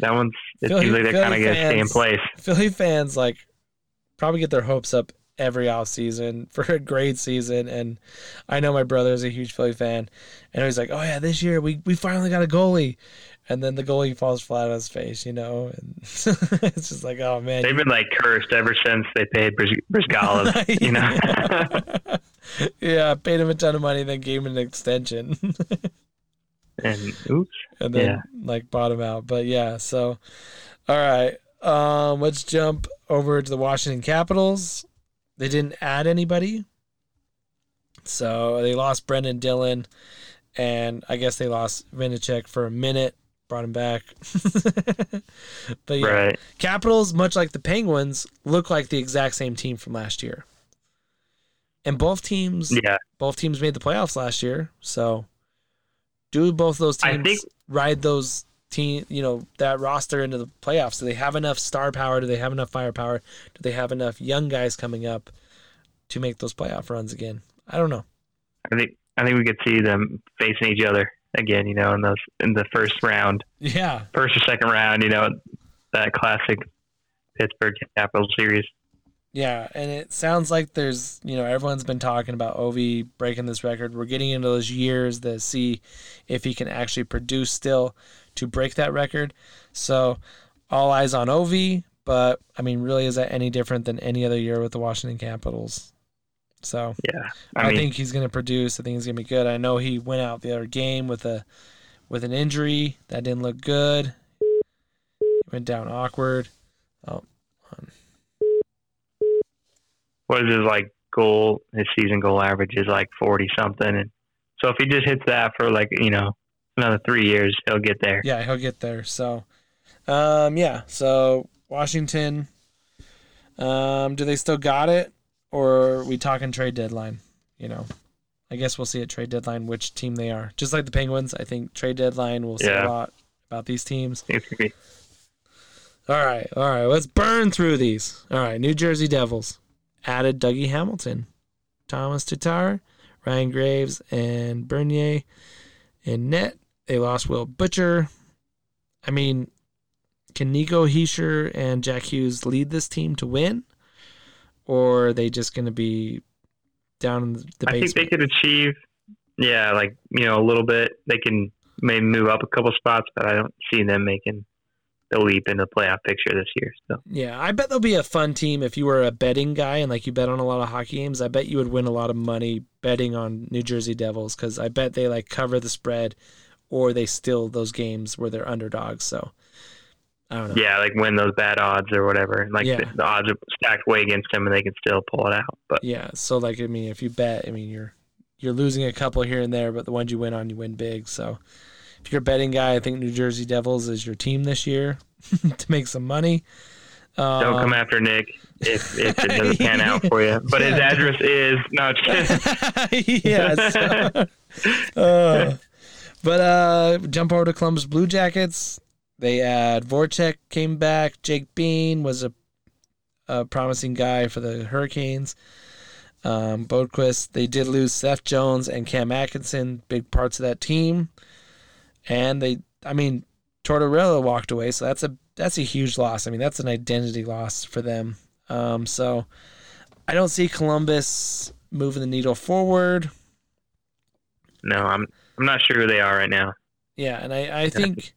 That one's it Philly- like they're kind of Philly gonna stay in place. Philly fans like probably get their hopes up every off season for a great season and I know my brother is a huge Philly fan and he's like, Oh yeah, this year we, we finally got a goalie and then the goalie falls flat on his face, you know, and it's just like, oh man. They've been like cursed ever since they paid Bris-. You know, yeah, paid him a ton of money, then gave him an extension. and oops. and then Yeah. like bottom out. But yeah, so all right. Um let's jump over to the Washington Capitals. They didn't add anybody. So they lost Brenden Dillon and I guess they lost Vanecek for a minute, brought him back. but yeah, Right. Capitals, much like the Penguins, look like the exact same team from last year. And both teams Yeah. both teams made the playoffs last year. So do both those teams think- ride those team, you know, that roster into the playoffs? Do they have enough star power? Do they have enough firepower? Do they have enough young guys coming up to make those playoff runs again? I don't know. I think I think we could see them facing each other again. You know, in those in the first round, Yeah. first or second round. You know, that classic Pittsburgh Capital series. Yeah, and it sounds like there's, you know, everyone's been talking about Ovi breaking this record. We're getting into those years to see if he can actually produce still to break that record. So, all eyes on Ovi, but I mean, really, is that any different than any other year with the Washington Capitals? So, Yeah, I, I, mean, think he's going to produce. I think he's going to be good. I know he went out the other game with a with an injury that didn't look good. Went down awkward. Oh, what is his like goal? His season goal average is like forty something, and so if he just hits that for like you know another three years, he'll get there. Yeah, he'll get there. So, um, yeah. So Washington, um, do they still got it, or are we talking trade deadline? You know, I guess we'll see at trade deadline which team they are. Just like the Penguins, I think trade deadline will say a lot about these teams. It's gonna be All right, all right. Let's burn through these. All right, New Jersey Devils added Dougie Hamilton, Thomas Tatar, Ryan Graves, and Bernier in net. They lost Will Butcher. I mean, can Nico Hischier and Jack Hughes lead this team to win, or are they just going to be down in the I think they basement? could achieve, yeah, like you know a little bit. They can maybe move up a couple spots, but I don't see them making the leap into the playoff picture this year. So Yeah, I bet they'll be a fun team if you were a betting guy and like you bet on a lot of hockey games. I bet you would win a lot of money betting on New Jersey Devils because I bet they like cover the spread or they steal those games where they're underdogs. So I don't know. Yeah, like win those bad odds or whatever. Like Yeah. the, the odds are stacked way against them, and they can still pull it out. But Yeah. So like I mean, if you bet, I mean you're you're losing a couple here and there, but the ones you win on, you win big. So if you're a betting guy, I think New Jersey Devils is your team this year to make some money. Um, don't come after Nick if, if it doesn't pan out for you. But his address is no. Just kidding. yes. uh, but uh, jump over to Columbus Blue Jackets. They add Voracek came back. Jake Bean was a, a promising guy for the Hurricanes. Um, Bodequist. They did lose Seth Jones and Cam Atkinson, big parts of that team. And they, I mean, Tortorella walked away, so that's a that's a huge loss. I mean, that's an identity loss for them. Um, so I don't see Columbus moving the needle forward. no, I'm I'm not sure who they are right now. Yeah, and I, I think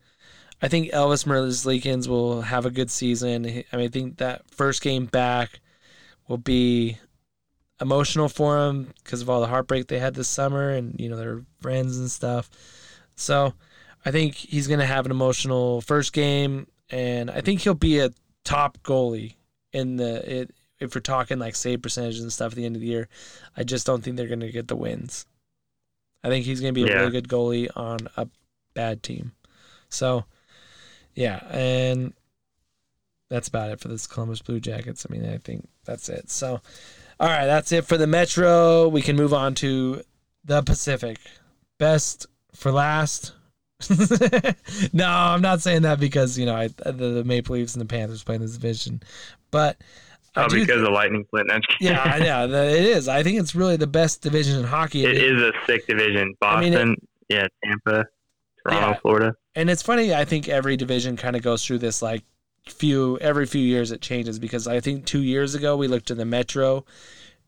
I think Elvis Merzlikins will have a good season. I mean, I think that first game back will be emotional for him because of all the heartbreak they had this summer and you know their friends and stuff. So I think he's gonna have an emotional first game, and I think he'll be a top goalie in the it, if we're talking like save percentages and stuff at the end of the year. I just don't think they're gonna get the wins. I think he's gonna be a Yeah. really good goalie on a bad team. So, yeah, and that's about it for this Columbus Blue Jackets. I mean, I think that's it. So, all right, that's it for the Metro. We can move on to the Pacific. Best for last. no, I'm not saying that because you know I, the, the Maple Leafs and the Panthers play in this division, but Oh, because of Lightning Flint. No, I'm just kidding. yeah, I know it is. I think it's really the best division in hockey. it is a sick division. I mean, Boston, yeah, Tampa, Toronto, Yeah. Florida. And it's funny i think every division kind of goes through this like few every few years it changes because i think two years ago we looked at the metro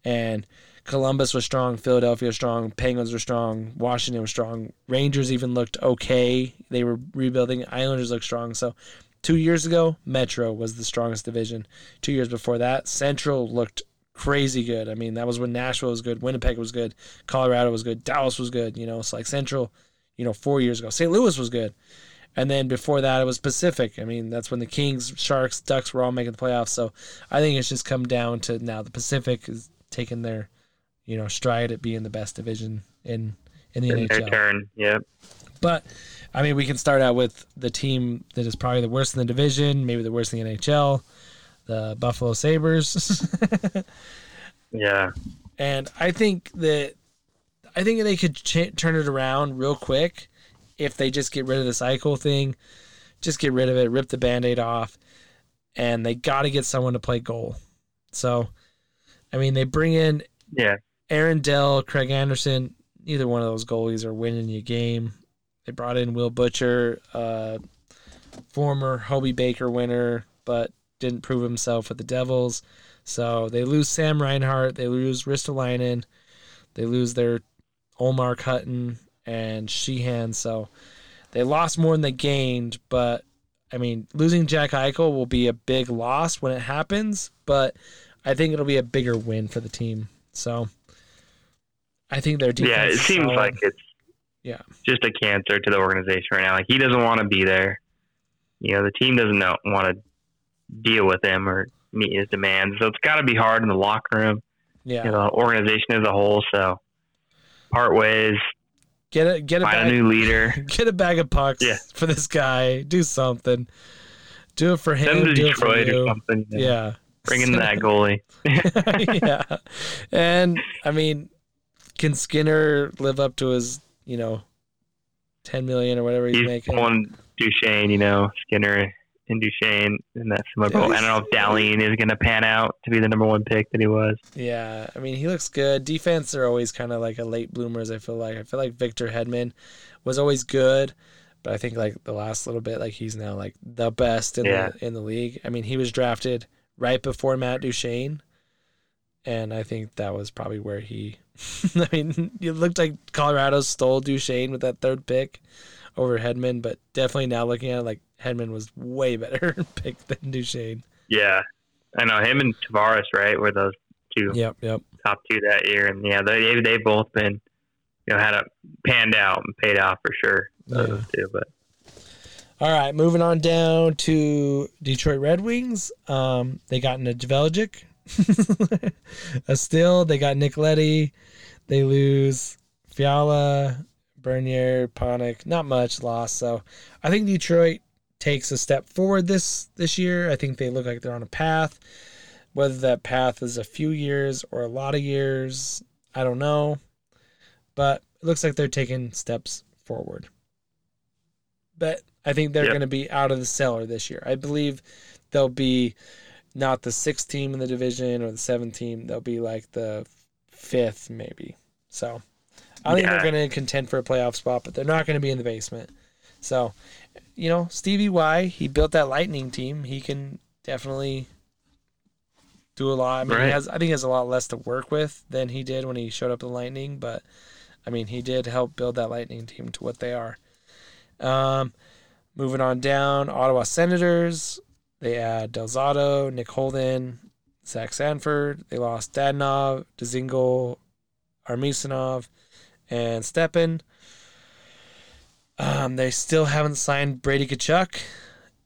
and columbus was strong philadelphia was strong penguins were strong washington was strong rangers even looked okay. They were rebuilding islanders looked strong. So two years ago metro was the strongest division. Two years before that central looked crazy good. I mean that was when nashville was good winnipeg was good colorado was good dallas was good you know it's like central you know, four years ago. St. Louis was good. And then before that, it was Pacific. I mean, that's when the Kings, Sharks, Ducks were all making the playoffs. So I think it's just come down to now the Pacific is taking their, you know, stride at being the best division in in the In NHL. turn. Yep. But I mean, we can start out with the team that is probably the worst in the division, maybe the worst in the NHL, the Buffalo Sabres. Yeah. And I think that I think they could ch- turn it around real quick if they just get rid of the cycle thing, just get rid of it, rip the band-aid off, and they got to get someone to play goal. So, I mean, they bring in Yeah. Aaron Dell, Craig Anderson. Neither one of those goalies are winning you game. They brought in Will Butcher, uh, former Hobey Baker winner, but didn't prove himself with the Devils. So they lose Sam Reinhart, they lose Ristolainen, they lose their Omar Hutton and Sheehan. So they lost more than they gained, but I mean, losing Jack Eichel will be a big loss when it happens, but I think it'll be a bigger win for the team. So I think their defense. Yeah. It seems solid. like it's Yeah. just a cancer to the organization right now. Like he doesn't want to be there. You know, the team doesn't know, want to deal with him or meet his demands. So it's got to be hard in the locker room. yeah. You know, the organization as a whole. So part ways, Get a get a find a new leader. get a bag of pucks Yeah. for this guy. Do something. Do it for him. Send him to do it for Detroit or something. you know. Yeah. Bring in that goalie. yeah. And I mean, can Skinner live up to his, you know, ten million or whatever he's, He's making? pulling Duchene, you know, Skinner and Duchene in that similar role. I don't know if Dahlin is going to pan out to be the number one pick that he was. Yeah, I mean he looks good. Defense are always kind of like a late bloomers. I feel like I feel like Victor Hedman was always good, but I think like the last little bit, like he's now like the best in Yeah. the in the league. I mean he was drafted right before Matt Duchene, and I think that was probably where he. I mean, it looked like Colorado stole Duchene with that third pick over Hedman, but definitely now looking at it, like Hedman was way better pick than Duchene. Yeah. I know him and Tavares, right, were those two Yep, yep. top two that year. And yeah, they, they've both been, you know, had a panned out and paid off for sure. Those Yeah. two. But All right, moving on down to Detroit Red Wings. Um, they got Nedeljkovic. a still, they got Nick Leddy. They lose Fiala, Bernier, Panik. Not much loss. So I think Detroit takes a step forward this this year. I think they look like they're on a path. Whether that path is a few years or a lot of years, I don't know. But it looks like they're taking steps forward. But I think they're Yep. going to be out of the cellar this year. I believe they'll be not the sixth team in the division or the seventh team. They'll be like the fifth, maybe. So I think Yeah. they're going to contend for a playoff spot, but they're not going to be in the basement. So, you know, Stevie Y, he built that Lightning team. He can definitely do a lot. I mean, he has, I think he has a lot less to work with than he did when he showed up the Lightning, but I mean, he did help build that Lightning team to what they are. Um, moving on down, Ottawa Senators. They add Del Zotto, Nick Holden, Zach Sanford. They lost Dadonov, Dzingel, Armisanov, and Stepan. Um, they still haven't signed Brady Tkachuk.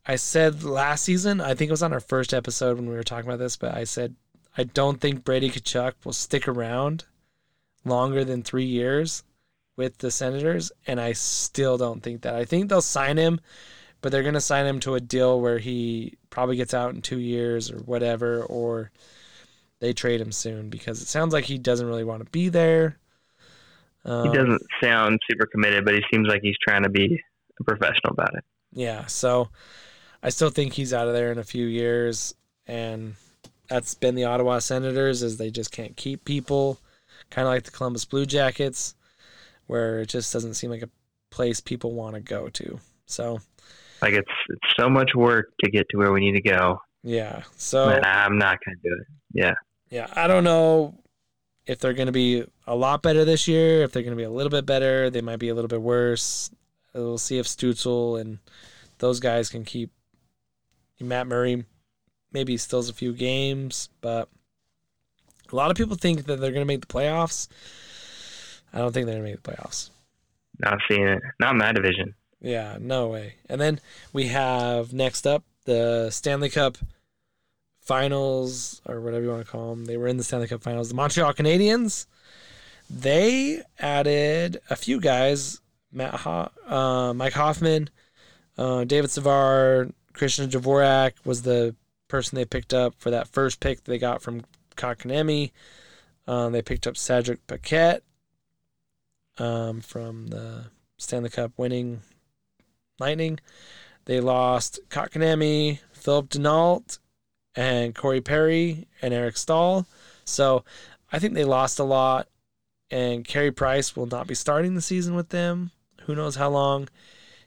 I said last season, I think it was on our first episode when we were talking about this, but I said I don't think Brady Tkachuk will stick around longer than three years with the Senators, and I still don't think that. I think they'll sign him, but they're going to sign him to a deal where he probably gets out in two years or whatever, or they trade him soon because it sounds like he doesn't really want to be there. Um, He doesn't sound super committed, but he seems like he's trying to be a professional about it. Yeah, so I still think he's out of there in a few years, and that's been the Ottawa Senators is they just can't keep people, kind of like the Columbus Blue Jackets, where it just doesn't seem like a place people want to go to. So Like it's it's so much work to get to where we need to go. yeah, so I'm not to do it. Yeah, yeah, I don't know if they're going to be a lot better this year. If they're going to be a little bit better, they might be a little bit worse. We'll see if Stutzle and those guys can keep Matt Murray. Maybe steals a few games, but a lot of people think that they're going to make the playoffs. I don't think they're going to make the playoffs. not seeing it. Not in that division. Yeah, no way. And then we have next up the Stanley Cup Finals or whatever you want to call them. They were in the Stanley Cup Finals. The Montreal Canadiens. They added a few guys: Matt, Ho- uh, Mike Hoffman, uh, David Savard, Christian Dvorak was the person they picked up for that first pick they got from Kotkaniemi. Um, they picked up Cedric Paquette um, from the Stanley Cup winning Lightning. They lost Kotkaniemi, Philip Danault, and Corey Perry and Eric Staal. So I think they lost a lot. And Carey Price will not be starting the season with them. Who knows how long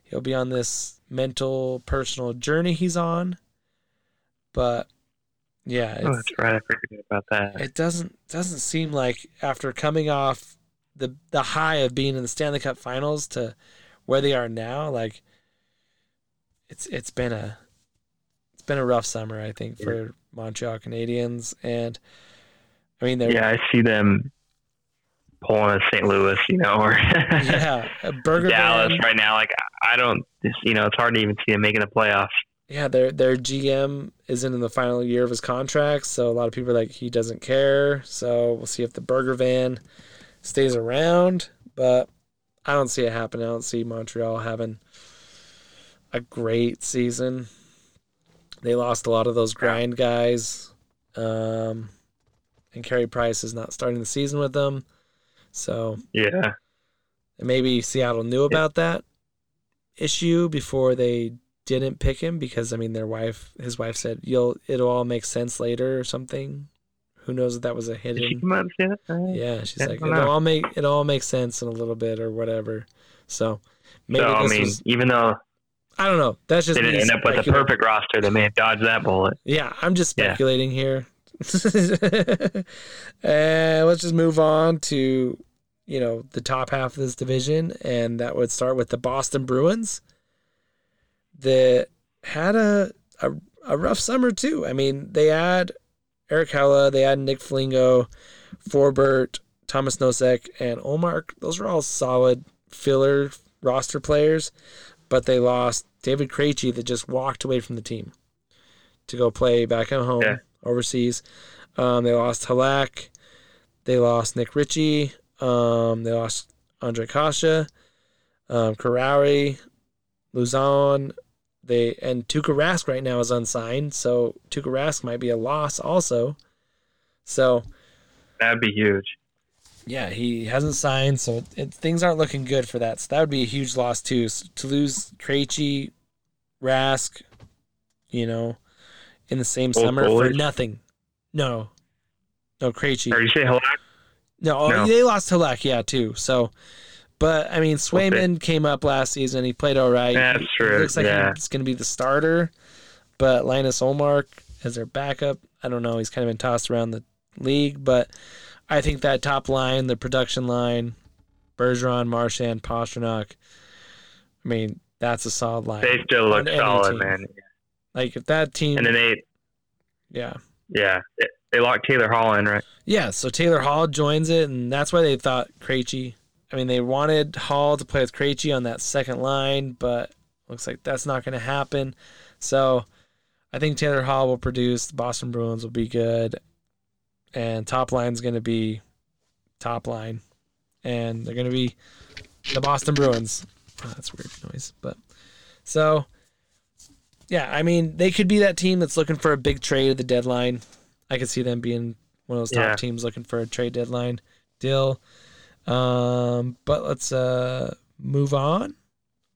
he'll be on this mental, personal journey he's on. But yeah, Oh, that's right. I forgot about that. it doesn't doesn't seem like after coming off the the high of being in the Stanley Cup Finals to where they are now, like it's it's been a it's been a rough summer, I think, for Montreal Canadiens, and I mean they're yeah, I see them pulling a St. Louis, you know, or yeah, a Burger Dallas Van, right now. Like I don't, you know, it's hard to even see them making the playoffs. yeah, their their GM isn't in the final year of his contract, so a lot of people are like he doesn't care. So we'll see if the Bergevin stays around, but I don't see it happening. I don't see Montreal having a great season. They lost a lot of those grind guys, um, and Carey Price is not starting the season with them. So Yeah, and maybe Seattle knew about that issue before they didn't pick him because I mean their wife his wife said you'll it'll all make sense later or something. Who knows if that was a hidden come out and say that? Uh, Yeah, she's I like it'll all make it all make sense in a little bit or whatever. So maybe so I mean, was even though I don't know. That's just they didn't end up with a perfect roster, they may have dodged that bullet. Yeah, I'm just Yeah. speculating here. and let's just move on to, you know, the top half of this division, and that would start with the Boston Bruins that had a a, a rough summer too. I mean, they had Erik Haula, they had Nick Foligno, Forbort, Thomas Nosek, and Omar. Those are all solid filler roster players. But they lost David Krejci that just walked away from the team to go play back at home Yeah. overseas. Um, they lost Halak. They lost Nick Ritchie. Um, they lost Andre Kasha, um, Karawi, Luzon. They and Tuukka Rask right now is unsigned, so Tuukka Rask might be a loss also. So That'd be huge. Yeah, he hasn't signed, so it, it, things aren't looking good for that. So that would be a huge loss too. So to lose Krejci, Rask, you know, in the same summer for nothing. No, no Krejci. Are you saying Halak? No, oh, they lost Halak, yeah, too. So, but I mean, Swayman came up last season. He played all right. That's true, He looks like yeah. he's going to be the starter. But Linus Ullmark as their backup, I don't know. He's kind of been tossed around the league, but I think that top line, the production line, Bergeron, Marchand, Pastrnak. I mean, that's a solid line. They still look solid, team. man. Like if that team, And then they, yeah. yeah, they- locked Taylor Hall in, right? Yeah, so Taylor Hall joins it, and that's why they thought Krejci. I mean, they wanted Hall to play with Krejci on that second line, but looks like that's not going to happen. So I think Taylor Hall will produce. The Boston Bruins will be good, and top line's going to be top line, and they're going to be the Boston Bruins. Oh, that's weird noise, but so yeah, I mean, they could be that team that's looking for a big trade at the deadline. I could see them being one of those top Yeah. teams looking for a trade deadline deal. Um, but let's uh, move on.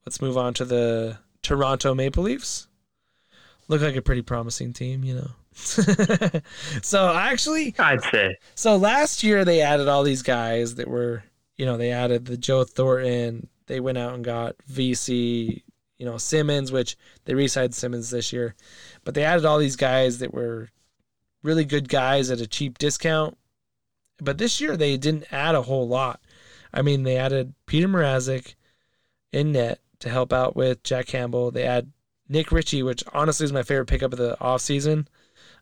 Let's move on to the Toronto Maple Leafs. Look like a pretty promising team, you know. so actually, I'd say. so last year they added all these guys that were, you know, they added the Joe Thornton. They went out and got VC, you know, Simmonds, which they re-signed Simmonds this year, but they added all these guys that were really good guys at a cheap discount. But this year they didn't add a whole lot. I mean, they added Petr Mrazek in net to help out with Jack Campbell. They add Nick Ritchie, which honestly is my favorite pickup of the offseason.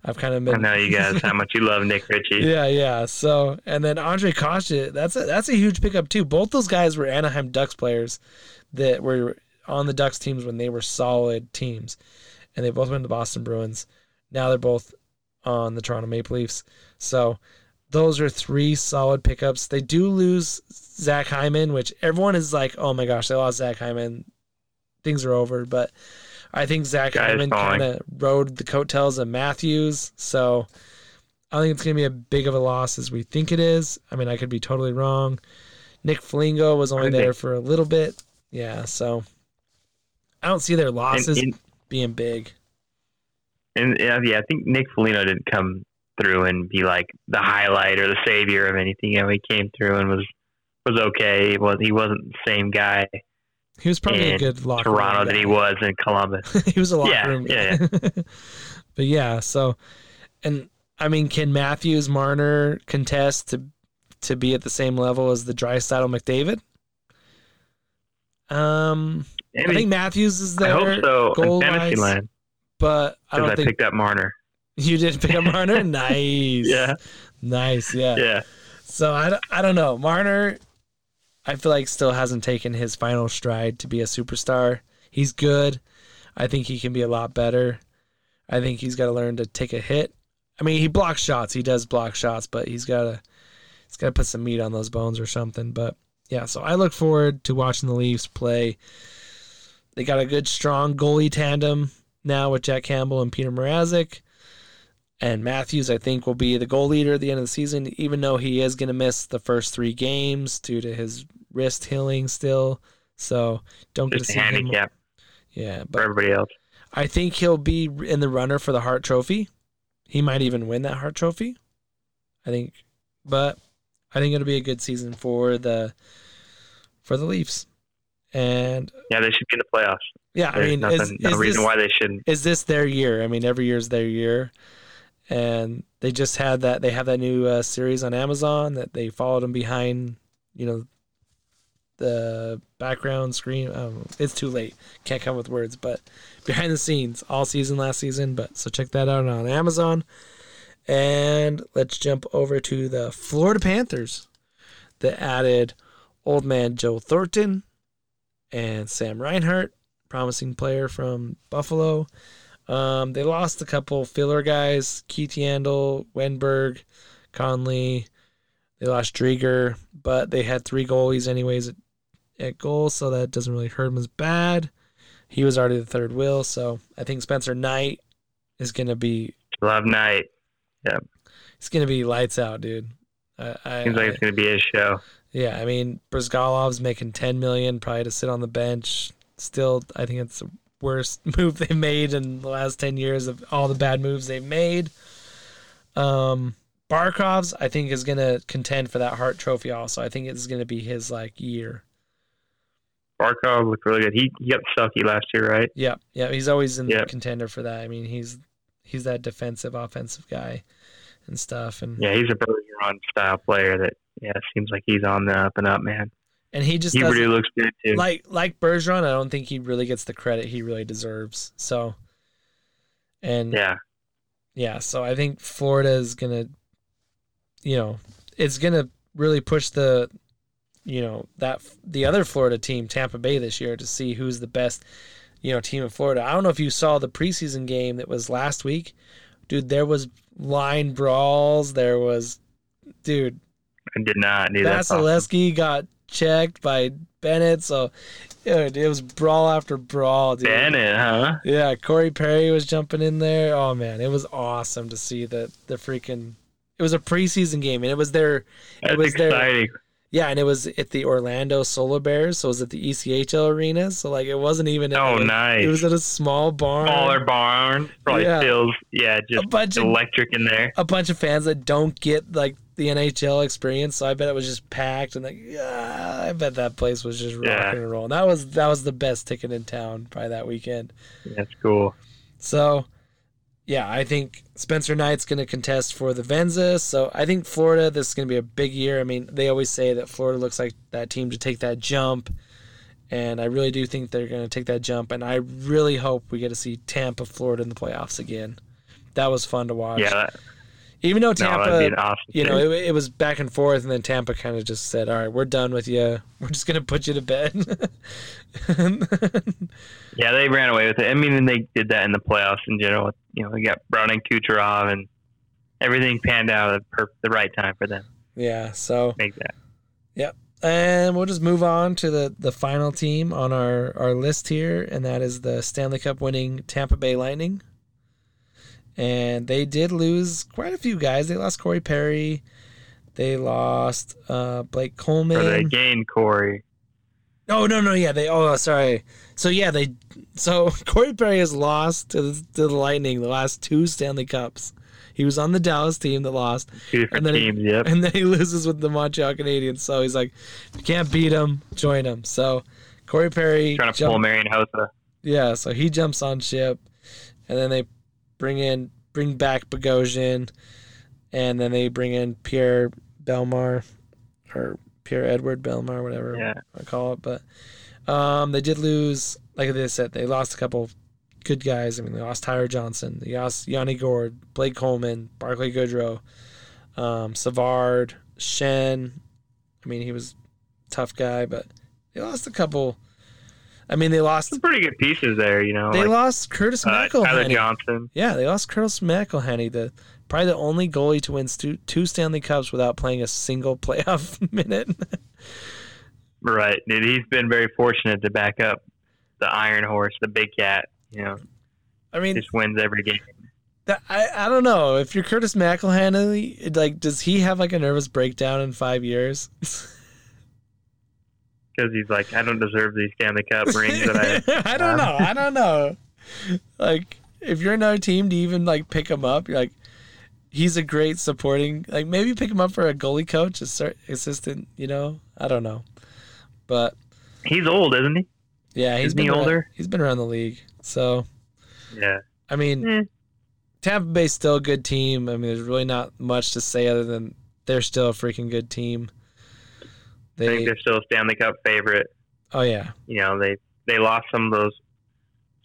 I've kind of I been know you guys how much you love Nick Ritchie. yeah, yeah. So and then Ondrej Kase, that's a that's a huge pickup too. Both those guys were Anaheim Ducks players that were on the Ducks teams when they were solid teams, and they both went to Boston Bruins. Now they're both on the Toronto Maple Leafs. So those are three solid pickups. They do lose Zach Hyman, which everyone is like, "Oh my gosh, they lost Zach Hyman. Things are over." But I think Zach Hyman kind of rode the coattails of Matthews. So I don't think it's going to be as big of a loss as we think it is. I mean, I could be totally wrong. Nick Foligno was only there for a little bit. Yeah, so I don't see their losses And, and, being big. and yeah, yeah, I think Nick Foligno didn't come through and be like the highlight or the savior of anything. You know, he came through and was was okay. He was he wasn't the same guy He was probably a good locker Toronto room that he was in Columbus. he was a locker Yeah, room yeah, guy. but yeah, so and I mean, can Matthews Marner contest to to be at the same level as the Draisaitl McDavid? Um, I Maybe. think Matthews is there. I hope so. Goal fantasy but I because don't I, think picked up Marner. you did pick up Marner. nice, Yeah, nice, yeah. yeah. So I, I don't know. Marner, I feel like still hasn't taken his final stride to be a superstar. He's good. I think he can be a lot better. I think he's got to learn to take a hit. I mean, he blocks shots. He does block shots, but he's got to he's got to put some meat on those bones or something. But yeah, so I look forward to watching the Leafs play. They got a good, strong goalie tandem now with Jack Campbell and Petr Mrazek. And Matthews, I think, will be the goal leader at the end of the season, even though he is going to miss the first three games due to his wrist healing still. So don't get to Just a see him. Yeah, for but everybody else. I think he'll be in the runner for the Hart Trophy. He might even win that Hart Trophy. I think, but I think it'll be a good season for the for the Leafs. And Yeah, they should be in the playoffs. yeah, I mean, nothing, is, no is reason this, why they shouldn't. is this their year? I mean, every year's their year, and they just had that. They have that new uh, series on Amazon that they followed them behind. You know, the background screen. Um, it's too late. Can't come with words, but behind the scenes all season last season. But so check that out on Amazon. And let's jump over to the Florida Panthers that added old man Joe Thornton and Sam Reinhart promising player from Buffalo. Um, they lost a couple filler guys: Keith Yandle, Wennberg, Connolly. They lost Driedger, but they had three goalies anyways at, at goal, so that doesn't really hurt him as bad. He was already the third wheel, so I think Spencer Knight is gonna be Love Knight. night. it's gonna be lights out, dude. I, I, Seems like I- it's going to be his show. yeah, I mean Bryzgalov's making ten million, probably to sit on the bench. Still, I think it's worst move they've made in the last ten years of all the bad moves they've made. Um, Barkov's, I think, is gonna contend for that Hart Trophy. Also, I think it's gonna be his like year. Barkov looked really good. He, he got Stucky last year, right? Yeah, yeah, he's always in the contender for that. I mean, he's he's that defensive, offensive guy and stuff, and Yeah, he's a Bergeron style player that, yeah, seems like he's on the up and up, man. And he just He really looks good, too. like like Bergeron, I don't think he really gets the credit he really deserves. So, and yeah, yeah. so I think Florida is gonna, you know, it's gonna really push the, you know, that the other Florida team, Tampa Bay, this year to see who's the best, you know, team in Florida. I don't know if you saw the preseason game that was last week, dude. There was line brawls. There was, dude. I did not. Dude, that's awesome. Vasilevskiy got checked by Bennett, so dude, it was brawl after brawl, dude. Bennett, huh? Yeah, Corey Perry was jumping in there. Oh man, it was awesome to see the the freaking. It was a preseason game, and it was their That's was there- exciting. yeah, and it was at the Orlando Solar Bears, so it was at the ECHL arena. So like, it wasn't even. Oh, nice. It was at a small barn. Smaller barn. Probably Yeah. feels, yeah, a just bunch of electric in there. a bunch of fans that don't get like the NHL experience. So I bet it was just packed, and like, yeah, I bet that place was just Yeah. and rolling. That was that was the best ticket in town by that weekend. That's cool. So, yeah, I think Spencer Knight's going to contest for the Vezina. So I think Florida, this is going to be a big year. I mean, they always say that Florida looks like that team to take that jump. And I really do think they're going to take that jump. And I really hope we get to see Tampa, Florida in the playoffs again. That was fun to watch. Yeah, that, Even though Tampa, an awesome. you know, it, it was back and forth, and then Tampa kind of just said, "All right, we're done with you. We're just gonna put you to bed." yeah, they ran away with it. I mean, and they did that in the playoffs in general. You know, they got Browning, Kucherov, and everything panned out at per- the right time for them. yeah. So Make that. Yep. And we'll just move on to the, the final team on our, our list here, and that is the Stanley Cup winning Tampa Bay Lightning. And they did lose quite a few guys. They lost Corey Perry. They lost uh, Blake Coleman. Or they gained Corey. Oh no no yeah they oh sorry so yeah they so Corey Perry has lost to the, to the Lightning the last two Stanley Cups. He was on the Dallas team that lost, And then he- teams. Yep. and then he loses with the Montreal Canadiens. So he's like, if you can't beat him, join him. So Corey Perry Trying to pull Marian Hossa. yeah, so he jumps on ship, and then they bring in bring back Bogosian, and then they bring in Pierre Bellemare, or Pierre Edward Bellemare, whatever Yeah. I call it. But um, they did lose, like they said, they lost a couple good guys. I mean, they lost Tyler Johnson, they lost Yanni Gourde, Blake Coleman, Barclay Goodrow, um, Savard, Schenn. I mean, he was a tough guy, but they lost a couple. I mean, they lost Some pretty good pieces there, you know. they like, lost Curtis uh, Tyler Johnson. Yeah, they lost Curtis McElhinney, the probably the only goalie to win stu- two Stanley Cups without playing a single playoff minute. Right. He's been very fortunate to back up the Iron Horse, the Big Cat. You know, I mean, just wins every game. that, I I don't know if you're Curtis McElhinney, like, does he have like a nervous breakdown in five years? Because he's like, I don't deserve these Stanley Cup rings that I. I don't know. I don't know. Like, if you're another team, do you even like pick him up? You're like, he's a great supporting. Like, maybe pick him up for a goalie coach, assist- assistant. You know, I don't know, but He's old, isn't he? yeah, he's Isn't he been around- older? he's been around the league, so Yeah. I mean, Eh. Tampa Bay's still a good team. I mean, there's really not much to say other than they're still a freaking good team. I They, think they're still a Stanley Cup favorite. oh yeah, You know, they they lost some of those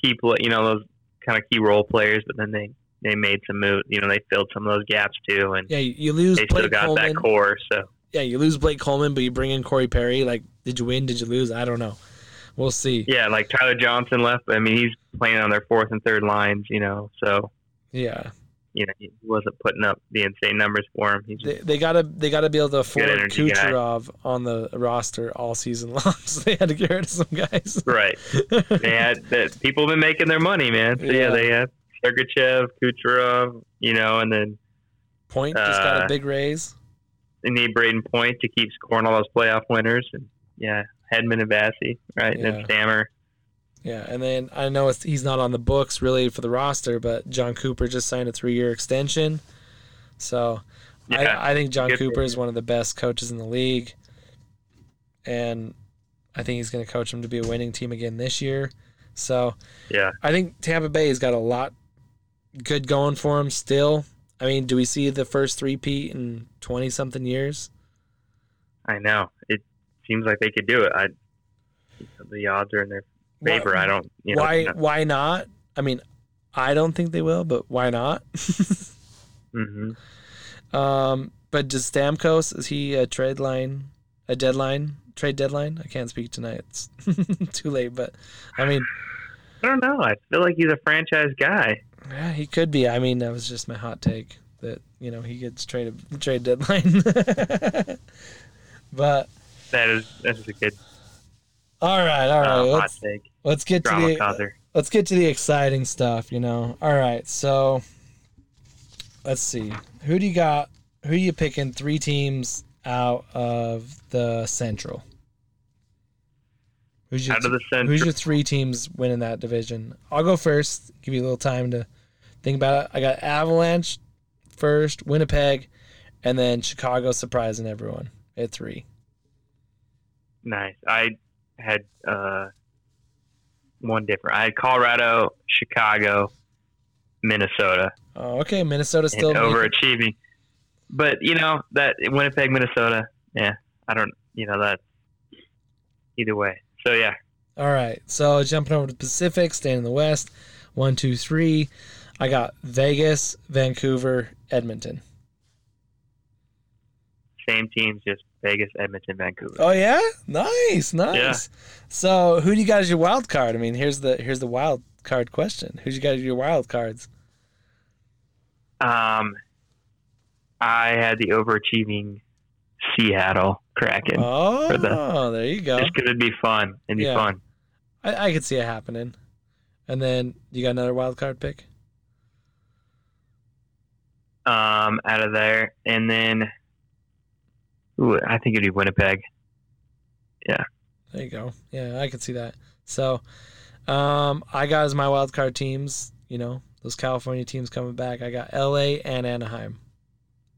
key, pla- you know, those kind of key role players, but then they they made some move. You know, they filled some of those gaps too, and yeah. You, lose they still got Coleman. that core. So yeah, you lose Blake Coleman, but you bring in Corey Perry. Like, did you win? Did you lose? I don't know. we'll see. Yeah, like Tyler Johnson left. I mean, he's playing on their fourth and third lines. You know, so Yeah, you know he wasn't putting up the insane numbers for him. Just they, they gotta they gotta be able to afford energy guy. Kucherov on the roster all season long, so they had to get rid of some guys. right. They had that people have been making their money, man. So yeah, Yeah. they have Sergachev, Kucherov, you know, and then Point just got a Uh, big raise. they need Brayden Point to keep scoring all those playoff winners, and yeah, Hedman and Vassy, right, and Yeah. then Stammer. Yeah, and then I know it's, he's not on the books really for the roster, but Jon Cooper just signed a three-year extension. So Yeah, I, I think Jon good Cooper is one of the best coaches in the league, and I think he's going to coach them to be a winning team again this year. So yeah. I think Tampa Bay has got a lot good going for them still. I mean, do we see the first three-peat in twenty-something years? I know. It seems like they could do it. I the odds are in their favor. I don't. You know, why? Why not? I mean, I don't think they will, but why not? hmm Um, but does Stamkos is he a trade line, a deadline trade deadline? I can't speak tonight. It's too late. But I mean, I don't know. I feel like he's a franchise guy. yeah, he could be. I mean, that was just my hot take that you know he gets traded trade deadline. but That is that's a good all right, all right. uh, hot take. Let's get to the causer. let's get to the exciting stuff. You know. All right, so let's see. Who do you got? Who are you picking? Three teams out of the Central. Who's your Out of the center. Who's your three teams winning that division? I'll go first. Give you a little time to think about it. I got Avalanche first, Winnipeg, and then Chicago surprising everyone at three. Nice. I had uh, one different. I had Colorado, Chicago, Minnesota, Oh, okay. Minnesota and still. making- overachieving. But you know that Winnipeg, Minnesota. Yeah, I don't. You know that. Either way. So yeah, All right. So jumping over to Pacific, staying in the West. One, two, three. I got Vegas, Vancouver, Edmonton. same teams, just Vegas, Edmonton, Vancouver. Oh yeah, nice, nice. Yeah. So who do you got as your wild card? I mean, here's the here's the wild card question. Who's you got as your wild cards? Um, I had the overachieving Seattle Kraken. Oh, the- there you go. Because it'd be fun. It'd be Yeah. fun. I, I could see it happening. And then you got another wild card pick. Um, out of there, and then, ooh, I think it'd be Winnipeg. Yeah. There you go. Yeah, I could see that. So, um, I got as my wild card teams. You know, those California teams coming back. I got L.A. and Anaheim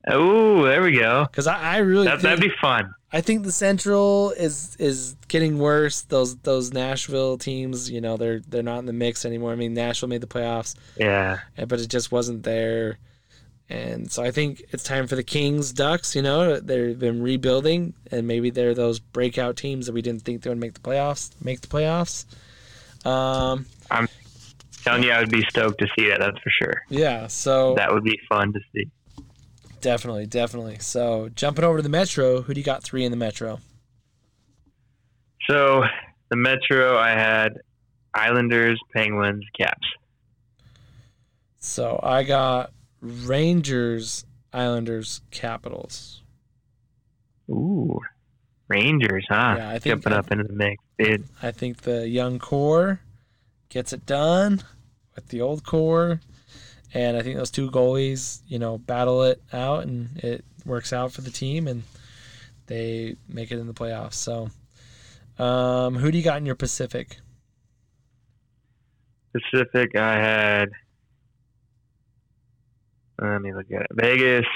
Oh, there we go. because I, I really That, think, that'd be fun. I think the Central is is getting worse. Those those Nashville teams, you know, they're they're not in the mix anymore. I mean, Nashville made the playoffs, Yeah. but it just wasn't there. And so I think it's time for the Kings, Ducks. You know, they've been rebuilding, and maybe they're those breakout teams that we didn't think they would make the playoffs. Make the playoffs. Um, I'm Telling you, I would be stoked to see that. That's for sure. yeah. So That would be fun to see. definitely, definitely. So jumping over to the Metro, who do you got three in the Metro? So the Metro, I had Islanders, Penguins, Caps. So I got Rangers, Islanders, Capitals. Ooh, Rangers, huh? Yeah, I think- Jumping up into the mix, dude. I think the young core gets it done with the old core. And I think those two goalies, you know, battle it out and it works out for the team and they make it in the playoffs. So, um, who do you got in your Pacific? Pacific, I had. Let me look at it. Vegas.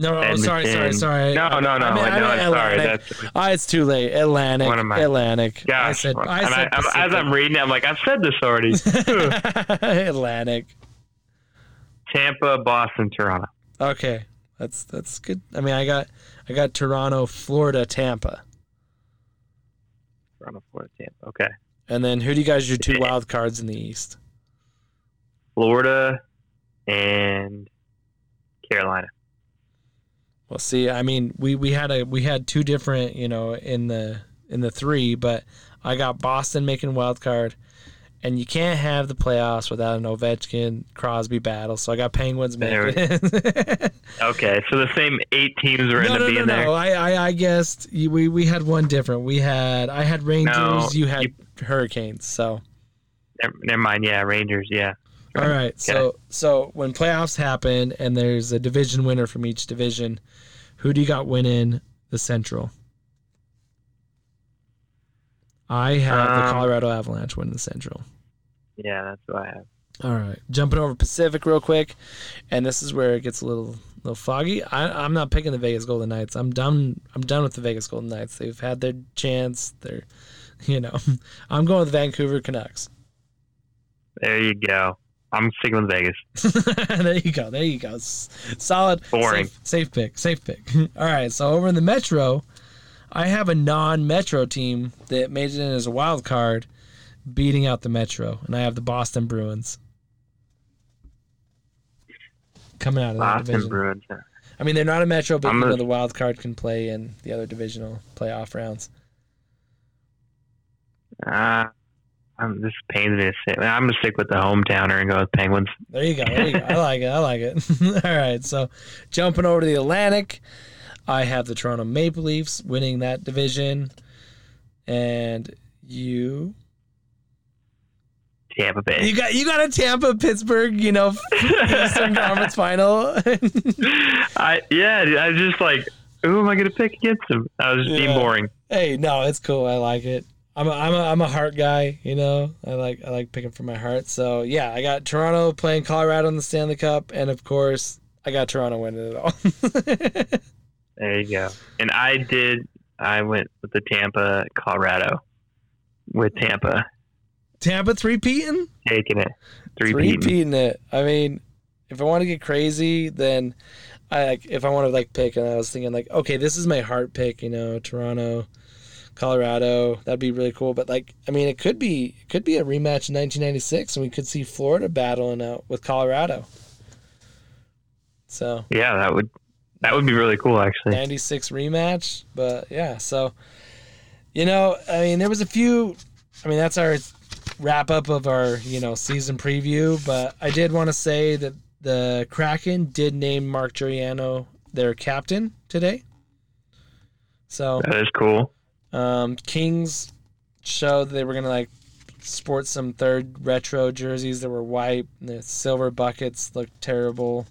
No, no, oh, sorry, sorry, sorry. No, no, no. I mean- I no, sorry. That's Ah, it's too late. Atlantic. What am I- Atlantic. I gosh. said, I said I, I'm, as I'm reading it, I'm like, I've said this already. Atlantic. Tampa, Boston, Toronto. Okay, that's that's good. I mean, I got I got Toronto, Florida, Tampa, Toronto, Florida, Tampa. Okay. and then who do you guys your two wild cards in the East? Florida and Carolina. Well, see, I mean, we we had a we had two different, you know, in the in the three, but I got Boston making wild card, and you can't have the playoffs without an Ovechkin Crosby battle. So I got Penguins making. Okay, so the same eight teams were no, into no, being no, there. no. I, I, I guessed we we had one different. We had I had Rangers. No, you had you- Hurricanes. So Never, never mind. Yeah, Rangers. Yeah. All right. So so when playoffs happen and there's a division winner from each division, who do you got winning the Central? I have the Um, Colorado Avalanche winning the Central. Yeah, that's what I have. All right, jumping over Pacific real quick, and this is where it gets a little little foggy. I, I'm not picking the Vegas Golden Knights. I'm done. I'm done with the Vegas Golden Knights. They've had their chance. They're, you know, I'm going with the Vancouver Canucks. There you go. I'm sticking with Vegas. there you go. There you go. Solid. Boring. Safe, safe pick. Safe pick. All right. So over in the Metro, I have a non-Metro team that made it in as a wild card, beating out the Metro, and I have the Boston Bruins coming out of that Boston division. Bruins. I mean, they're not a Metro, but you know the wild card can play in the other divisional playoff rounds. Uh, I'm, this pains me to say. I'm gonna stick with the hometowner and go with Penguins. There you go. There you go. I like it. I like it. All right. So jumping over to the Atlantic, I have the Toronto Maple Leafs winning that division. And you Tampa Bay. you got you got a Tampa Pittsburgh, you know, Eastern Conference final. I yeah. I was just like, who am I gonna pick against him? I was just being boring. hey, no, it's cool. I like it. I'm a, I'm a, I'm a heart guy, you know. I like I like picking for my heart. So yeah, I got Toronto playing Colorado in the Stanley Cup, and of course I got Toronto winning it all. There you go. And I did. I went with the Tampa, Colorado, with Tampa Tampa three peating. taking it. Three peating it. I mean, if I want to get crazy, then I like if I want to like pick, and I was thinking like, okay, this is my heart pick. You know, Toronto, Colorado. That'd be really cool. But like, I mean, it could be it could be a rematch in 1996, and we could see Florida battling out with Colorado. So Yeah, that would that would be really cool actually. 96 rematch. But yeah, so you know, I mean, there was a few. I mean, that's our wrap up of our you know season preview. But I did want to say that the Kraken did name Mark Giordano their captain today. So That is cool. Um, Kings showed they were gonna like sport some third retro jerseys that were white. And the silver buckets looked terrible,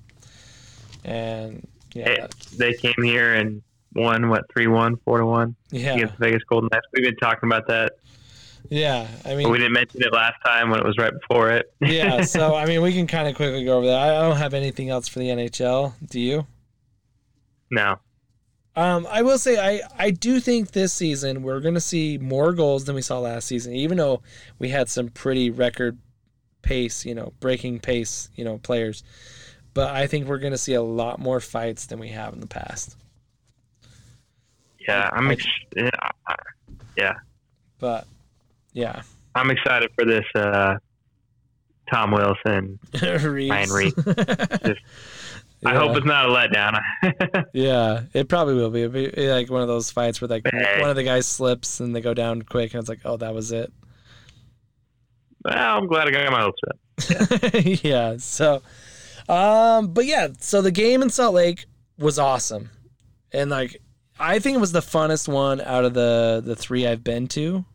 and yeah, Hey, they came here and won what three one, four to one yeah, against the Vegas Golden Knights. We've been talking about that. yeah. I mean, we didn't mention it last time when it was right before it. yeah, so I mean, we can kind of quickly go over that. I don't have anything else for the NHL. Do you? no. Um, I will say I I do think this season we're going to see more goals than we saw last season, even though we had some pretty record pace, you know, breaking pace, you know, players. But I think we're going to see a lot more fights than we have in the past. Yeah, I'm ex- yeah, But yeah, I'm excited for this. Uh, Tom Wilson. Ryan Reaves. I hope it's not a letdown. Yeah, it probably will be. It'll be like one of those fights where like one of the guys slips and they go down quick, and it's like, oh, that was it. well, I'm glad I got my hopes up. yeah. So, um, but yeah, so the game in Salt Lake was awesome, and like I think it was the funnest one out of the the three I've been to.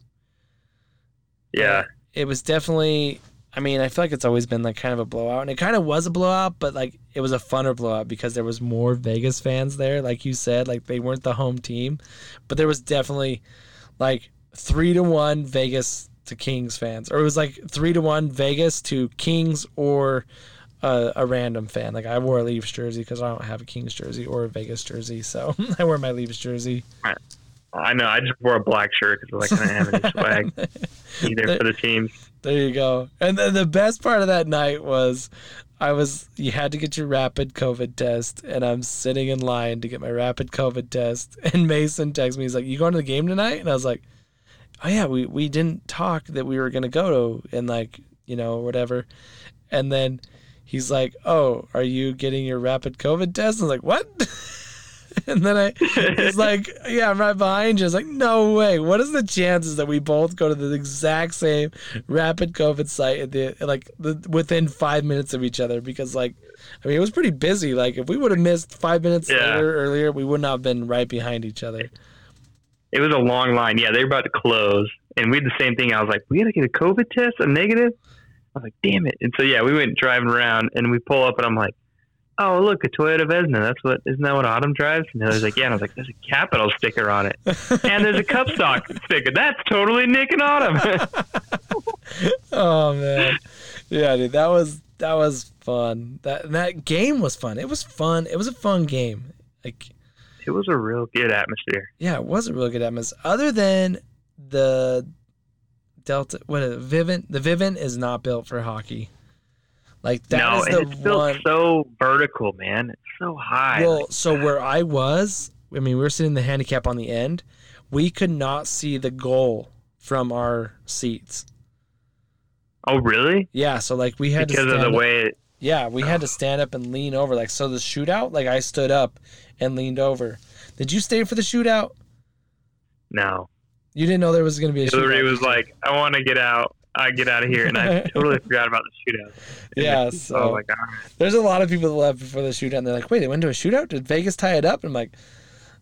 Yeah, It was definitely. I mean, I feel like it's always been like kind of a blowout, and it kind of was a blowout, but like it was a funner blowout because there was more Vegas fans there, like you said, like they weren't the home team, but there was definitely like three to one Vegas to Kings fans, or it was like three to one Vegas to Kings or a, a random fan. Like I wore a Leafs jersey because I don't have a Kings jersey or a Vegas jersey, so I wear my Leafs jersey. I know. I just wore a black shirt because like I didn't have any swag either for the teams. There you go. And then the best part of that night was I was you had to get your rapid COVID test and I'm sitting in line to get my rapid COVID test and Mason texts me, he's like, You going to the game tonight? And I was like, Oh yeah, we, we didn't talk that we were gonna go to and like, you know, whatever. And then he's like, Oh, are you getting your rapid COVID test? I was like, What? and then I it's like, yeah, I'm right behind you. It's like, no way. What is the chances that we both go to the exact same rapid COVID site at the like the, within five minutes of each other? Because like, I mean, it was pretty busy. Like, if we would have missed five minutes Yeah. later earlier, we would not have been right behind each other. It was a long line. Yeah, they were about to close, and we had the same thing. I was like, we got to get a COVID test, a negative. I was like, damn it. And so yeah, we went driving around, and we pull up, and I'm like, oh look, a Toyota Venza. That's what isn't that what Autumn drives? And he was like, yeah. And I was like, there's a capital sticker on it, and there's a cup stock sticker. That's totally Nick and Autumn. Oh man, yeah, dude, that was that was fun. That that game was fun. It was fun. It was a fun game. Like, it was a real good atmosphere. yeah, it was a really good atmosphere. Other than the Delta, what is it, Vivint? The Vivint is not built for hockey. Like that no, is the it's built one. so vertical, man. It's so high. Well, Like, so where I was, I mean, we were sitting in the handicap on the end. We could not see the goal from our seats. oh really? Yeah, so like we had Because to of the up- way it. Yeah, we had to stand up and lean over. Like so, the shootout. Like I stood up and leaned over. Did you stay for the shootout? No, You didn't know there was going to be a Hillary shootout. was like, "I want to get out. I get out of here," and I totally forgot about the shootout. Yeah, oh so I so like, all right. there's a lot of people that left before the shootout. and They're like, "Wait, they went to a shootout? Did Vegas tie it up?" And I'm like,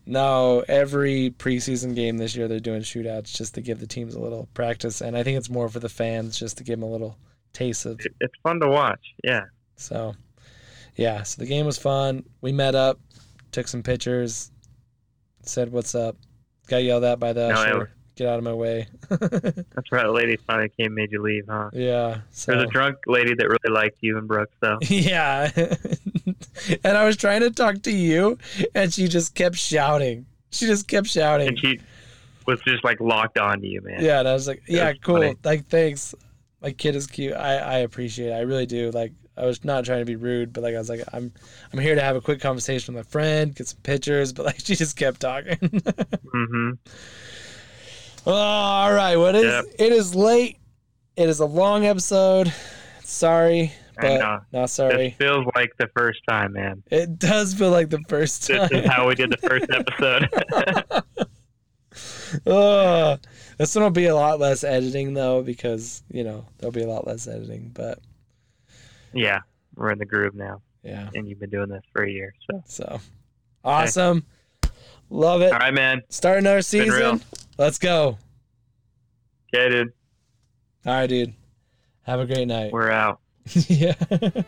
"No. Every preseason game this year, they're doing shootouts just to give the teams a little practice, and I think it's more for the fans just to give them a little taste of." It- it's fun to watch. Yeah, So, yeah. So the game was fun. We met up, took some pictures, said what's up. Got yelled at by the No, usher. Get out of my way. that's right. The lady finally came, made you leave, huh? yeah. So There's a drunk lady that really liked you and Brooks, though. yeah. and I was trying to talk to you, and she just kept shouting. She just kept shouting. and she was just like locked on to you, man. yeah, and I was like, yeah, That's cool. funny. Like, thanks. My kid is cute. I I appreciate it. I really do. Like, I was not trying to be rude, but like, I was like, I'm I'm here to have a quick conversation with my friend, get some pictures. But like, she just kept talking. hmm oh, all right. What is? Yep. It is late. It is a long episode. Sorry, but not sorry. This feels like the first time, man. It does feel like the first time. This is how we did the first episode. Ugh. this one will be a lot less editing though, because you know there'll be a lot less editing. But yeah, we're in the groove now, yeah, and you've been doing this for a year. So, so awesome. Love it. all right, man. Start another season. Let's go. Okay, dude. All right, dude. Have a great night. We're out. yeah.